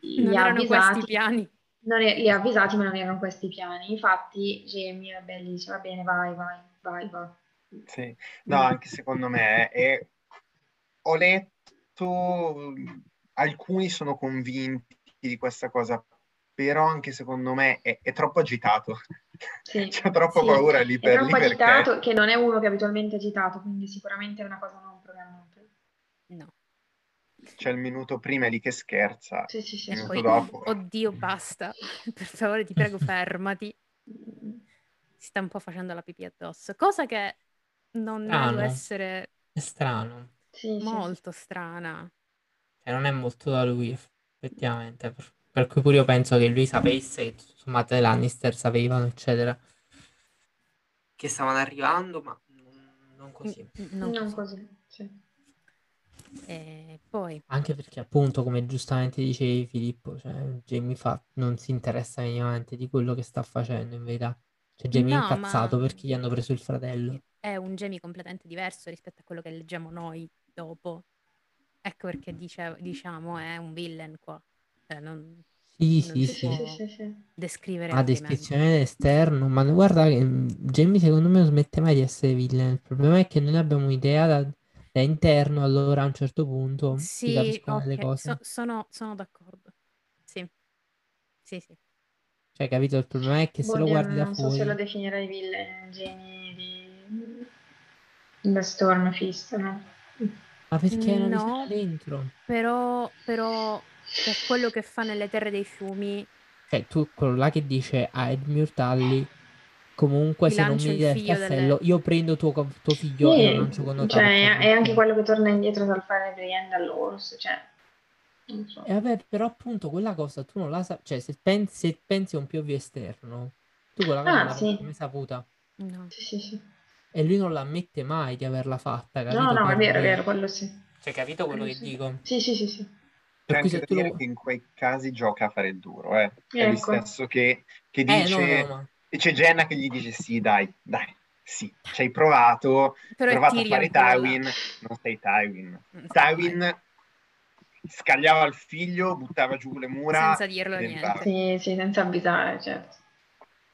non erano avvisati, questi piani. Non è, li ha avvisati, ma non erano questi piani. Infatti, Jamie, vabbè, gli dice, va bene, vai, vai, vai, vai. Sì. No, anche secondo me è... ho letto, alcuni sono convinti di questa cosa, però anche secondo me è, è troppo agitato. Sì, C'è troppa sì. paura lì È per lì troppo perché... agitato che non è uno che è abitualmente agitato, quindi sicuramente è una cosa non programmata. No. C'è il minuto prima è lì che scherza, Sì, sì, sì. Poi, dopo. oddio, basta. Per favore, ti prego, fermati. Mm, Si sta un po' facendo la pipì addosso. Cosa che non Strano. nego essere È strano. Sì, sì. molto strana. Cioè, non è molto da lui, effettivamente. Per, per cui pure io penso che lui sapesse che tutto sommato i Lannister sapevano, eccetera. Che stavano arrivando, ma non, non così. Non Non così. sì. E poi, Anche perché, appunto, come giustamente dicevi Filippo, cioè, Jamie fa, non si interessa minimamente di quello che sta facendo, in verità. Cioè, Jamie è No, incazzato ma- perché gli hanno preso il fratello. è un Jamie completamente diverso rispetto a quello che leggiamo noi dopo. Ecco perché dice- diciamo è un villain qua. Cioè, non Sì, Non sì, sì. Sì, sì, descrivere A descrizione esterno, ma guarda mm, Jamie secondo me non smette mai di essere villain. Il problema è che noi abbiamo un'idea da, da interno, allora a un certo punto si Sì, capiscono le ok, cose. so- sono, sono d'accordo. Sì, sì, sì. Cioè, capito? Il problema è che se Boh, lo guardi da non so se lo fuori, definirei villain Jamie di The Storm Fist, no? Ma perché è una No. visione dentro? Però, però per quello che fa nelle terre dei fiumi, Cioè, tu, quello là che dice a Edmure Tully, comunque Ti se non lancio mi il dai il figlio delle- castello, io prendo tuo, co- tuo figlio e lo lancio con cioè, è, è anche quello che torna indietro dal fare Brienne dall'orso, cioè, non so. E vabbè, però appunto quella cosa tu non la sai, cioè se pensi, se pensi a un POV esterno, tu quella cosa Ah, non l'avresti sì. mai saputa. no. Sì, sì, sì. E lui non la ammette mai di averla fatta, capito? No, no, è Per vero, è vero, quello sì. Cioè, capito quello che Sì. dico? Sì, sì, sì, sì. Per C'è cui anche se da tu dire lo... che in quei casi gioca a fare il duro, eh. È Ecco. stesso che, che Eh, dice... no, no, ma... E c'è Jenna che gli dice sì, dai, dai, sì, ci hai provato, Però hai è provato a fare quella. Tywin, non sei Tywin. Tywin scagliava il figlio, buttava giù le mura. Senza dirlo niente. Sì, sì, senza avvisare, certo.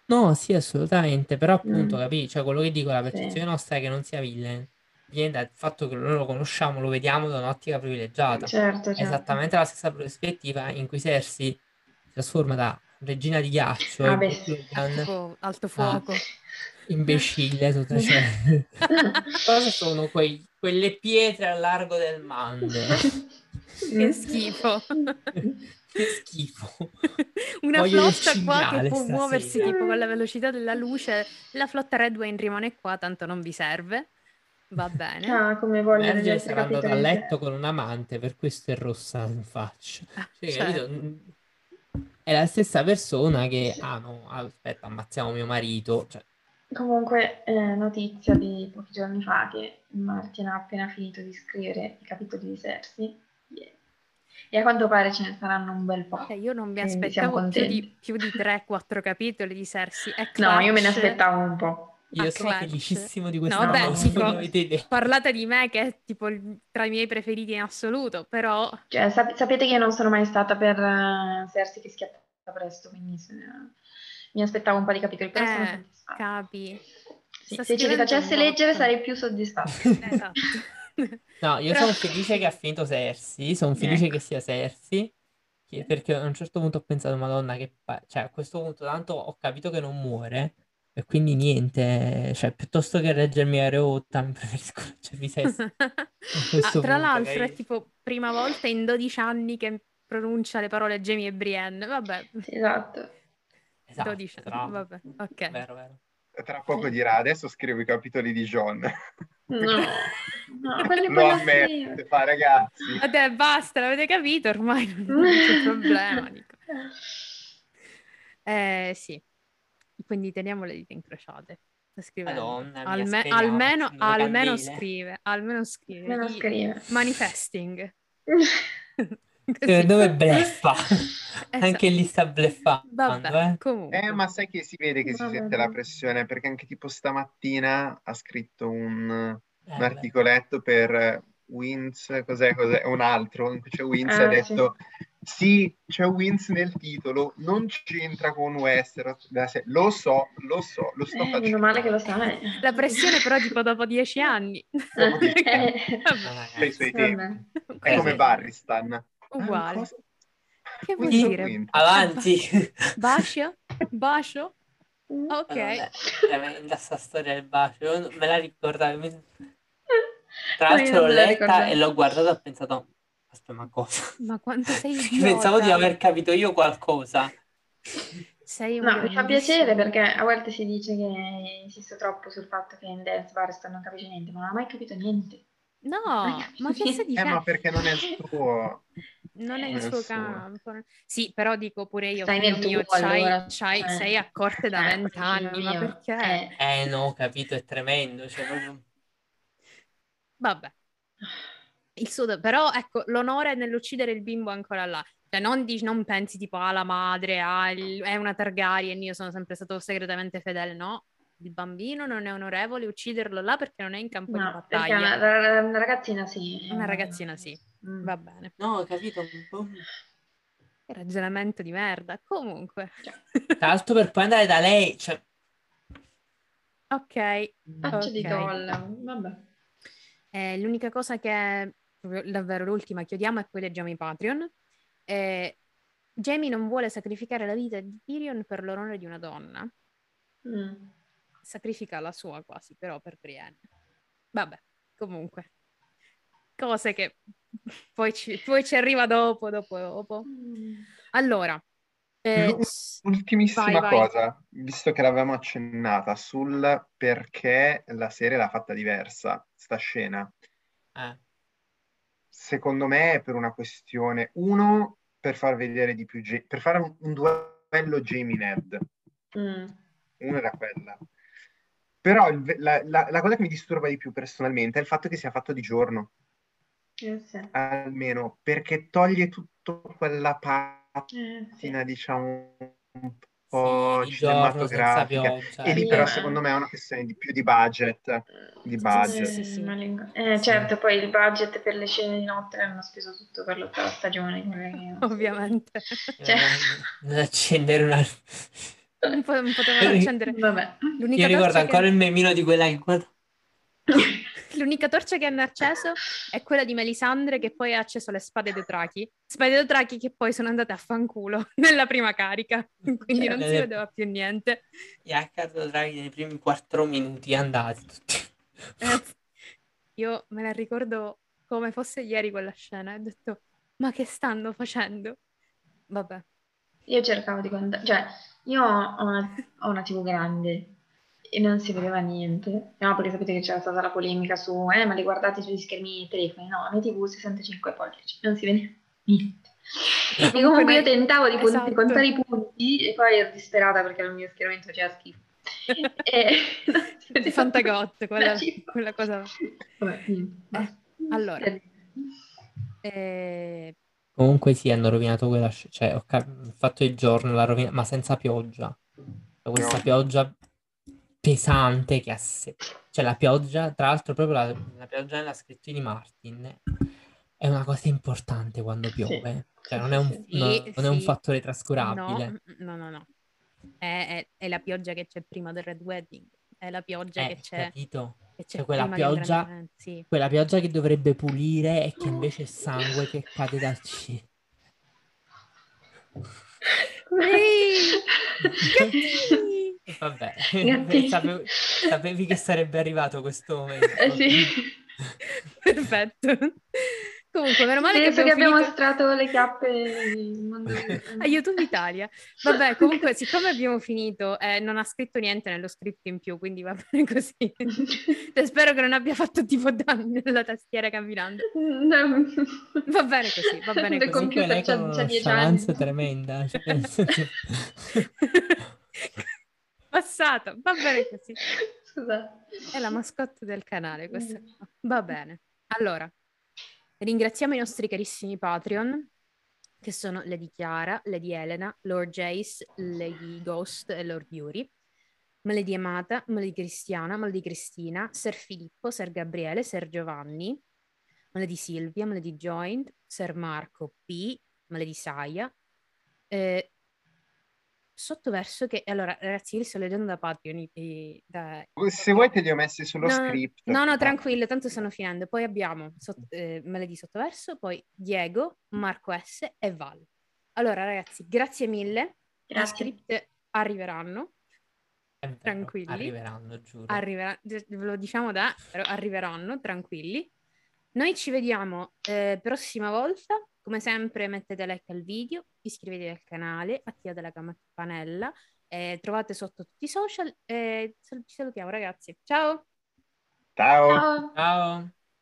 No, sì, assolutamente, però appunto, Mm. capisci? Cioè, quello che dico, la Sì. percezione nostra è che non sia villain, viene dal fatto che noi lo conosciamo, lo vediamo da un'ottica privilegiata. Certo, certo. Esattamente la stessa prospettiva in cui Cersei si trasforma da regina di ghiaccio Ah, e beh, sì. Tipo Ah. alto fuoco. imbecille sotto cioè, cosa sono quei- quelle pietre al largo del mando Che schifo. che schifo Una Voglio flotta qua che può stasera. muoversi tipo con la velocità della luce. La flotta Red Wine rimane qua, tanto non vi serve. Va bene. Ah, come voglio altri sarà andato a letto con un amante per questo è rossa in faccia Ah, Cioè, certo. capito? Mm, è la stessa persona che ah no aspetta ammazziamo mio marito cioè, Comunque, eh, notizia di pochi giorni fa che Martin ha appena finito di scrivere i capitoli di Cersei. E a quanto pare ce ne saranno un bel po'. Eh, io non mi aspettavo più di, più di 3-4 capitoli di Cersei. È No, io me ne aspettavo un po'. io sono felicissimo di No, questa vabbè, cosa dico- Parlate di me che è tipo tra i miei preferiti in assoluto, però Cioè, sap- sapete che io non sono mai stata per eh, Cersei che schiatta presto, quindi se ne- mi aspettavo un po' di capitoli, però sono Eh, soddisfatta. capi. Sì, se ce li scrivendo facesse leggere sarei più soddisfatta. Esatto. No, io Però- sono felice che ha finito Cersei, sono felice che sia Cersei, che- perché a un certo punto ho pensato, Madonna, che pa- cioè a questo punto tanto ho capito che non muore, e quindi niente, cioè piuttosto che leggermi Areotta, mi preferisco a questo Ah, tra punto, l'altro è capito? tipo prima volta in 12 anni che pronuncia le parole Jamie e Brienne. Vabbè, Esatto. Esatto, 12 anni. Vabbè, ok. Vero, vero. Tra poco dirà, adesso scrivo i capitoli di John. No, no, Lo ammette, fa ragazzi. Vabbè, basta, l'avete capito ormai, non c'è problema. dico. Eh, sì, quindi teniamo le dita incrociate. Madonna Alme- speriamo, almeno, almeno scrive, almeno scrive. I- scrive. Manifesting. Così. Me bleffa. Esatto. Anche lì sta bleffando, Vabbè, eh. comunque. Eh, ma sai che si vede che si Vabbè. sente la pressione, perché anche tipo stamattina ha scritto un, un Eh, beh. articoletto per Wins, cos'è, cos'è, un altro, in cui c'è Wins, Ah, ha detto Sì, c'è Wins nel titolo, non c'entra con Westeros. Lo so, lo so, lo sto Eh, facendo. meno male che lo sai. La pressione però tipo dopo dieci anni. Eh, Vabbè, Per i suoi tempi. vabbè. È come Sì. Barristan. Uguale. Che vuol Questo dire? Avanti. Bacio? Bacio? Mm. Ok. Vabbè, Tremenda sta storia del bacio. Io Me la ricordavo. Tra l'altro l'ho la letta e l'ho guardata e ho pensato, aspetta, ma cosa? Ma quanto sei idiota. Pensavo di aver capito io qualcosa. Sei un No, mi fa piacere perché a volte si dice che insisto troppo sul fatto che in Dance Barristan non capisce niente, ma non ha mai capito niente. No, ma che stai Eh, dicendo? ma perché non è il suo... Non è il non è suo campo. Sì, però dico pure io, Stai figlio nel tuo, mio, c'hai- allora. c'hai- Eh. sei a corte da Eh, vent'anni, figlio ma perché? Eh, Eh no, ho capito, è tremendo. Cioè, proprio... Vabbè. Il suo, però ecco, l'onore nell'uccidere il bimbo è ancora là. Cioè, non, dici- non pensi tipo alla madre, ah, il- è una Targaryen, io sono sempre stato segretamente fedele. No, il bambino non è onorevole ucciderlo là perché non è in campo di no, perché battaglia. una, una ragazzina sì. Una ragazzina sì, Mm. va bene. No, ho capito. un po'. Che ragionamento di merda. Comunque, Tra l'altro per poi andare da lei, cioè... ok. Faccia di Ok. tolla, vabbè. Eh, l'unica cosa che, proprio davvero l'ultima, chiudiamo e poi leggiamo i Patreon. Eh, Jamie non vuole sacrificare la vita di Tyrion per l'onore di una donna. Mm. Sacrifica la sua quasi, però per Brienne. Vabbè, comunque. Cose che poi ci, poi ci arriva dopo, dopo, dopo. Allora, eh, Ultimissima Vai, vai. cosa, visto che l'avevamo accennata sul perché la serie l'ha fatta diversa, sta scena. Eh. Secondo me è per una questione, uno, per far vedere di più, per fare un, un duello Jamie-Ned, Mm. uno era quella. Però il la, la- la cosa che mi disturba di più personalmente è il fatto che sia fatto di giorno, Eh, sì. almeno, perché toglie tutta quella Eh, sì. patina, diciamo, un po' Sì, cinematografica. E lì però eh. secondo me è una questione di più di budget, di Sì, budget. sì, sì. eh, certo, poi il budget per le scene di notte l'hanno speso tutto per l'ottava stagione. ovviamente. Cioè- Non accendere una... Non po- non potevano accendere. Vabbè. L'unica Io ricordo torcia che- ancora il memino di quella che guarda. L'unica torcia che hanno acceso è quella di Melisandre che poi ha acceso le spade dei Trachi. Spade dei Trachi che poi sono andate a fanculo nella prima carica, quindi non si Eh. vedeva più niente. Riccardo Draghi nei primi quattro minuti andati tutti. Eh, io me la ricordo come fosse ieri quella scena e ho detto, ma che stanno facendo? Vabbè, Io cercavo di guardare, cioè, io ho una, ho una TV grande e non si vedeva niente. No, perché sapete che c'era stata la polemica su, eh, ma li guardate sugli schermi dei telefoni. No, la mia TV 65 pollici, non si vedeva niente. E comunque io tentavo di, Esatto. contare i punti e poi ero disperata perché il mio schermo faceva schifo. E Fantagotto, quella, quella cosa. Vabbè, niente, basta. allora. Eh, Comunque sì, hanno rovinato quella sc- cioè ho cap- fatto il giorno, la rovina- ma senza pioggia. Questa No. pioggia pesante che ha se- cioè la pioggia, tra l'altro proprio la, la pioggia nella scrittura di Martin è una cosa importante quando piove. Cioè non è un, Sì, no- non è un sì. fattore no, trascurabile. no, no, no. È, è- è la pioggia che c'è prima del Red Wedding. È la pioggia Eh, che c'è, capito? che c'è Cioè, quella pioggia- Sì. Quella pioggia che dovrebbe pulire e che invece è sangue che cade dal cielo. Sì! Vabbè, sapevo- sapevi che sarebbe arrivato questo momento. Eh sì. Perfetto. Comunque, meno male che Penso che abbiamo abbiamo finito mostrato le chiappe mondo a YouTube Italia. Vabbè, comunque, siccome abbiamo finito, eh, non ha scritto niente nello script in più, quindi va bene così. Spero che non abbia fatto tipo danni nella tastiera camminando. No. Va bene così, va bene Del così. Computer c'ha- c'ha 10 nonchalance anni. tremenda. cioè, Passato, va bene così. Scusa. È la mascotte del canale questa qua. Va bene. Allora, ringraziamo i nostri carissimi Patreon, che sono Lady Chiara, Lady Elena, Lord Jace, Lady Ghost e Lord Yuri. Maledi Amata, Maledi Cristiana, Maledi Cristina, Ser Filippo, Ser Gabriele, Ser Giovanni, Maledi Silvia, Maledi Joint, Ser Marco P, Maledi Saia. Eh, sottoverso che... Allora, ragazzi, io li sto leggendo da Patreon. i- da- Se vuoi te li ho messi sullo No, script. No, no, tranquillo, tanto stanno finendo. Poi abbiamo sot- eh, Melody sottoverso, poi Diego, Marco S e Val. Allora, ragazzi, grazie mille. I Grazie. script arriveranno. Vero, Tranquilli. Arriveranno, giuro. Arriverà- ve lo diciamo da, arriveranno, tranquilli. Noi ci vediamo eh, prossima volta. Come sempre mettete like al video, iscrivetevi al canale, attivate la campanella, eh, trovate sotto tutti i social e sal- ci salutiamo ragazzi. Ciao! Ciao. Ciao. Ciao.